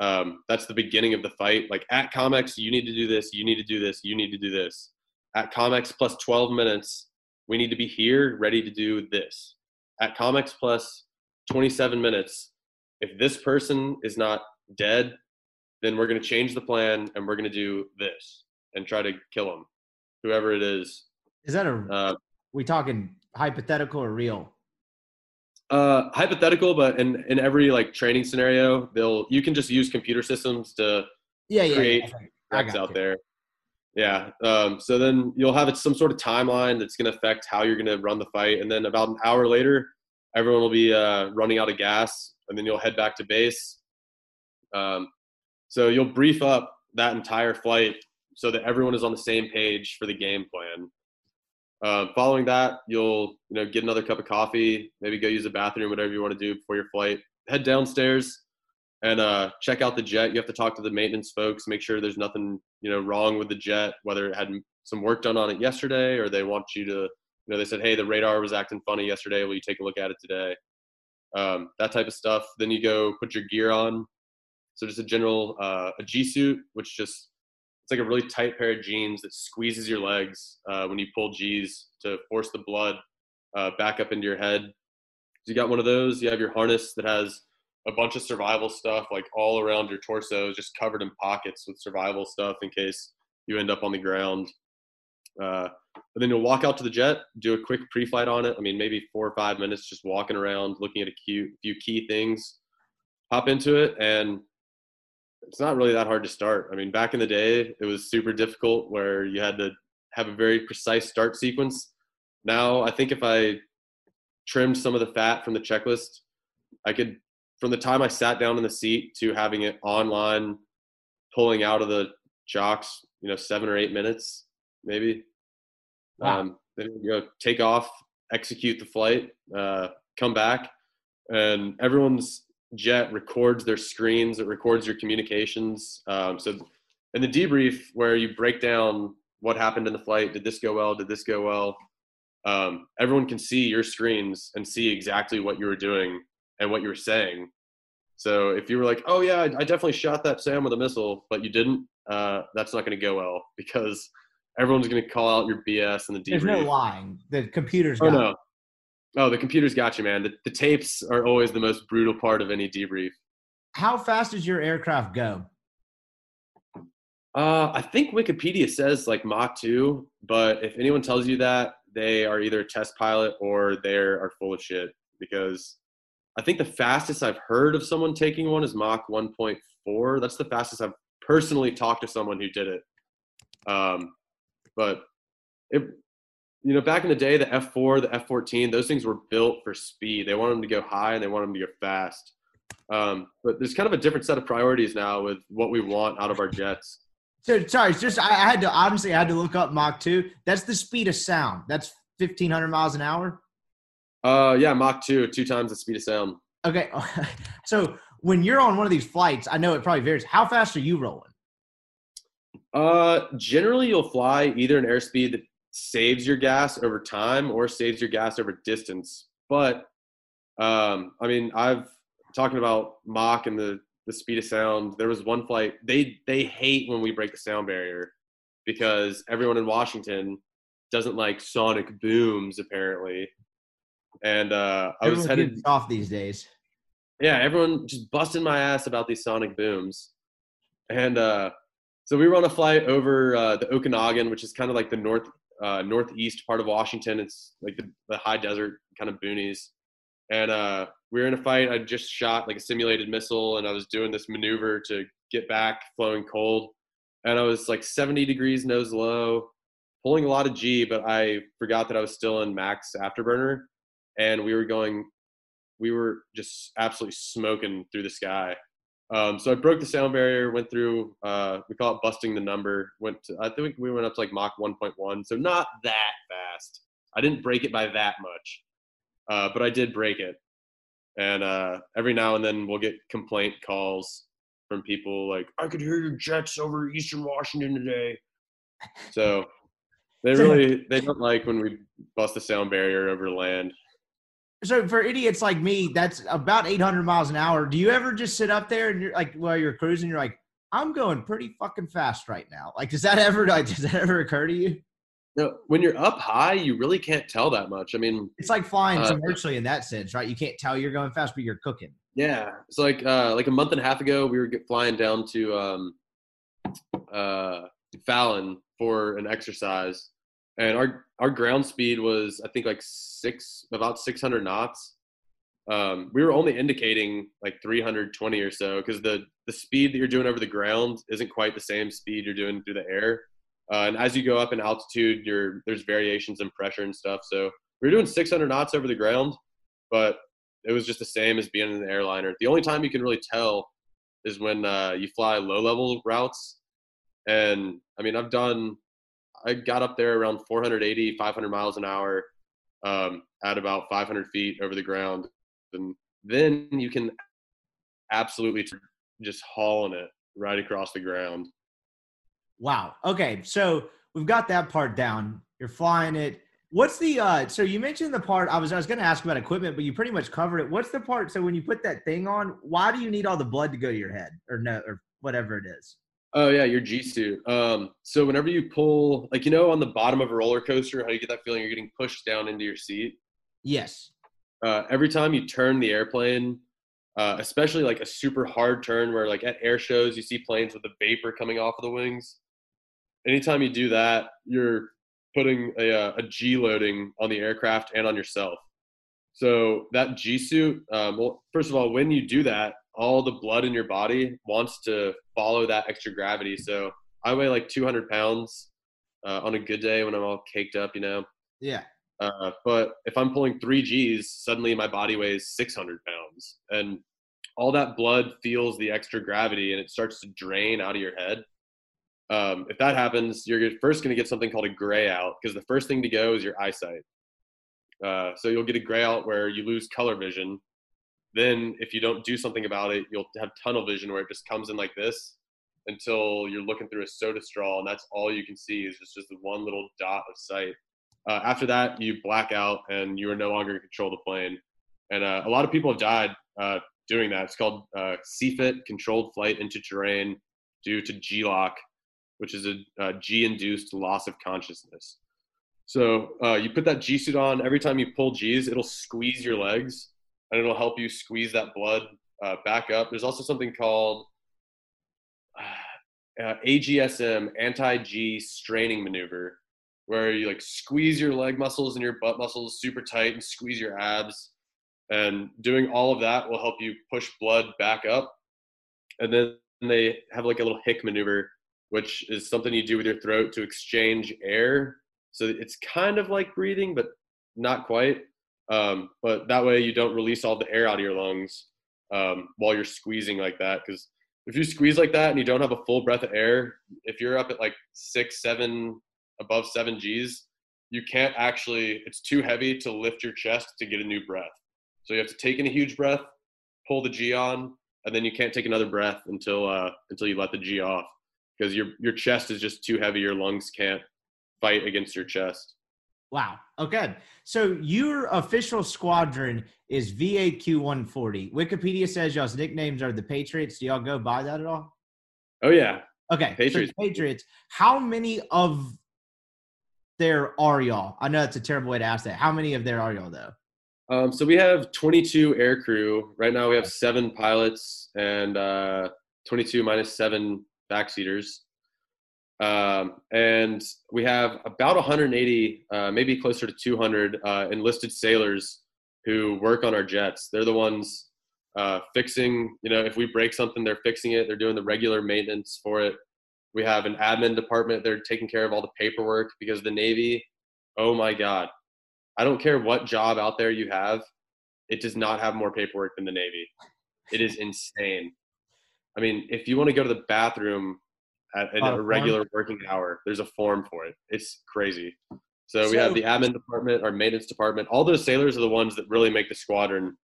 um, that's the beginning of the fight. Like at comex you need to do this you need to do this you need to do this. At comex plus 12 minutes we need to be here ready to do this. At comex plus 27 minutes if this person is not dead then we're going to change the plan and we're going to do this and try to kill them, whoever it is. Is that a? Uh, we talking hypothetical or real? Uh, hypothetical, but in in every like training scenario, they'll you can just use computer systems to yeah, yeah create yeah, out you. there. Yeah. Um, so then you'll have some sort of timeline that's going to affect how you're going to run the fight, and then about an hour later, everyone will be uh, running out of gas, and then you'll head back to base. Um, so you'll brief up that entire flight so that everyone is on the same page for the game plan. Uh, following that, you'll you know get another cup of coffee, maybe go use the bathroom, whatever you want to do before your flight. Head downstairs and uh, check out the jet. You have to talk to the maintenance folks, make sure there's nothing you know wrong with the jet, whether it had some work done on it yesterday or they want you to you know they said hey the radar was acting funny yesterday. Will you take a look at it today? Um, that type of stuff. Then you go put your gear on, so just a general uh, a G suit, which just it's like a really tight pair of jeans that squeezes your legs uh, when you pull G's to force the blood uh, back up into your head. So you got one of those. You have your harness that has a bunch of survival stuff like all around your torso, just covered in pockets with survival stuff in case you end up on the ground. Uh, and then you'll walk out to the jet, do a quick pre-flight on it. I mean, maybe four or five minutes just walking around, looking at a few, few key things. Hop into it, and it's not really that hard to start. I mean, back in the day, it was super difficult where you had to have a very precise start sequence. Now, I think if I trimmed some of the fat from the checklist, I could, from the time I sat down in the seat to having it online pulling out of the chocks, you know, seven or eight minutes, maybe. Wow. Um, then you go take off, execute the flight, uh, come back, and everyone's jet records their screens. It records your communications. Um, so in the debrief, where you break down what happened in the flight, did this go well? Did this go well? Um, everyone can see your screens and see exactly what you were doing and what you were saying. So if you were like, "Oh yeah, I definitely shot that Sam with a missile," but you didn't, uh, that's not going to go well *laughs* because everyone's going to call out your BS in the debrief. There's no lying. The computer's Oh no. Oh, the computer's got you, man. The, the tapes are always the most brutal part of any debrief. How fast does your aircraft go? Uh, I think Wikipedia says like Mach 2, but if anyone tells you that, they are either a test pilot or they are full of shit because I think the fastest I've heard of someone taking one is Mach 1.4. That's the fastest I've personally talked to someone who did it. Um, but it, you know, back in the day, the F4, the F14, those things were built for speed. They wanted them to go high and they wanted them to go fast. Um, but there's kind of a different set of priorities now with what we want out of our jets. So sorry, just I, I had to honestly I had to look up Mach 2. That's the speed of sound. That's 1500 miles an hour. Uh, yeah, Mach 2, two times the speed of sound. Okay. *laughs* so when you're on one of these flights, I know it probably varies. How fast are you rolling? Uh, generally, you'll fly either an airspeed that saves your gas over time or saves your gas over distance. But, um, I mean, I've talking about Mach and the the speed of sound. There was one flight they they hate when we break the sound barrier because everyone in Washington doesn't like sonic booms apparently. And uh, I was headed off these days. yeah, everyone just busting my ass about these sonic booms. And uh, so we were on a flight over uh, the Okanogan, which is kind of like the north uh, northeast part of Washington. It's like the, the high desert kind of boonies. And uh, we were in a fight. I just shot like a simulated missile, and I was doing this maneuver to get back, flowing cold. And I was like 70 degrees nose low, pulling a lot of G, but I forgot that I was still in max afterburner, and we were going we were just absolutely smoking through the sky. Um, so I broke the sound barrier, went through, uh, we call it busting the number. Went to, I think we went up to like Mach 1.1, so not that fast. I didn't break it by that much, uh, but I did break it. And uh, every now and then we'll get complaint calls from people like, I could hear your jets over Eastern Washington today. So they *laughs* really, they don't like when we bust the sound barrier over land. So for idiots like me, that's about 800 miles an hour. Do you ever just sit up there and you're like, while you're cruising, you're like, I'm going pretty fucking fast right now. Like, does that ever, like, does that ever occur to you? No, when you're up high, you really can't tell that much. I mean, It's like flying Uh, commercially in that sense, right? You can't tell you're going fast, but you're cooking. yeah, it's like uh, like a month and a half ago, we were flying down to um, uh, Fallon for an exercise, and our our ground speed was I think like six about 600 knots. Um, we were only indicating like 320 or so because the the speed that you're doing over the ground isn't quite the same speed you're doing through the air. Uh, and as you go up in altitude, you're, there's variations in pressure and stuff. So we were doing 600 knots over the ground, but it was just the same as being in an airliner. The only time you can really tell is when uh, you fly low level routes. And I mean, I've done, I got up there around 480, 500 miles an hour um, at about 500 feet over the ground. And then you can absolutely just hauling it right across the ground. Wow. Okay. So we've got that part down. You're flying it. What's the uh so you mentioned the part I was I was gonna ask about equipment, but you pretty much covered it. What's the part so when you put that thing on, why do you need all the blood to go to your head or no or whatever it is? Oh yeah, your G suit. Um, so whenever you pull, like you know, on the bottom of a roller coaster, how you get that feeling you're getting pushed down into your seat. Yes. Uh, every time you turn the airplane, uh, especially like a super hard turn where like at air shows you see planes with the vapor coming off of the wings. Anytime you do that, you're putting a, uh, a G loading on the aircraft and on yourself. So that G suit, um, well, first of all, when you do that, all the blood in your body wants to follow that extra gravity. So I weigh like 200 pounds uh, on a good day when I'm all caked up, you know. Yeah. Uh, but if I'm pulling three G's, suddenly my body weighs 600 pounds, and all that blood feels the extra gravity and it starts to drain out of your head. Um, if that happens, you're first going to get something called a gray out because the first thing to go is your eyesight. Uh, so you'll get a gray out where you lose color vision. Then, if you don't do something about it, you'll have tunnel vision where it just comes in like this until you're looking through a soda straw, and that's all you can see is just, just one little dot of sight. Uh, after that, you black out and you are no longer in control of the plane. And uh, a lot of people have died uh, doing that. It's called uh, CFIT, controlled flight into terrain, due to G-LOC, which is a, a G-induced loss of consciousness. So uh, you put that G suit on. Every time you pull G's, it'll squeeze your legs, and it'll help you squeeze that blood uh, back up. There's also something called uh, AGSM, anti-G straining maneuver, where you like squeeze your leg muscles and your butt muscles super tight and squeeze your abs. And doing all of that will help you push blood back up. And then they have like a little hic maneuver, which is something you do with your throat to exchange air so it's kind of like breathing, but not quite. Um, but that way you don't release all the air out of your lungs um, while you're squeezing like that. Because if you squeeze like that and you don't have a full breath of air, if you're up at like six, seven, above seven G's, you can't actually, it's too heavy to lift your chest to get a new breath. So you have to take in a huge breath, pull the G on, and then you can't take another breath until uh, until you let the G off because your your chest is just too heavy. Your lungs can't fight against your chest. Wow. Okay. So your official squadron is VAQ 140. Wikipedia says y'all's nicknames are the Patriots. Do y'all go by that at all? Oh yeah. Okay. Patriots. So Patriots. How many of there are y'all? I know that's a terrible way to ask that. How many of there are y'all though? Um, so we have 22 air crew. Right now we have seven pilots and uh, 22 minus seven backseaters. Um, and we have about 180, uh, maybe closer to 200 uh, enlisted sailors who work on our jets. They're the ones uh, fixing, you know, if we break something, they're fixing it. They're doing the regular maintenance for it. We have an admin department. They're taking care of all the paperwork because the Navy, oh my God, I don't care what job out there you have, it does not have more paperwork than the Navy. It is insane. I mean, if you want to go to the bathroom at, at a regular working hour. There's a form for it. It's crazy. So, so we have the admin department, our maintenance department. All those sailors are the ones that really make the squadron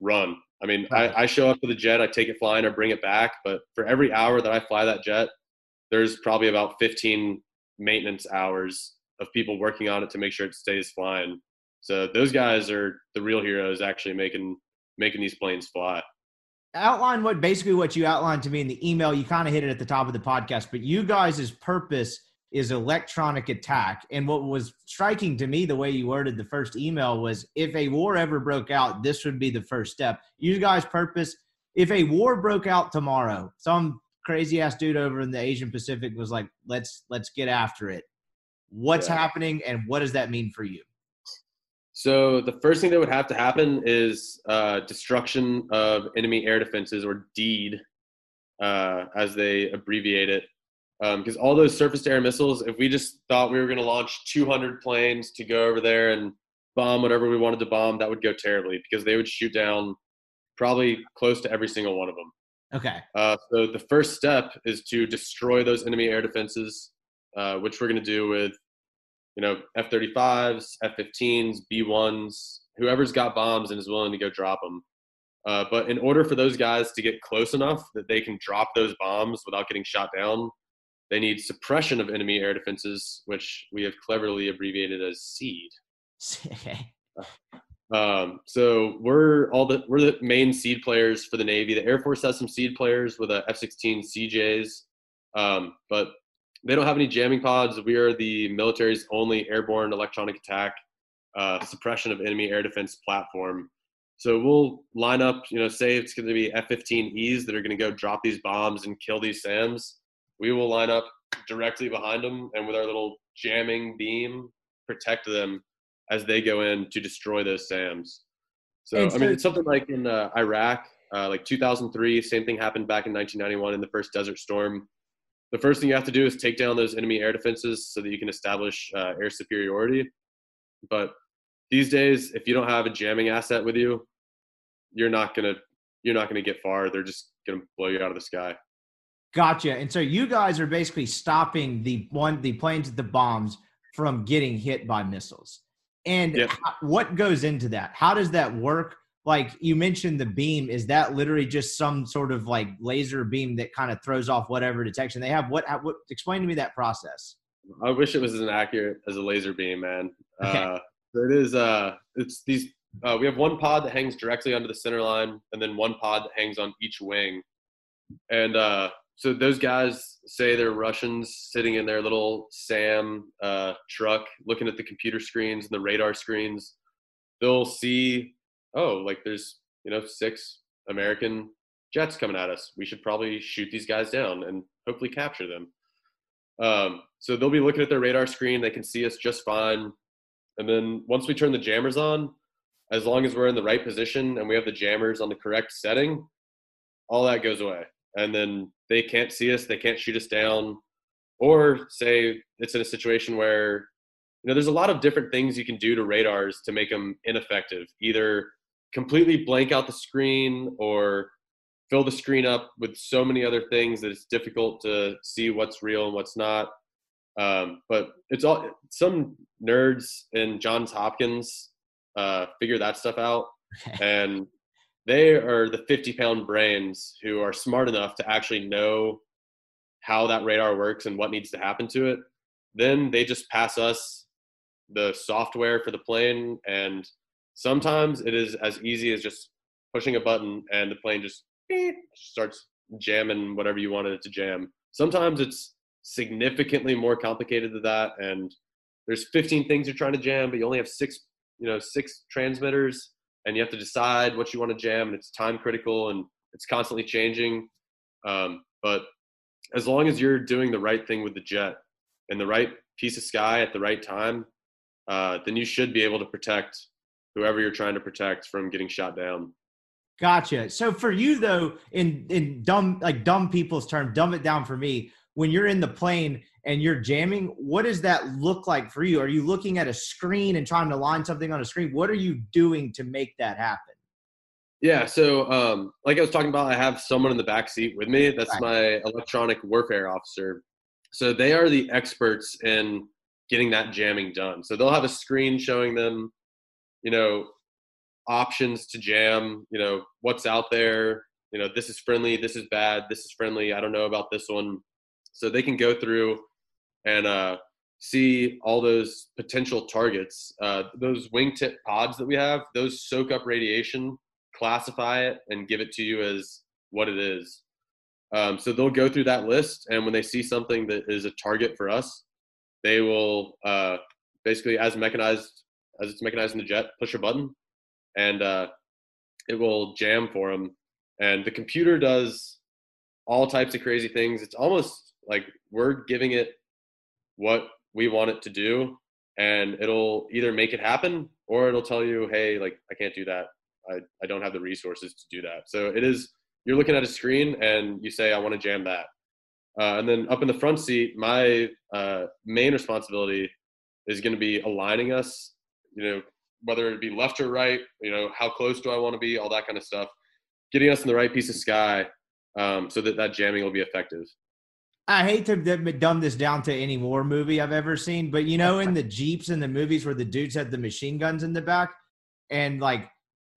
run. I mean, I, I show up to the jet, I take it flying or bring it back, but for every hour that I fly that jet, there's probably about 15 maintenance hours of people working on it to make sure it stays flying. So those guys are the real heroes actually making making these planes fly outline what basically what you outlined to me in the email. You kind of hit it at the top of the podcast, but you guys' purpose is electronic attack. And what was striking to me, the way you worded the first email was if a war ever broke out, this would be the first step. You guys' purpose, if a war broke out tomorrow, some crazy ass dude over in the Asian Pacific was like, let's let's get after it. What's yeah. happening and what does that mean for you? So the first thing that would have to happen is uh, destruction of enemy air defenses, or DEAD, uh, as they abbreviate it. Because um, all those surface-to-air missiles, if we just thought we were going to launch 200 planes to go over there and bomb whatever we wanted to bomb, that would go terribly because they would shoot down probably close to every single one of them. Okay. Uh, so the first step is to destroy those enemy air defenses, uh, which we're going to do with you know, F 35s, F 15s, B 1s, whoever's got bombs and is willing to go drop them. Uh, but in order for those guys to get close enough that they can drop those bombs without getting shot down, they need suppression of enemy air defenses, which we have cleverly abbreviated as SEAD. *laughs* um, so we're all the we're the main SEAD players for the Navy. The Air Force has some SEAD players with a F-16 CJs, um, but they don't have any jamming pods. We are the military's only airborne electronic attack uh, suppression of enemy air defense platform. So we'll line up, you know, say it's going to be F-15Es that are going to go drop these bombs and kill these SAMs. We will line up directly behind them and with our little jamming beam protect them as they go in to destroy those SAMs. So, so I mean, it's something like in uh, Iraq, uh, like 2003, same thing happened back in 1991 in the first Desert Storm the first thing you have to do is take down those enemy air defenses so that you can establish uh, air superiority. But these days, if you don't have a jamming asset with you, you're not gonna you're not to get far. They're just to blow you out of the sky. Gotcha. And so you guys are basically stopping the one the planes the bombs from getting hit by missiles. And Yep. how- what goes into that? How does that work? Like you mentioned the beam, is that literally just some sort of like laser beam that kind of throws off whatever detection they have? What, what explain to me that process? I wish it was as accurate as a laser beam, man. Okay. Uh, it is. Uh, it's these. Uh, we have one pod that hangs directly under the center line, and then one pod that hangs on each wing. And uh, so those guys say they're Russians sitting in their little Sam uh, truck, looking at the computer screens and the radar screens. They'll see, oh, like there's you know six American jets coming at us. We should probably shoot these guys down and hopefully capture them. Um, so they'll be looking at their radar screen. They can see us just fine. And then once we turn the jammers on, as long as we're in the right position and we have the jammers on the correct setting, all that goes away. And then they can't see us. They can't shoot us down. Or say it's in a situation where, you know, there's a lot of different things you can do to radars to make them ineffective. Either completely blank out the screen or fill the screen up with so many other things that it's difficult to see what's real and what's not. Um, but it's all some nerds in Johns Hopkins uh, figure that stuff out, *laughs* and they are the 50 pound brains who are smart enough to actually know how that radar works and what needs to happen to it. Then they just pass us the software for the plane, and sometimes it is as easy as just pushing a button and the plane just starts jamming whatever you wanted it to jam. Sometimes it's significantly more complicated than that, and there's 15 things you're trying to jam, but you only have six, you know, six transmitters, and you have to decide what you want to jam, and it's time critical and it's constantly changing. Um, but as long as you're doing the right thing with the jet and the right piece of sky at the right time, uh, then you should be able to protect whoever you're trying to protect from getting shot down. Gotcha. So for you though, in in dumb like dumb people's term, dumb it down for me. When you're in the plane and you're jamming, what does that look like for you? Are you looking at a screen and trying to line something on a screen? What are you doing to make that happen? Yeah, so um, like I was talking about, I have someone in the back seat with me. That's Right. my electronic warfare officer. So they are the experts in getting that jamming done. So they'll have a screen showing them, you know, options to jam. You know, what's out there. You know, this is friendly. This is bad. This is friendly. I don't know about this one. So they can go through and uh, see all those potential targets. Uh, those wingtip pods that we have, those soak up radiation classify it and give it to you as what it is. Um, so they'll go through that list, and when they see something that is a target for us, they will uh, basically, as mechanized as it's mechanized in the jet, push a button, and uh, it will jam for them. And the computer does all types of crazy things. It's almost like we're giving it what we want it to do, and it'll either make it happen or it'll tell you, "Hey, like I can't do that. I, I don't have the resources to do that. So it is, you're looking at a screen and you say, I want to jam that. Uh, and then up in the front seat, my uh, main responsibility is going to be aligning us, you know, whether it be left or right, you know, how close do I want to be, all that kind of stuff, getting us in the right piece of sky um, so that that jamming will be effective. I hate to dumb this down to any war movie I've ever seen, but you know, in the Jeeps and the movies where the dudes had the machine guns in the back and like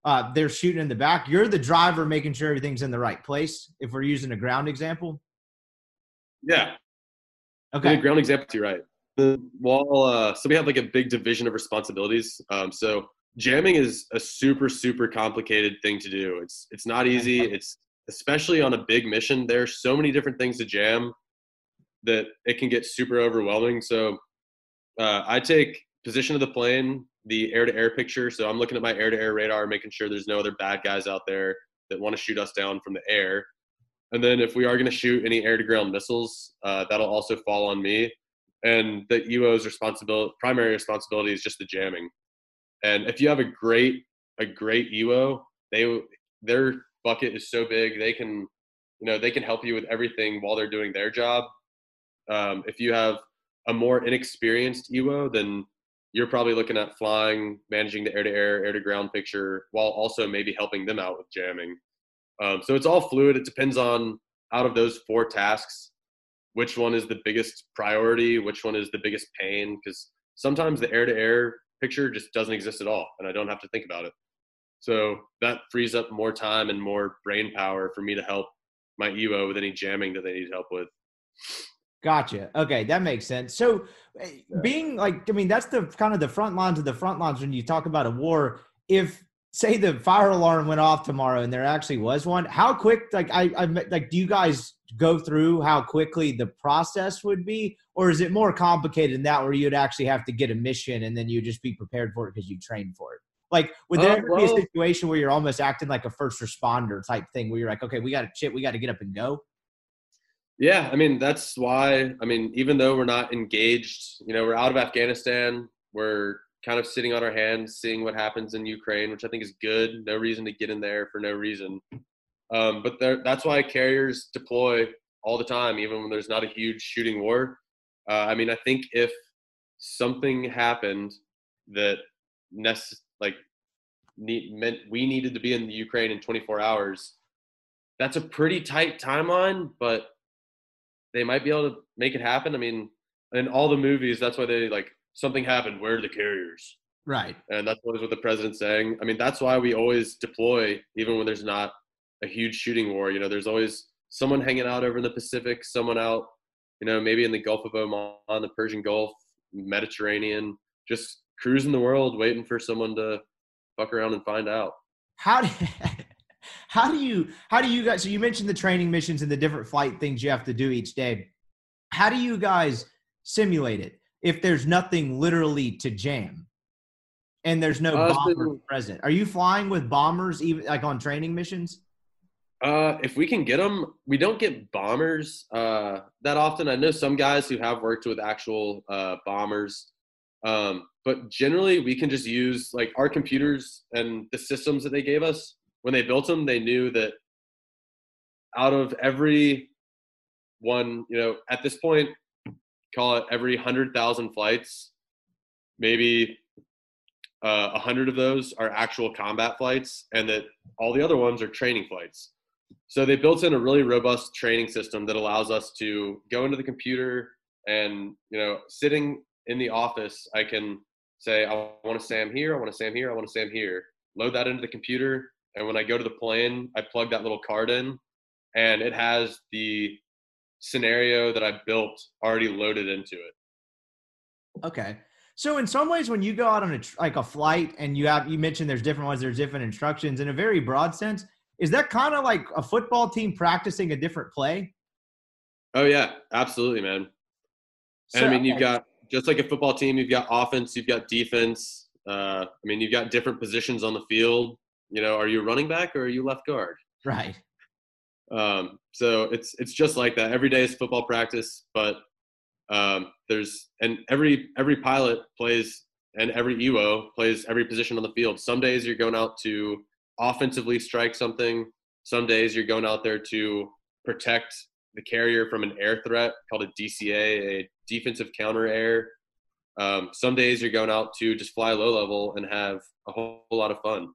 uh, they're shooting in the back, you're the driver making sure everything's in the right place. If we're using a ground example. Yeah. Okay. Ground example, you're right. The wall, uh, so we have like a big division of responsibilities. Um, so jamming is a super, super complicated thing to do. It's it's not easy. It's especially on a big mission. There's so many different things to jam that it can get super overwhelming. So uh, I take position of the plane, the air-to-air picture. So I'm looking at my air-to-air radar, making sure there's no other bad guys out there that want to shoot us down from the air. And then if we are going to shoot any air-to-ground missiles, uh, that'll also fall on me. And the EWO's responsibility, primary responsibility, is just the jamming. And if you have a great a great EWO, they their bucket is so big they can you know they can help you with everything while they're doing their job. Um, if you have a more inexperienced EWO, then you're probably looking at flying, managing the air-to-air, air-to-ground picture, while also maybe helping them out with jamming. Um, so it's all fluid. It depends on out of those four tasks, which one is the biggest priority, which one is the biggest pain. Because sometimes the air to air picture just doesn't exist at all, and I don't have to think about it. So that frees up more time and more brain power for me to help my EWO with any jamming that they need help with. Gotcha. Okay, that makes sense. So, eh, being like, I mean, that's the kind of the front lines of the front lines when you talk about a war. If say the fire alarm went off tomorrow and there actually was one, how quick? Like, I, I like, do you guys go through how quickly the process would be, or is it more complicated than that, where you'd actually have to get a mission and then you just be prepared for it because you trained for it? Like, would there uh, well, be a situation where you're almost acting like a first responder type thing, where you're like, okay, we got to shit, we got to get up and go? Yeah, I mean that's why. I mean, even though we're not engaged, you know, we're out of Afghanistan. We're kind of sitting on our hands, seeing what happens in Ukraine, which I think is good. No reason to get in there for no reason. Um, but there, that's why carriers deploy all the time, even when there's not a huge shooting war. Uh, I mean, I think if something happened that nece- like need, meant we needed to be in the Ukraine in 24 hours, that's a pretty tight timeline. But they might be able to make it happen. I mean, in all the movies, that's why they like something happened. Where are the carriers? Right. And that's always what the president's saying. I mean, that's why we always deploy, even when there's not a huge shooting war. You know, there's always someone hanging out over in the Pacific, someone out, you know, maybe in the Gulf of Oman, the Persian Gulf, Mediterranean, just cruising the world, waiting for someone to fuck around and find out. How do *laughs* how do you how do you guys so you mentioned the training missions and the different flight things you have to do each day how do you guys simulate it if there's nothing literally to jam and there's no uh, bomber present. Are you flying with bombers even like on training missions? Uh, if we can get them, we don't get bombers uh, that often. I know some guys who have worked with actual uh, bombers, um, but generally we can just use like our computers and the systems that they gave us. When they built them, they knew that out of every one, you know, at this point, call it every hundred thousand flights, maybe uh, a uh, hundred of those are actual combat flights, and that all the other ones are training flights. So they built in a really robust training system that allows us to go into the computer and, you know, sitting in the office, I can say, I want to SAM here, I want to SAM here, I want to SAM here. Load that into the computer, and when I go to the plane, I plug that little card in, and it has the scenario that I built already loaded into it. Okay. So in some ways, when you go out on a like a flight and you have you mentioned there's different ones, there's different instructions in a very broad sense. Is that kind of like a football team practicing a different play? Oh yeah, absolutely, man. So, and I mean, you've got just like a football team, you've got offense, you've got defense. Uh, I mean, you've got different positions on the field. You know, are you running back or are you left guard? Right. Um, so it's it's just like that. Every day is football practice, but um, there's and every every pilot plays and every EWO plays every position on the field. Some days you're going out to offensively strike something. Some days you're going out there to protect the carrier from an air threat called a DCA, a defensive counter air. Um, some days you're going out to just fly low level and have a whole, whole lot of fun.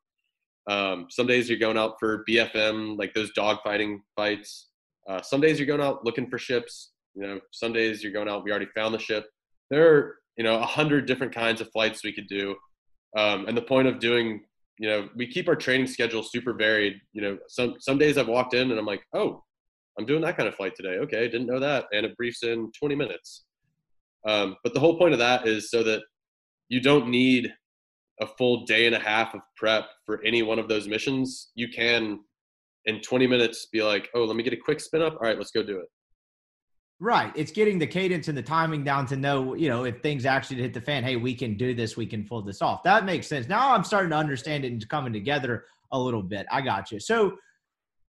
Um, some days you're going out for BFM, like those dogfighting fights. Uh, some days you're going out looking for ships. You know, some days you're going out. We already found the ship. There are you know a hundred different kinds of flights we could do. Um, and the point of doing, you know, we keep our training schedule super varied. You know, some some days I've walked in and I'm like, oh, I'm doing that kind of flight today. Okay, didn't know that, and it briefs in 20 minutes. Um, but the whole point of that is so that you don't need a full day and a half of prep for any one of those missions, you can in 20 minutes be like, oh, let me get a quick spin up. All right, let's go do it. Right. It's getting the cadence and the timing down to know, you know, if things actually hit the fan, hey, we can do this, we can pull this off. That makes sense. Now I'm starting to understand it and coming together a little bit. I got you. So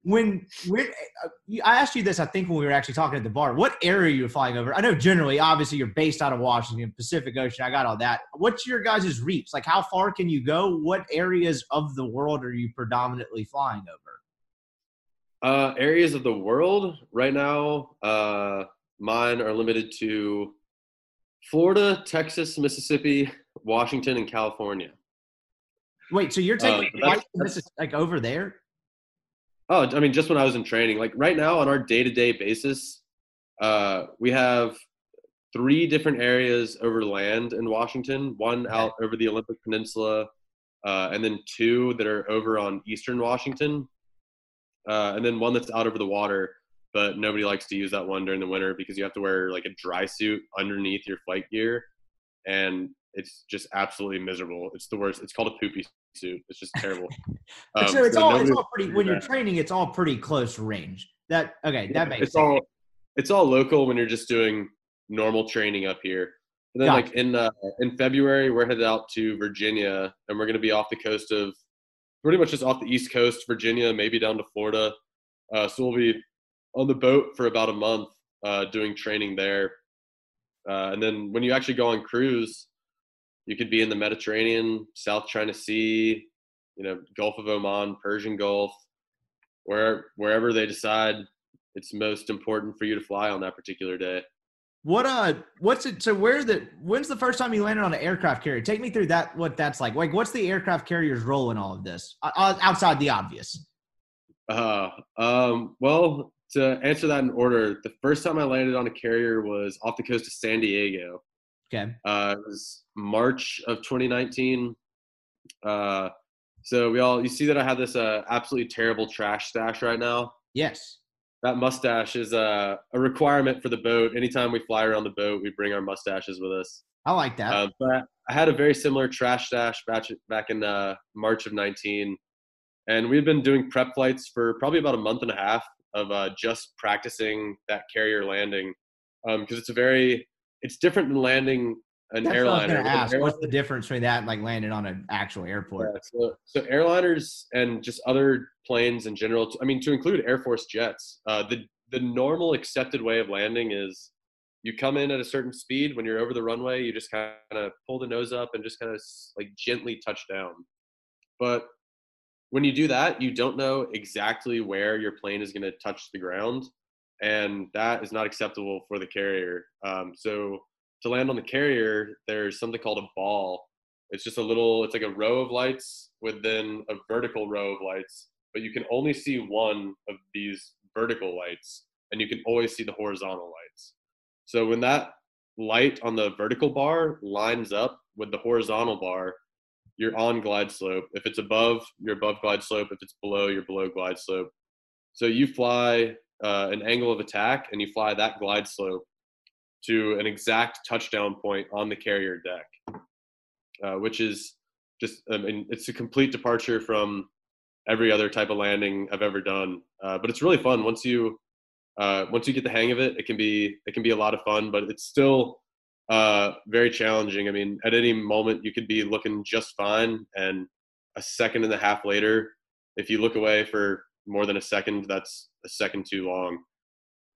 when when uh, I asked you this, I think when we were actually talking at the bar, what area you were flying over? I know generally, obviously, you're based out of Washington, Pacific Ocean. I got all that. What's your guys' reach? Like, how far can you go? What areas of the world are you predominantly flying over? Uh, areas of the world right now, uh, mine are limited to Florida, Texas, Mississippi, Washington, and California. Wait, so you're taking uh, like over there? Oh, I mean, just when I was in training, like right now on our day to day basis, uh, we have three different areas over land in Washington. One out over the Olympic Peninsula, uh, and then two that are over on Eastern Washington, uh, and then one that's out over the water. But nobody likes to use that one during the winter because you have to wear like a dry suit underneath your flight gear, and it's just absolutely miserable. It's the worst. It's called a poopy suit. It's just terrible. *laughs* Um, so it's so all it's all pretty when you're training. It's all pretty close range. That okay. That yeah, makes it's sense. all it's all local when you're just doing normal training up here. And then gotcha. like in uh, in February, we're headed out to Virginia, and we're going to be off the coast of pretty much just off the East Coast, Virginia, maybe down to Florida. Uh, so we'll be on the boat for about a month uh, doing training there. Uh, and then when you actually go on cruise, you could be in the Mediterranean, South China Sea, you know, Gulf of Oman, Persian Gulf, where wherever they decide it's most important for you to fly on that particular day. What uh what's it so where the when's the first time you landed on an aircraft carrier? Take me through that what that's like. Like what's the aircraft carrier's role in all of this? Uh, outside the obvious. Uh um well to answer that in order, the first time I landed on a carrier was off the coast of San Diego. Okay. Uh it was March of 2019. Uh so we all you see that I have this uh absolutely terrible trash stash right now. Yes that mustache is a, a requirement for the boat. Anytime we fly around the boat, we bring our mustaches with us. I like that. Uh, but I had a very similar trash stash back, back in uh, March of 19. And we've been doing prep flights for probably about a month and a half of uh, just practicing that carrier landing. Because um, it's a very, it's different than landing an That's airliner. What ask. What's the difference between that and like landing on an actual airport? Yeah, so, so airliners and just other planes in general. I mean, to include Air Force jets, uh, the the normal accepted way of landing is you come in at a certain speed when you're over the runway. You just kind of pull the nose up and just kind of like gently touch down. But when you do that, you don't know exactly where your plane is going to touch the ground, and that is not acceptable for the carrier. Um, so to land on the carrier, there's something called a ball. It's just a little, it's like a row of lights with then a vertical row of lights, but you can only see one of these vertical lights and you can always see the horizontal lights. So when that light on the vertical bar lines up with the horizontal bar, you're on glide slope. If it's above, you're above glide slope. If it's below, you're below glide slope. So you fly uh, an angle of attack and you fly that glide slope to an exact touchdown point on the carrier deck, uh, which is just, I mean, it's a complete departure from every other type of landing I've ever done. Uh, but it's really fun once you uh, once you get the hang of it. It can be it can be a lot of fun, but it's still uh, very challenging. I mean, at any moment you could be looking just fine, and a second and a half later, if you look away for more than a second, that's a second too long.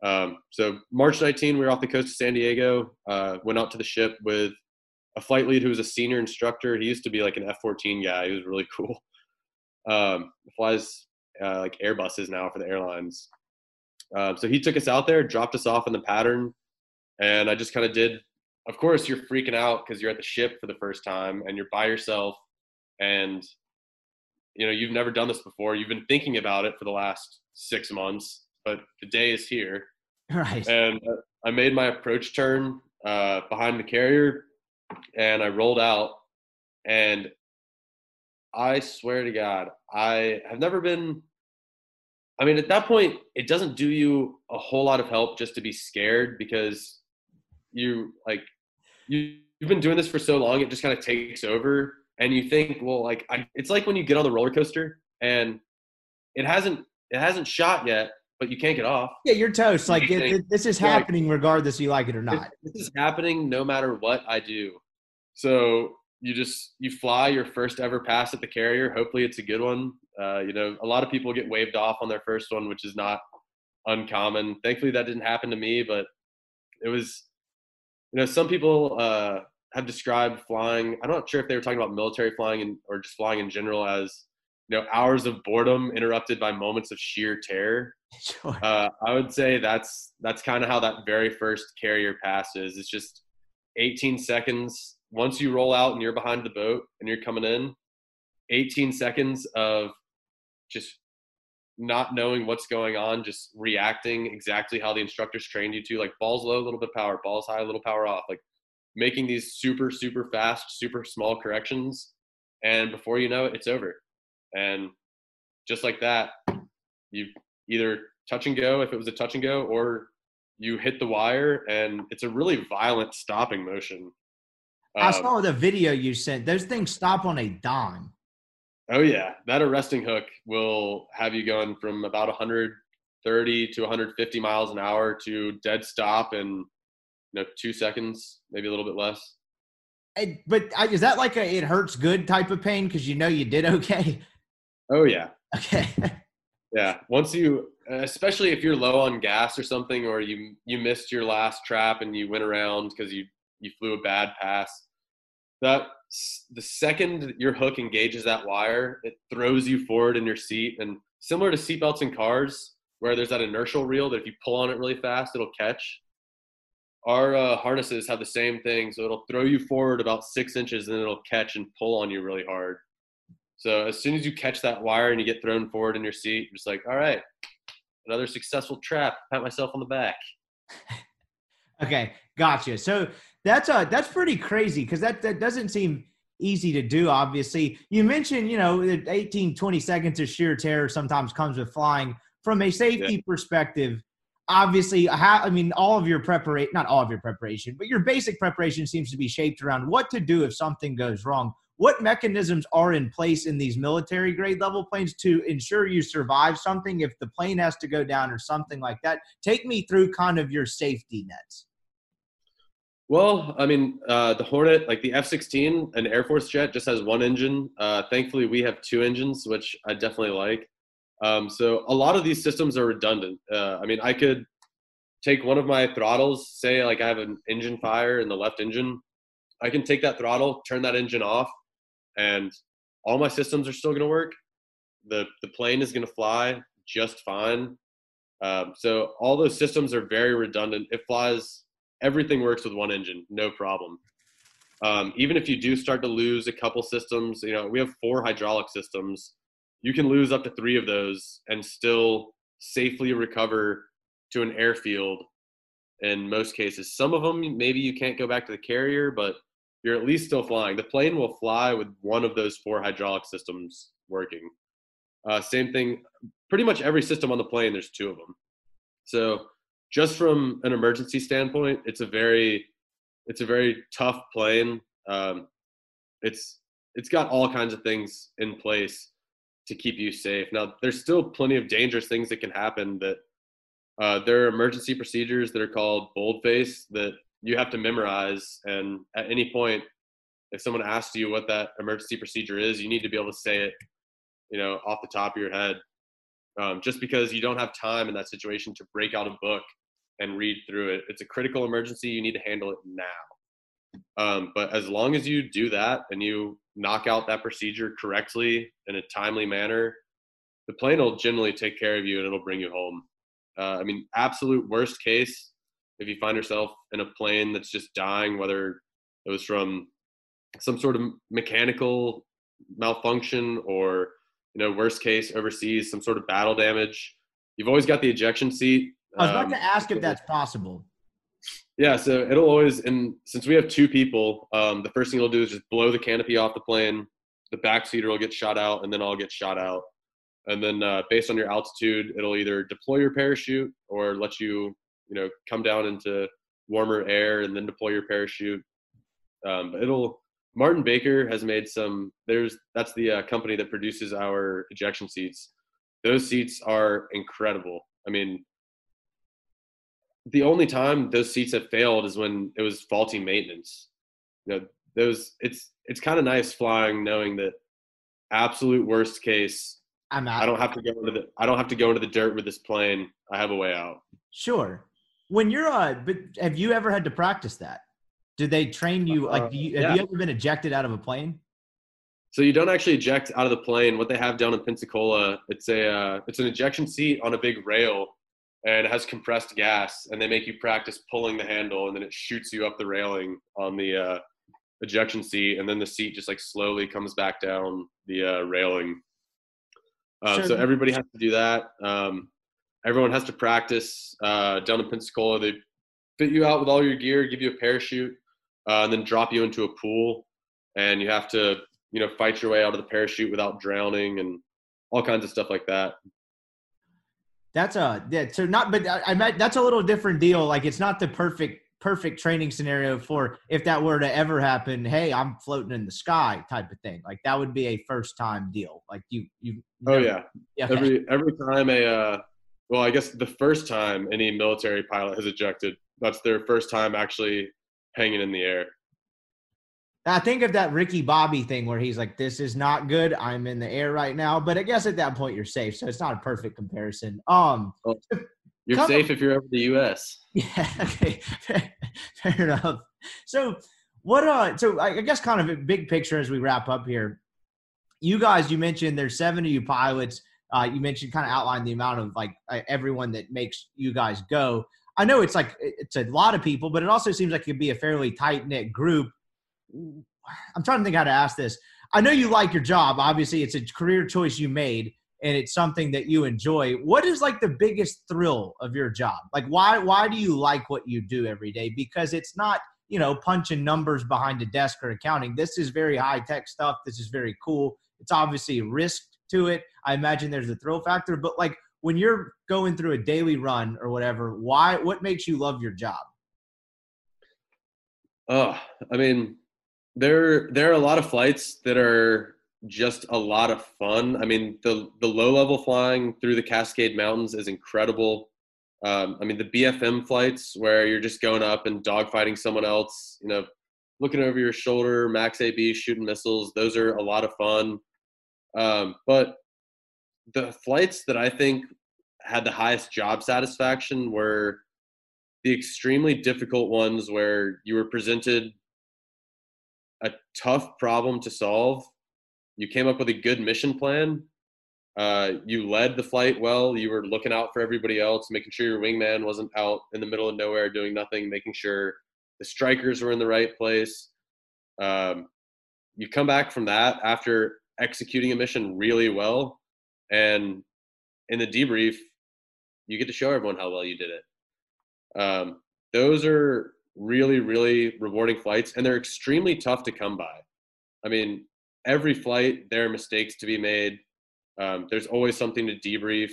Um, so March 19, we were off the coast of San Diego. Uh, went out to the ship with a flight lead who was a senior instructor. He used to be like an F-14 guy. He was really *laughs* cool. Um, flies uh, like Airbuses now for the airlines. Uh, so he took us out there, dropped us off in the pattern, and I just kind of did. Of course, you're freaking out because you're at the ship for the first time and you're by yourself, and you know you've never done this before. You've been thinking about it for the last six months, but the day is here *laughs* Right. And I made my approach turn uh, behind the carrier, and I rolled out. And I swear to God, I have never been. I mean, at that point, it doesn't do you a whole lot of help just to be scared because you like you, you've been doing this for so long, it just kind of takes over, and you think, well, like I, it's like when you get on the roller coaster and it hasn't it hasn't shot yet, but you can't get off. Yeah, you're toast. Like it, this is happening regardless you like it or not. This, this is happening no matter what I do. So you just you fly your first ever pass at the carrier. Hopefully it's a good one. Uh, you know, a lot of people get waved off on their first one, which is not uncommon. Thankfully that didn't happen to me, but it was. You know, some people uh, have described flying. I'm not sure if they were talking about military flying and, or just flying in general as you know hours of boredom interrupted by moments of sheer terror *laughs* Sure. Uh, I would say that's that's kind of how that very first carrier pass is. It's just 18 seconds. Once you roll out and you're behind the boat and you're coming in, 18 seconds of just not knowing what's going on, just reacting exactly how the instructors trained you to, like balls low, a little bit power, balls high, a little power off, like making these super, super fast, super small corrections. And before you know it, it's over. And just like that, you either touch and go if it was a touch and go, or you hit the wire and it's a really violent stopping motion. I um, saw the video you sent. Those things stop on a dime. Oh yeah, that arresting hook will have you going from about 130 to 150 miles an hour to dead stop in you know two seconds, maybe a little bit less. but is that like a it hurts good type of pain because you know you did okay? Oh yeah. Okay. *laughs* yeah, once you, especially if you're low on gas or something, or you you missed your last trap and you went around because you you flew a bad pass. That the second your hook engages that wire, it throws you forward in your seat. And similar to seatbelts in cars, where there's that inertial reel that if you pull on it really fast, it'll catch. Our uh, harnesses have the same thing, so it'll throw you forward about six inches, and then it'll catch and pull on you really hard. So as soon as you catch that wire and you get thrown forward in your seat, you're just like, all right, another successful trap. Pat myself on the back. *laughs* okay, gotcha. So that's uh that's pretty crazy because that that doesn't seem easy to do obviously you mentioned you know 18 20 seconds of sheer terror sometimes comes with flying from a safety yeah. perspective obviously i mean all of your preparation not all of your preparation but your basic preparation seems to be shaped around what to do if something goes wrong what mechanisms are in place in these military grade level planes to ensure you survive something if the plane has to go down or something like that take me through kind of your safety nets well, I mean, uh, the Hornet, like the F 16, an Air Force jet, just has one engine. Uh, thankfully, we have two engines, which I definitely like. Um, so a lot of these systems are redundant. Uh, I mean, I could take one of my throttles, say, like I have an engine fire in the left engine. I can take that throttle, turn that engine off, and all my systems are still going to work. The, the plane is going to fly just fine. Um, so all those systems are very redundant. It flies everything works with one engine, no problem. Um, even if you do start to lose a couple systems, you know, we have four hydraulic systems. You can lose up to three of those and still safely recover to an airfield in most cases. Some of them, maybe you can't go back to the carrier, but you're at least still flying. The plane will fly with one of those four hydraulic systems working. Uh, same thing, pretty much every system on the plane, there's two of them. So just from an emergency standpoint, it's a very it's a very tough plane. Um, it's it's got all kinds of things in place to keep you safe. Now, there's still plenty of dangerous things that can happen. That uh, there are emergency procedures that are called boldface that you have to memorize, and at any point, if someone asks you what that emergency procedure is, you need to be able to say it, you know, off the top of your head. Um, just because you don't have time in that situation to break out a book and read through it. It's a critical emergency. You need to handle it now. Um, but as long as you do that and you knock out that procedure correctly in a timely manner, the plane will generally take care of you and it'll bring you home. Uh, I mean, absolute worst case, if you find yourself in a plane that's just dying, whether it was from some sort of mechanical malfunction or, you know, worst case overseas, some sort of battle damage, you've always got the ejection seat I was about um, to ask if that's possible. Yeah, so it'll always, and since we have two people, um, the first thing it'll do is just blow the canopy off the plane. The back seater will get shot out, and then I'll get shot out. And then, uh, based on your altitude, it'll either deploy your parachute or let you, you know, come down into warmer air and then deploy your parachute. Um, it'll. Martin Baker has made some. There's that's the uh, company that produces our ejection seats. Those seats are incredible. I mean, the only time those seats have failed is when it was faulty maintenance. You know, those it's it's kind of nice flying knowing that absolute worst case I'm out. I don't have to go into the I don't have to go into the dirt with this plane. I have a way out. Sure. When you're uh but have you ever had to practice that? Did they train you like you, have yeah. you ever been ejected out of a plane? So you don't actually eject out of the plane. What they have down in Pensacola, it's a uh, it's an ejection seat on a big rail and it has compressed gas and they make you practice pulling the handle and then it shoots you up the railing on the uh, ejection seat and then the seat just like slowly comes back down the uh, railing Uh, So- so everybody has to do that. Um, everyone has to practice uh, down in Pensacola. They fit you out with all your gear, give you a parachute, uh, and then drop you into a pool, and you have to you know fight your way out of the parachute without drowning and all kinds of stuff like that. That's a yeah, so not, but I, I meant that's a little different deal. Like it's not the perfect perfect training scenario for if that were to ever happen. Hey, I'm floating in the sky type of thing. Like that would be a first time deal. Like you you. Oh never- yeah, yeah. every every time a uh, well, I guess the first time any military pilot has ejected, that's their first time actually hanging in the air. I think of that Ricky Bobby thing where he's like, "This is not good. I'm in the air right now." But I guess at that point you're safe, so it's not a perfect comparison. Um, You're Come- safe if you're over the U.S. *laughs* yeah, okay, fair, *laughs* fair enough. So, what? Uh, so I I guess kind of a big picture as we wrap up here. You guys, you mentioned there's seven of you pilots. Uh, you mentioned kind of outlined the amount of like uh, everyone that makes you guys go. I know it's like it's a lot of people, but it also seems like it could be a fairly tight knit group. I'm trying to think how to ask this. I know you like your job. Obviously, it's a career choice you made, and it's something that you enjoy. What is like the biggest thrill of your job? Like, why why do you like what you do every day? Because it's not you know punching numbers behind a desk or accounting. This is very high tech stuff. This is very cool. It's obviously risk to it. I imagine there's a thrill factor, but like when you're going through a daily run or whatever, why what makes you love your job? Oh, I mean, there there are a lot of flights that are just a lot of fun. I mean, the the low level flying through the Cascade Mountains is incredible. Um, I mean, the BFM flights where you're just going up and dogfighting someone else, you know, looking over your shoulder, max AB, shooting missiles. Those are a lot of fun. Um, but the flights that I think had the highest job satisfaction were the extremely difficult ones where you were presented a tough problem to solve. You came up with a good mission plan. Uh, you led the flight well. You were looking out for everybody else, making sure your wingman wasn't out in the middle of nowhere doing nothing, making sure the strikers were in the right place. Um, you come back from that after executing a mission really well, and in the debrief, you get to show everyone how well you did it. Um, those are really, really rewarding flights, and they're extremely tough to come by. I mean, every flight there are mistakes to be made. Um, there's always something to debrief.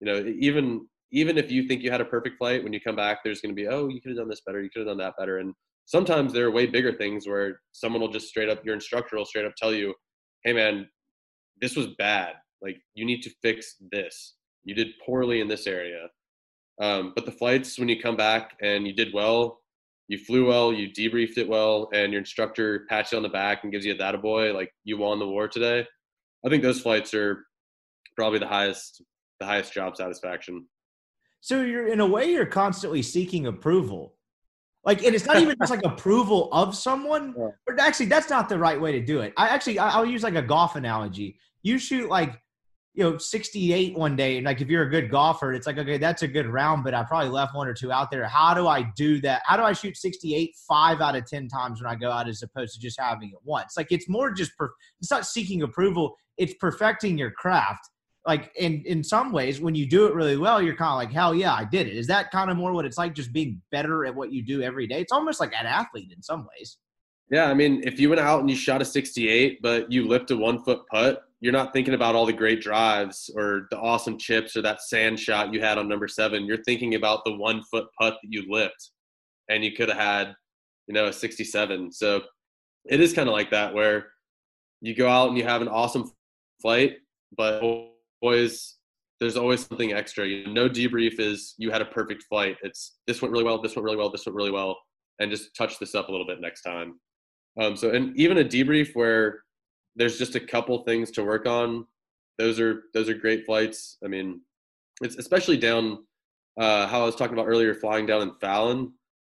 You know, even even if you think you had a perfect flight, when you come back, there's going to be, oh, you could have done this better, you could have done that better, and sometimes there are way bigger things where someone will just straight up, your instructor will straight up tell you, hey man, this was bad. Like you need to fix this. You did poorly in this area. Um, but the flights, when you come back and you did well, you flew well, you debriefed it well, and your instructor pats you on the back and gives you a data boy, like you won the war today. I think those flights are probably the highest, the highest job satisfaction. So you're in a way you're constantly seeking approval. Like and it's not even just like *laughs* approval of someone, Yeah. but actually that's not the right way to do it. I actually I'll use like a golf analogy. You shoot like you know 68 one day and like if you're a good golfer it's like okay that's a good round but i probably left one or two out there. How do i do that? How do i shoot 68 five out of 10 times when i go out as opposed to just having it once? Like it's more just per, it's not seeking approval it's perfecting your craft. Like in in some ways when you do it really well you're kind of like hell yeah i did it. Is that kind of more what it's like just being better at what you do every day? It's almost like an athlete in some ways. Yeah, I mean, if you went out and you shot a 68, but you lipped a one foot putt, you're not thinking about all the great drives or the awesome chips or that sand shot you had on number seven. You're thinking about the one foot putt that you lipped, and you could have had, you know, a 67. So it is kind of like that where you go out and you have an awesome flight, but always there's always something extra. You know, no debrief is you had a perfect flight. It's this went really well, this went really well, this went really well, and just touch this up a little bit next time. Um, so, and even a debrief where there's just a couple things to work on. Those are those are great flights. I mean, it's especially down uh, how I was talking about earlier, flying down in Fallon.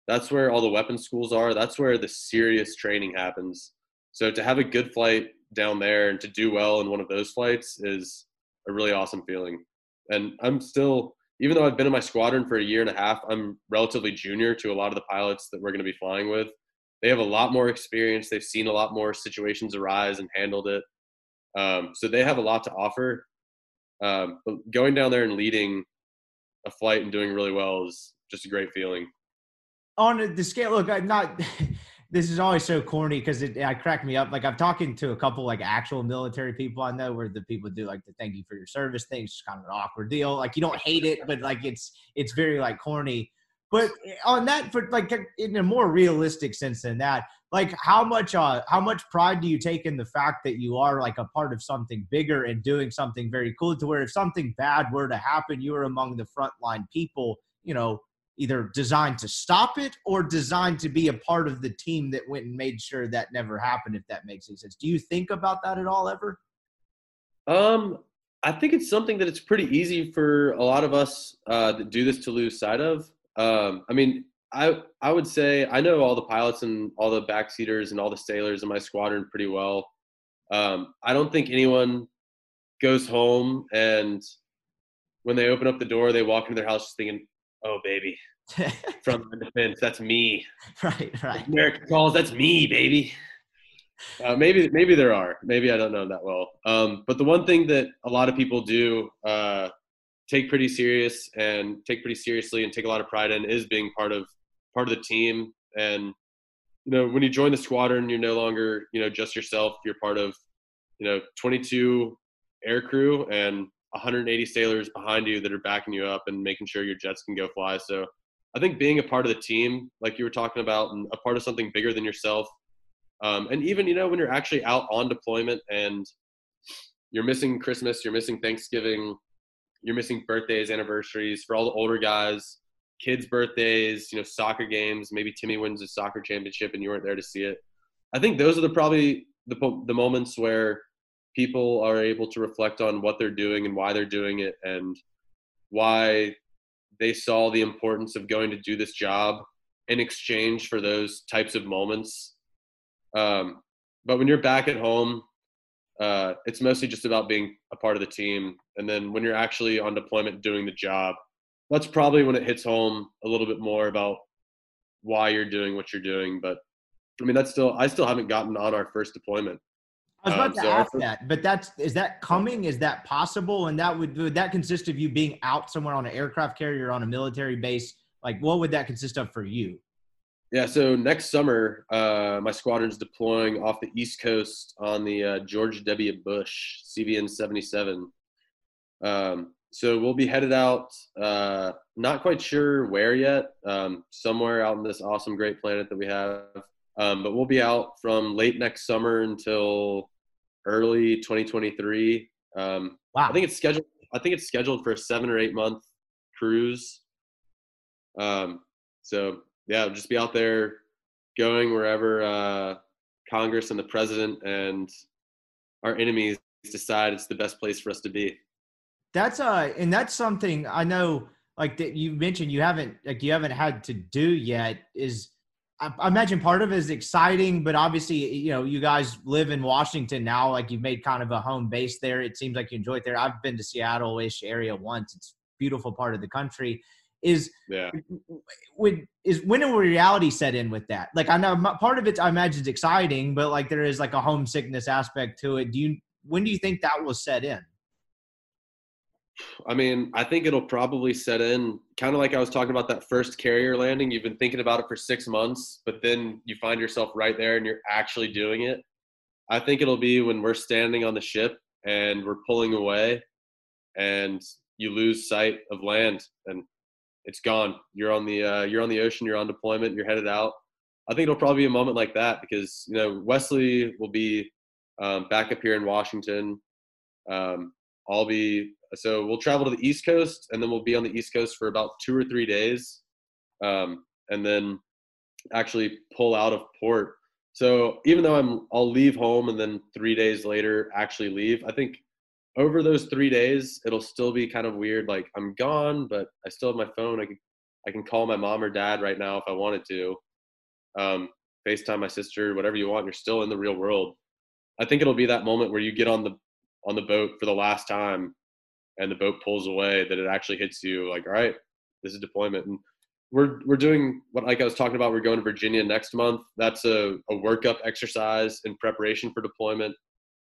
That's where all the weapons schools are. That's where the serious training happens. So to have a good flight down there and to do well in one of those flights is a really awesome feeling. And I'm still, even though I've been in my squadron for a year and a half, I'm relatively junior to a lot of the pilots that we're going to be flying with they have a lot more experience. They've seen a lot more situations arise and handled it. Um, so they have a lot to offer. Um, but going down there and leading a flight and doing really well is just a great feeling. On the scale, look, I'm not. *laughs* this is always so corny because it, I crack me up. Like I'm talking to a couple like actual military people I know where the people do like the thank you for your service thing. It's just kind of an awkward deal. Like you don't hate it, but like it's it's very like corny. But on that, for like in a more realistic sense than that, like how much uh how much pride do you take in the fact that you are like a part of something bigger and doing something very cool to where if something bad were to happen, you are among the frontline people, you know, either designed to stop it or designed to be a part of the team that went and made sure that never happened if that makes any sense. Do you think about that at all ever? Um i think it's something that it's pretty easy for a lot of us uh, that do this to lose sight of um i mean i i would say i know all the pilots and all the backseaters and all the sailors in my squadron pretty well um i don't think anyone goes home and when they open up the door they walk into their house just thinking oh baby, *laughs* from the defense, that's me. Right, right. America calls, that's me, baby. Uh, maybe, maybe there are. Maybe I don't know that well. Um, but the one thing that a lot of people do uh, take pretty serious and take pretty seriously and take a lot of pride in is being part of part of the team. And you know, when you join the squadron, you're no longer you know just yourself. You're part of you know 22 air crew and 180 sailors behind you that are backing you up and making sure your jets can go fly. So I think being a part of the team, like you were talking about, and a part of something bigger than yourself, um, and even you know when you're actually out on deployment and you're missing Christmas, you're missing Thanksgiving, you're missing birthdays, anniversaries for all the older guys, kids' birthdays, you know, soccer games. Maybe Timmy wins a soccer championship and you weren't there to see it. I think those are the probably the the moments where people are able to reflect on what they're doing and why they're doing it and why they saw the importance of going to do this job in exchange for those types of moments. Um, but when you're back at home, uh, it's mostly just about being a part of the team. And then when you're actually on deployment doing the job, that's probably when it hits home a little bit more about why you're doing what you're doing. But I mean, that's still, I still haven't gotten on our first deployment. I was about um, to so ask that, but that's is that coming? Is that possible? And that would would that consist of you being out somewhere on an aircraft carrier on a military base? Like, what would that consist of for you? Yeah, so next summer, uh, my squadron's deploying off the East Coast on the uh, George W. Bush CVN 77. Um, so we'll be headed out, uh, not quite sure where yet, um, somewhere out in this awesome, great planet that we have. Um, but we'll be out from late next summer until early 2023. Um, wow. I think it's scheduled. I think it's scheduled for a seven or eight month cruise. Um, so yeah, just be out there, going wherever uh, Congress and the president and our enemies decide it's the best place for us to be. That's uh, and that's something I know. Like that you mentioned, you haven't like you haven't had to do yet. Is I imagine part of it is exciting, but obviously, you know, you guys live in Washington now. Like you've made kind of a home base there. It seems like you enjoy it there. I've been to Seattle-ish area once. It's beautiful part of the country. Is yeah. When is when will reality set in with that? Like I know part of it, I imagine, is exciting, but like there is like a homesickness aspect to it. Do you? When do you think that will set in? I mean, I think it'll probably set in kind of like I was talking about that first carrier landing. You've been thinking about it for six months, but then you find yourself right there and you're actually doing it. I think it'll be when we're standing on the ship and we're pulling away and you lose sight of land and it's gone. You're on the uh, you're on the ocean. You're on deployment. You're headed out. I think it'll probably be a moment like that because you know Wesley will be um, back up here in Washington. Um, I'll be so we'll travel to the East Coast, and then we'll be on the East Coast for about two or three days, um, and then actually pull out of port. So even though I'm, I'll leave home and then three days later actually leave. I think over those three days, it'll still be kind of weird. Like I'm gone, but I still have my phone. I can, I can call my mom or dad right now if I wanted to. Um, FaceTime my sister, whatever you want. You're still in the real world. I think it'll be that moment where you get on the on the boat for the last time and the boat pulls away that it actually hits you like all right this is deployment and we're we're doing what like I was talking about we're going to Virginia next month that's a, a workup exercise in preparation for deployment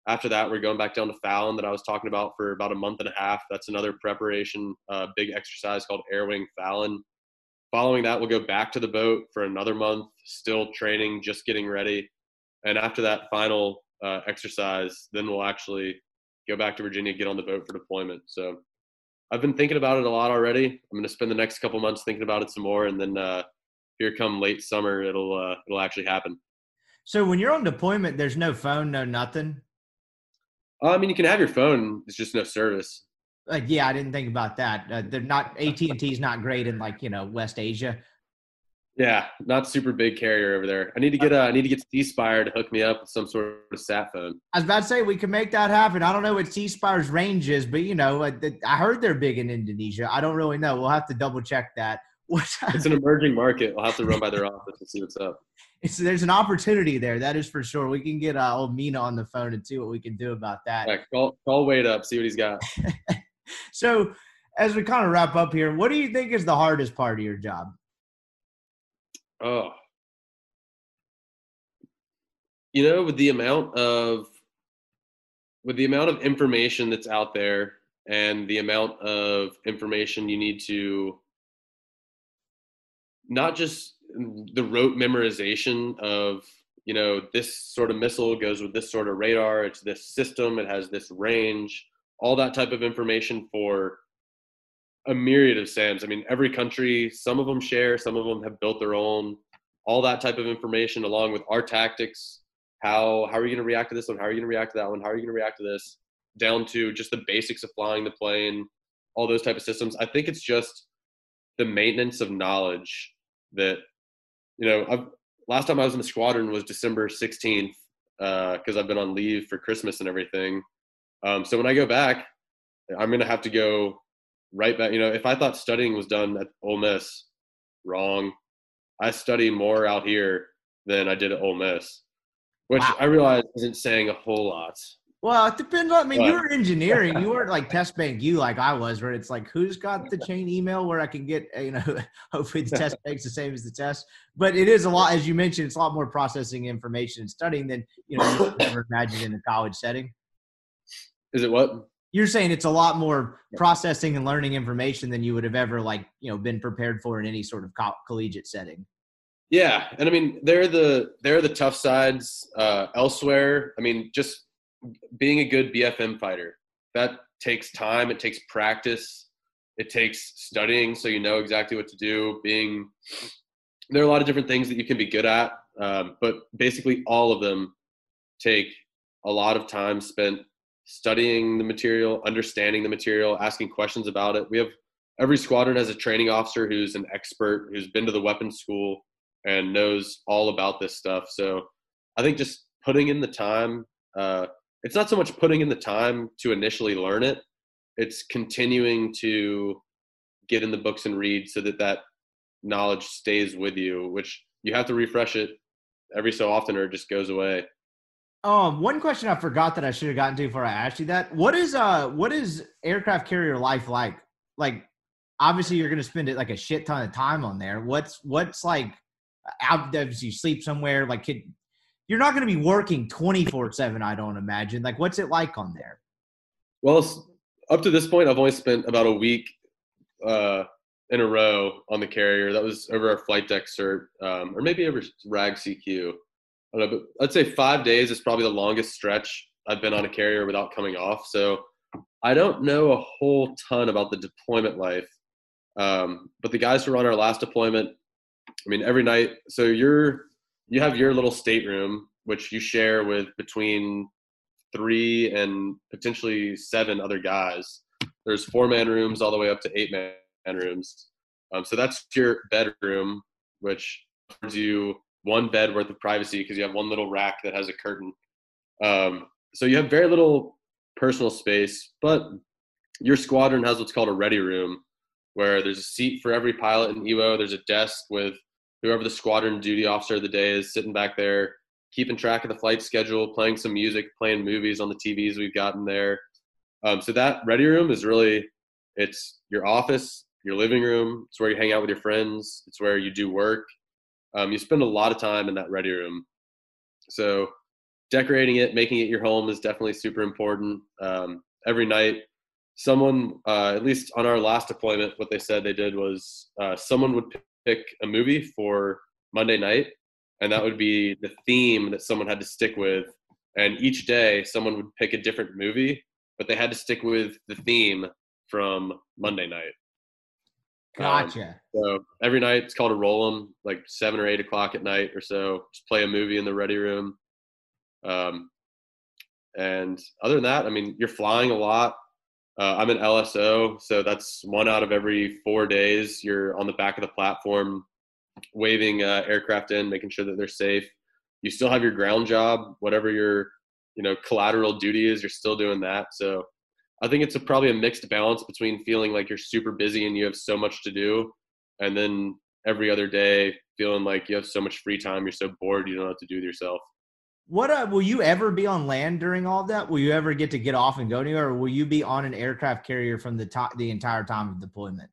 after that, we're going back down to Fallon that I was talking about for about a month and a half. That's another preparation, uh, big exercise called Air Wing Fallon. Following that, we'll go back to the boat for another month, still training, just getting ready. And after that final uh, exercise, then we'll actually go back to Virginia, get on the boat for deployment. So I've been thinking about it a lot already. I'm going to spend the next couple months thinking about it some more, and then uh, here come late summer, it'll uh, it'll actually happen. So when you're on deployment, there's no phone, no nothing. Uh, I mean, you can have your phone. It's just no service. Like, yeah, I didn't think about that. Uh, they're not *laughs* AT and T is not great in like you know West Asia. Yeah, not super big carrier over there. I need to get uh, I need to get C Spire to hook me up with some sort of sat phone. I was about to say we can make that happen. I don't know what C Spire's range is, but you know, I, I heard they're big in Indonesia. I don't really know. We'll have to double check that. *laughs* it's an emerging market. We'll have to run by their office and see what's up. It's, there's an opportunity there. That is for sure. We can get uh, old Meena on the phone and see what we can do about that. Yeah, call, call Wade up, see what he's got. *laughs* so, as we kind of wrap up here, what do you think is the hardest part of your job? Oh, you know, with the amount of with the amount of information that's out there and the amount of information you need to not just the rote memorization of you know this sort of missile goes with this sort of radar it's this system it has this range all that type of information for a myriad of SAMs. I mean, every country, some of them share, some of them have built their own. All that type of information, along with our tactics. How how are you going to react to this one? How are you going to react to that one? How are you going to react to this? Down to just the basics of flying the plane, all those type of systems. I think it's just the maintenance of knowledge that you know. I've, last time I was in the squadron was December sixteenth because uh, I've been on leave for Christmas and everything. Um, so when I go back, I'm going to have to go right back. You know, if I thought studying was done at Ole Miss, wrong. I study more out here than I did at Ole Miss, which wow. I realize isn't saying a whole lot. Well, it depends on. I mean, but, you were engineering. You weren't like *laughs* test bank you like I was, where it's like, who's got the chain email where I can get, you know, *laughs* hopefully the test bank's the same as the test. But it is a lot, as you mentioned, it's a lot more processing information and studying than you know you ever imagine in a college setting. Is it what? You're saying it's a lot more processing and learning information than you would have ever like you know been prepared for in any sort of co- collegiate setting. Yeah and i mean they're the they're the tough sides uh, elsewhere. I mean just being a good bfm fighter that takes time it takes practice it takes studying so you know exactly what to do. Being there are a lot of different things that you can be good at um, but basically all of them take a lot of time spent studying the material, understanding the material, asking questions about it. We have every squadron has a training officer who's an expert, who's been to the weapons school and knows all about this stuff. So I think just putting in the time, uh, it's not so much putting in the time to initially learn it, it's continuing to get in the books and read so that that knowledge stays with you, which you have to refresh it every so often or it just goes away. Um, one question I forgot that I should have gotten to before I asked you that. What is uh what is aircraft carrier life like? Like obviously you're gonna spend it like a shit ton of time on there. What's what's like as you sleep somewhere, like kid you're not gonna be working twenty four seven, I don't imagine. Like what's it like on there? Well up to this point I've only spent about a week uh in a row on the carrier. That was over our flight deck cert, um, or maybe over RAG CQ don't know, but I'd say five days is probably the longest stretch I've been on a carrier without coming off. So I don't know a whole ton about the deployment life. Um, but the guys who were on our last deployment, I mean, every night. So you're you have your little stateroom, which you share with between three and potentially seven other guys. There's four man rooms all the way up to eight man rooms. Um, so that's your bedroom, which you one bed worth of privacy because you have one little rack that has a curtain. Um, so you have very little personal space, but your squadron has what's called a ready room, where there's a seat for every pilot in EWO. There's a desk with whoever the squadron duty officer of the day is sitting back there, keeping track of the flight schedule, playing some music, playing movies on the TVs we've gotten there. Um, so that ready room is really it's your office, your living room. It's where you hang out with your friends. It's where you do work um, you spend a lot of time in that ready room. So decorating it, making it your home is definitely super important. Um, every night, someone, uh, at least on our last deployment, what they said they did was uh, someone would pick a movie for Monday night, and that would be the theme that someone had to stick with. And each day, someone would pick a different movie, but they had to stick with the theme from Monday night. Um, Gotcha. so every night it's called a roll 'em, like seven or eight o'clock at night or so. Just play a movie in the ready room. Um, and other than that, I mean, you're flying a lot. Uh, I'm an LSO, so that's one out of every four days. You're on the back of the platform, waving uh, aircraft in, making sure that they're safe. You still have your ground job, whatever your you know collateral duty is. You're still doing that. So I think it's a, probably a mixed balance between feeling like you're super busy and you have so much to do, and then every other day feeling like you have so much free time, you're so bored, you don't know what to do with yourself. What uh, will you ever be on land during all of that? Will you ever get to get off and go anywhere, or will you be on an aircraft carrier from the top the entire time of deployment?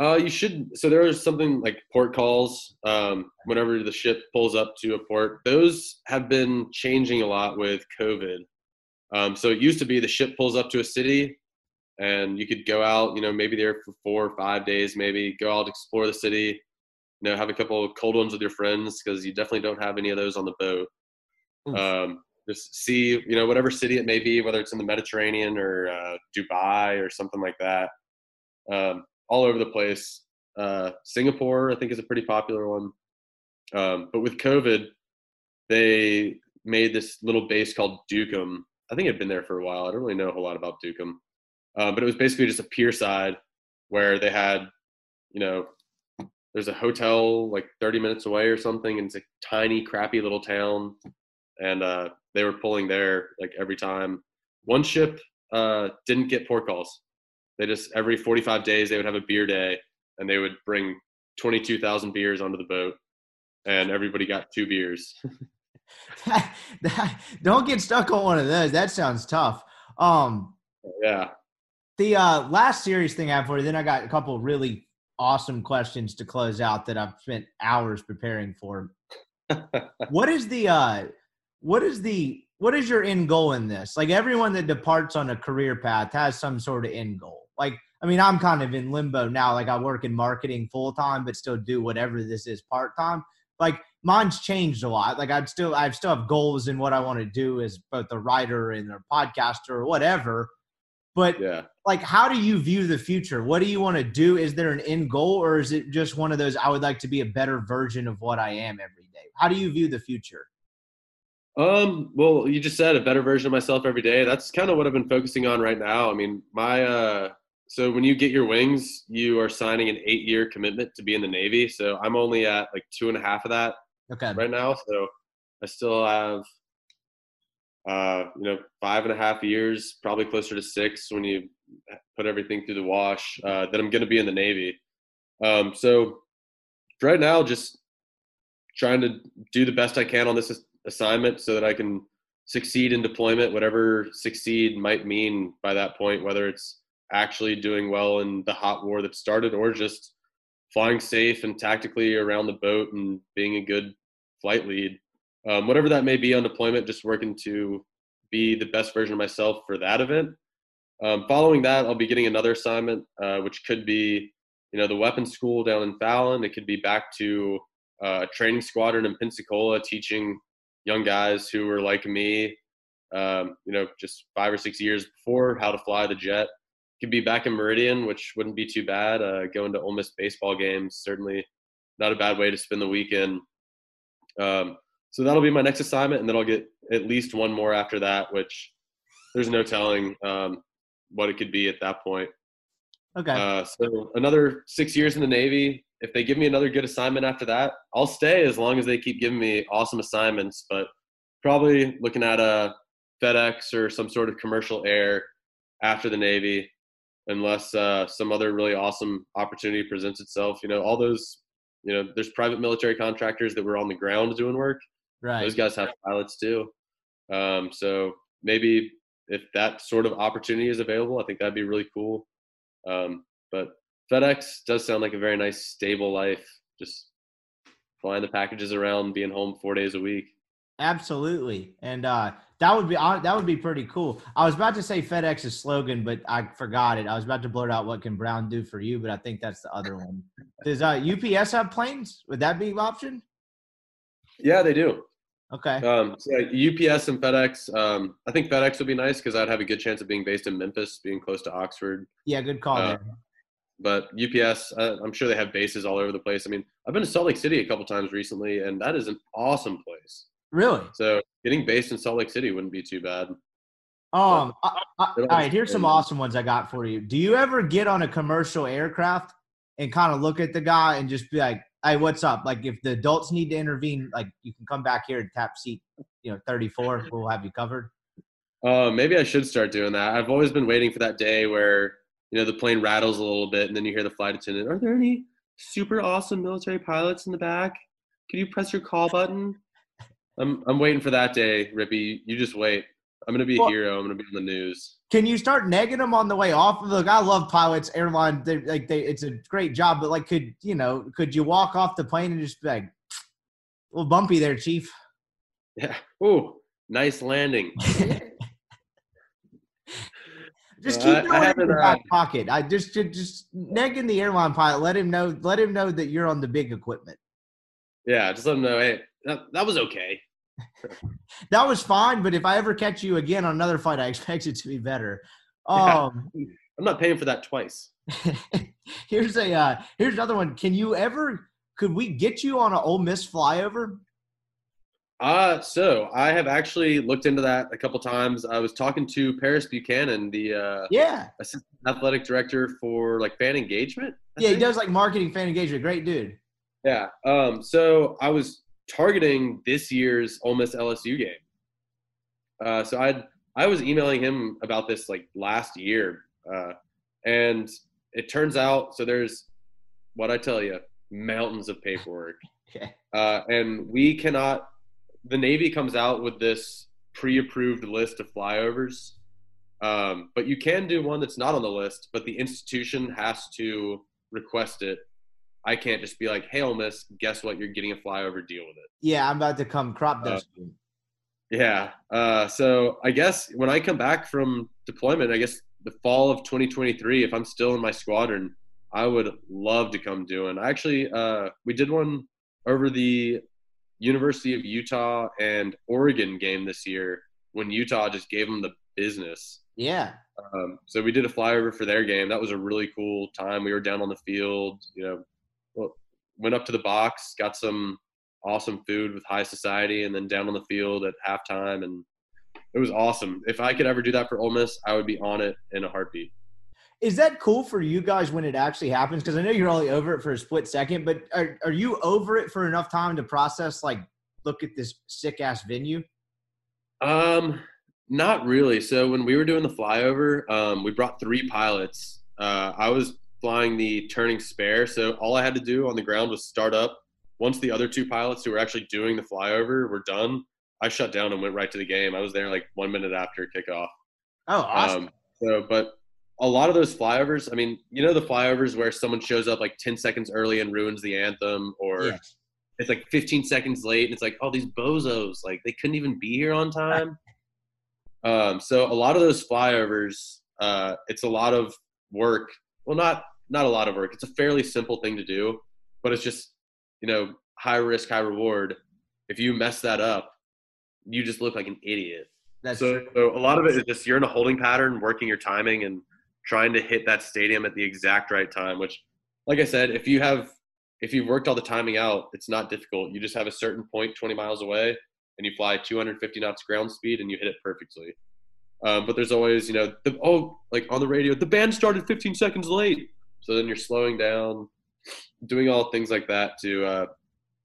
Uh, you should. So there is something like port calls. Um, whenever the ship pulls up to a port, those have been changing a lot with COVID. Um, so it used to be the ship pulls up to a city, and you could go out. You know, maybe there for four or five days, maybe go out explore the city. You know, have a couple of cold ones with your friends because you definitely don't have any of those on the boat. Um, just see, you know, whatever city it may be, whether it's in the Mediterranean or uh, Dubai or something like that. Um, all over the place. Uh, Singapore, I think, is a pretty popular one. Um, but with COVID, they made this little base called Duqm. I think it had been there for a while. I don't really know a whole lot about Duqm, uh, but it was basically just a pier side where they had, you know, there's a hotel like 30 minutes away or something, and it's a tiny, crappy little town, and uh, they were pulling there like every time. One ship uh, didn't get port calls. They just every 45 days they would have a beer day, and they would bring 22,000 beers onto the boat, and everybody got two beers. *laughs* *laughs* Don't get stuck on one of those. That sounds tough. Um, yeah. the uh, last serious thing I have for you, then I got a couple of really awesome questions to close out that I've spent hours preparing for. *laughs* what is the uh, what is the what is your end goal in this? Like everyone that departs on a career path has some sort of end goal. Like I mean, I'm kind of in limbo now. Like I work in marketing full time, but still do whatever this is part time. Like mine's changed a lot. Like I'd still I still have goals in what I want to do as both a writer and a podcaster or whatever. But Yeah. like how do you view the future? What do you want to do? Is there an end goal or is it just one of those I would like to be a better version of what I am every day? How do you view the future? Um, well, you just said a better version of myself every day. That's kind of what I've been focusing on right now. I mean, my uh so when you get your wings, you are signing an eight year commitment to be in the Navy. So I'm only at like two and a half of that Okay. right now. So I still have uh, you know, five and a half years, probably closer to six when you put everything through the wash, uh, that I'm gonna be in the Navy. Um, so right now just trying to do the best I can on this assignment so that I can succeed in deployment, whatever succeed might mean by that point, whether it's actually doing well in the hot war that started or just flying safe and tactically around the boat and being a good flight lead. Um, whatever that may be on deployment, just working to be the best version of myself for that event. Um, following that, I'll be getting another assignment, uh, which could be, you know, the weapons school down in Fallon. It could be back to uh, a training squadron in Pensacola, teaching young guys who were like me, um, you know, just five or six years before how to fly the jet. Could be back in Meridian, which wouldn't be too bad. Uh, going to Ole Miss baseball games, certainly not a bad way to spend the weekend. Um, so that'll be my next assignment, and then I'll get at least one more after that, which there's no telling um, what it could be at that point. Okay. Uh, so another six years in the Navy. If they give me another good assignment after that, I'll stay as long as they keep giving me awesome assignments. But probably looking at a FedEx or some sort of commercial air after the Navy, unless uh, some other really awesome opportunity presents itself. You know, all those. You know, there's private military contractors that were on the ground doing work. right. Those guys have pilots too. Um, so maybe if that sort of opportunity is available, I think that'd be really cool. Um, but FedEx does sound like a very nice, stable life. Just flying the packages around, being home four days a week. Absolutely, and uh, that would be uh, that would be pretty cool. I was about to say FedEx's slogan, but I forgot it. I was about to blurt out "What can Brown do for you?" but I think that's the other one. Does uh, UPS have planes? Would that be an option? Yeah, they do. Okay. Um, so UPS and FedEx. Um, I think FedEx would be nice because I'd have a good chance of being based in Memphis, being close to Oxford. Yeah, good call Uh, there. But UPS, uh, I'm sure they have bases all over the place. I mean, I've been to Salt Lake City a couple times recently, and that is an awesome place. Really? So getting based in Salt Lake City wouldn't be too bad. Um. I, I, all right. Here's some awesome ones I got for you. Do you ever get on a commercial aircraft and kind of look at the guy and just be like, "Hey, what's up?" Like, if the adults need to intervene, like you can come back here and tap seat, you know, 34. We'll have you covered. Uh, maybe I should start doing that. I've always been waiting for that day where you know the plane rattles a little bit, and then you hear the flight attendant. Are there any super awesome military pilots in the back? Can you press your call button? I'm I'm waiting for that day, Rippy. You just wait. I'm gonna be a hero. I'm gonna be on the news. Can you start negging them on the way off? Look, I love pilots, airline. They like they, it's a great job, but like, could you know, could you walk off the plane and just be like, a little bumpy there, chief? Yeah. Ooh, nice landing. *laughs* Just Uh, keep I- I going in your back uh, pocket. I just, just, just negging the airline pilot. Let him know. Let him know that you're on the big equipment. Yeah, just let him know. Hey, that, that was okay. *laughs* That was fine, but if I ever catch you again on another fight, I expect it to be better. *laughs* Um, I'm not paying for that twice. *laughs* here's a uh, here's another one. Can you ever? Could we get you on an Ole Miss flyover? Uh, so I have actually looked into that a couple times. I was talking to Paris Buchanan, the uh, Yeah, assistant athletic director for like fan engagement. I yeah. He does like marketing, fan engagement. Great dude. Yeah. Um, so I was targeting this year's Ole Miss LSU game. Uh, so I I was emailing him about this like last year, uh, and it turns out so there's what I tell you mountains of paperwork, *laughs* Okay. uh, and we cannot. The Navy comes out with this pre-approved list of flyovers, um, but you can do one that's not on the list, but the institution has to request it I can't just be like, "Hey, Ole Miss, guess what? You're getting a flyover. Deal with it." Yeah, I'm about to come crop Uh. Yeah. Uh, so I guess when I come back from deployment, I guess the fall of 2023, if I'm still in my squadron, I would love to come do one. Actually, uh, we did one over the University of Utah and Oregon game this year when Utah just gave them the business. yeah. Um, so we did a flyover for their game. That was a really cool time. We were down on the field, you know, went up to the box, got some awesome food with high society, and then down on the field at halftime, and it was awesome. If I could ever do that for Ole Miss, I would be on it in a heartbeat. Is that cool for you guys when it actually happens? Because I know you're only over it for a split second, but are, are you over it for enough time to process, like, look at this sick ass venue? Um, not really. So when we were doing the flyover, um, we brought three pilots. Uh, I was flying the turning spare, so all I had to do on the ground was start up. Once the other two pilots who were actually doing the flyover were done, I shut down and went right to the game. I was there like one minute after kickoff. Oh, awesome. Um, so, but a lot of those flyovers, I mean, you know, the flyovers where someone shows up like 10 seconds early and ruins the anthem, or yeah. it's like 15 seconds late and it's like, oh, these bozos, like they couldn't even be here on time. *laughs* um, so a lot of those flyovers, uh, it's a lot of work. Well, not not a lot of work. It's a fairly simple thing to do, but it's just you know high risk, high reward. If you mess that up, you just look like an idiot. That's So, so a lot of it is just you're in a holding pattern, working your timing and trying to hit that stadium at the exact right time. Which, like I said, if you have if you've worked all the timing out, it's not difficult. You just have a certain point 20 miles away, and you fly 250 knots ground speed, and you hit it perfectly. Um, but there's always, you know, the, oh, like on the radio, the band started 15 seconds late. So then you're slowing down, doing all things like that to uh,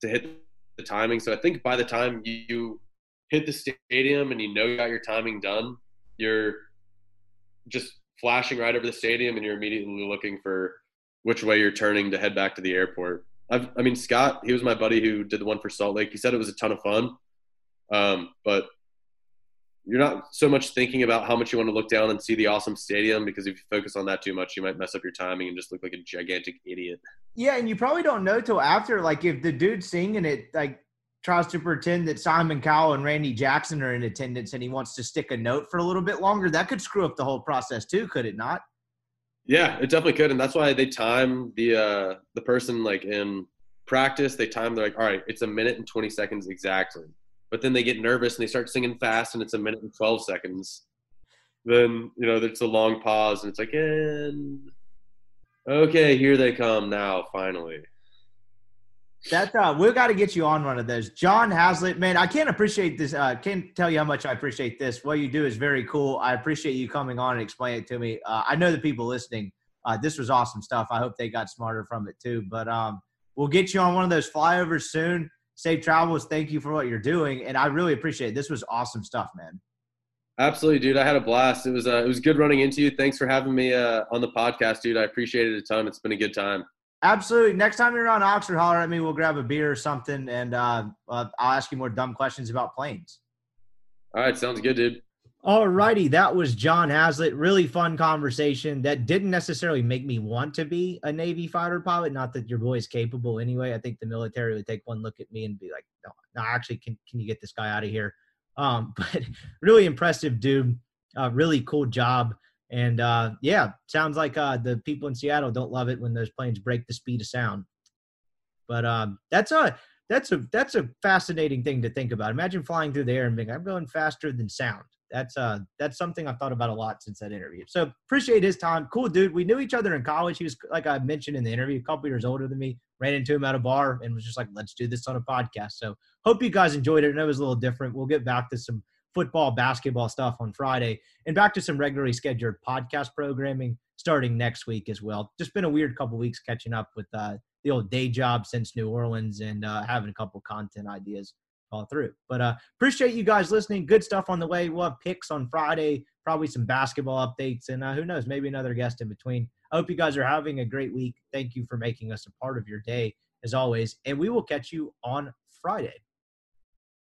to hit the timing. So I think by the time you hit the stadium and you know you got your timing done, you're just flashing right over the stadium and you're immediately looking for which way you're turning to head back to the airport. I've, I mean, Scott, he was my buddy who did the one for Salt Lake. He said it was a ton of fun, um, but you're not so much thinking about how much you want to look down and see the awesome stadium because if you focus on that too much, you might mess up your timing and just look like a gigantic idiot. Yeah, and you probably don't know till after, like, if the dude's singing it, like, tries to pretend that Simon Cowell and Randy Jackson are in attendance and he wants to stick a note for a little bit longer, that could screw up the whole process too, could it not? Yeah, it definitely could, and that's why they time the uh, the person like in practice. They time they're like, all right, it's a minute and twenty seconds exactly. But then they get nervous and they start singing fast, and it's a minute and twelve seconds. Then you know there's a long pause, and it's like, and okay, here they come now, finally. That's uh, we've got to get you on one of those. John Hazlitt, man, I can't appreciate this. Uh, can't tell you how much I appreciate this. What you do is very cool. I appreciate you coming on and explaining it to me. Uh, I know the people listening. Uh, this was awesome stuff. I hope they got smarter from it too. But um, we'll get you on one of those flyovers soon. Safe travels. Thank you for what you're doing, and I really appreciate it. This was awesome stuff, man. Absolutely, dude. I had a blast. It was uh, it was good running into you. Thanks for having me uh, on the podcast, dude. I appreciate it a ton. It's been a good time. Absolutely. Next time you're on Oxford, holler at me. We'll grab a beer or something, and uh, uh, I'll ask you more dumb questions about planes. All right, sounds good, dude. All righty, that was John Hazlitt. Really fun conversation that didn't necessarily make me want to be a Navy fighter pilot. Not that your boy is capable anyway. I think the military would take one look at me and be like, "No, no, actually, can can you get this guy out of here?" Um, *laughs* but really impressive dude. Uh, really cool job. And uh, yeah, sounds like uh, the people in Seattle don't love it when those planes break the speed of sound. But um, that's a that's a that's a fascinating thing to think about. Imagine flying through the air and being, I'm going faster than sound. That's uh that's something I've thought about a lot since that interview. So appreciate his time. Cool dude. We knew each other in college. He was like I mentioned in the interview, a couple years older than me. Ran into him at a bar and was just like, let's do this on a podcast. So hope you guys enjoyed it. And it was a little different. We'll get back to some football, basketball stuff on Friday, and back to some regularly scheduled podcast programming starting next week as well. Just been a weird couple weeks catching up with uh, the old day job since New Orleans and uh, having a couple content ideas fall through. But uh, appreciate you guys listening. Good stuff on the way. We'll have picks on Friday, probably some basketball updates, and uh, who knows, maybe another guest in between. I hope you guys are having a great week. Thank you for making us a part of your day as always, and we will catch you on Friday.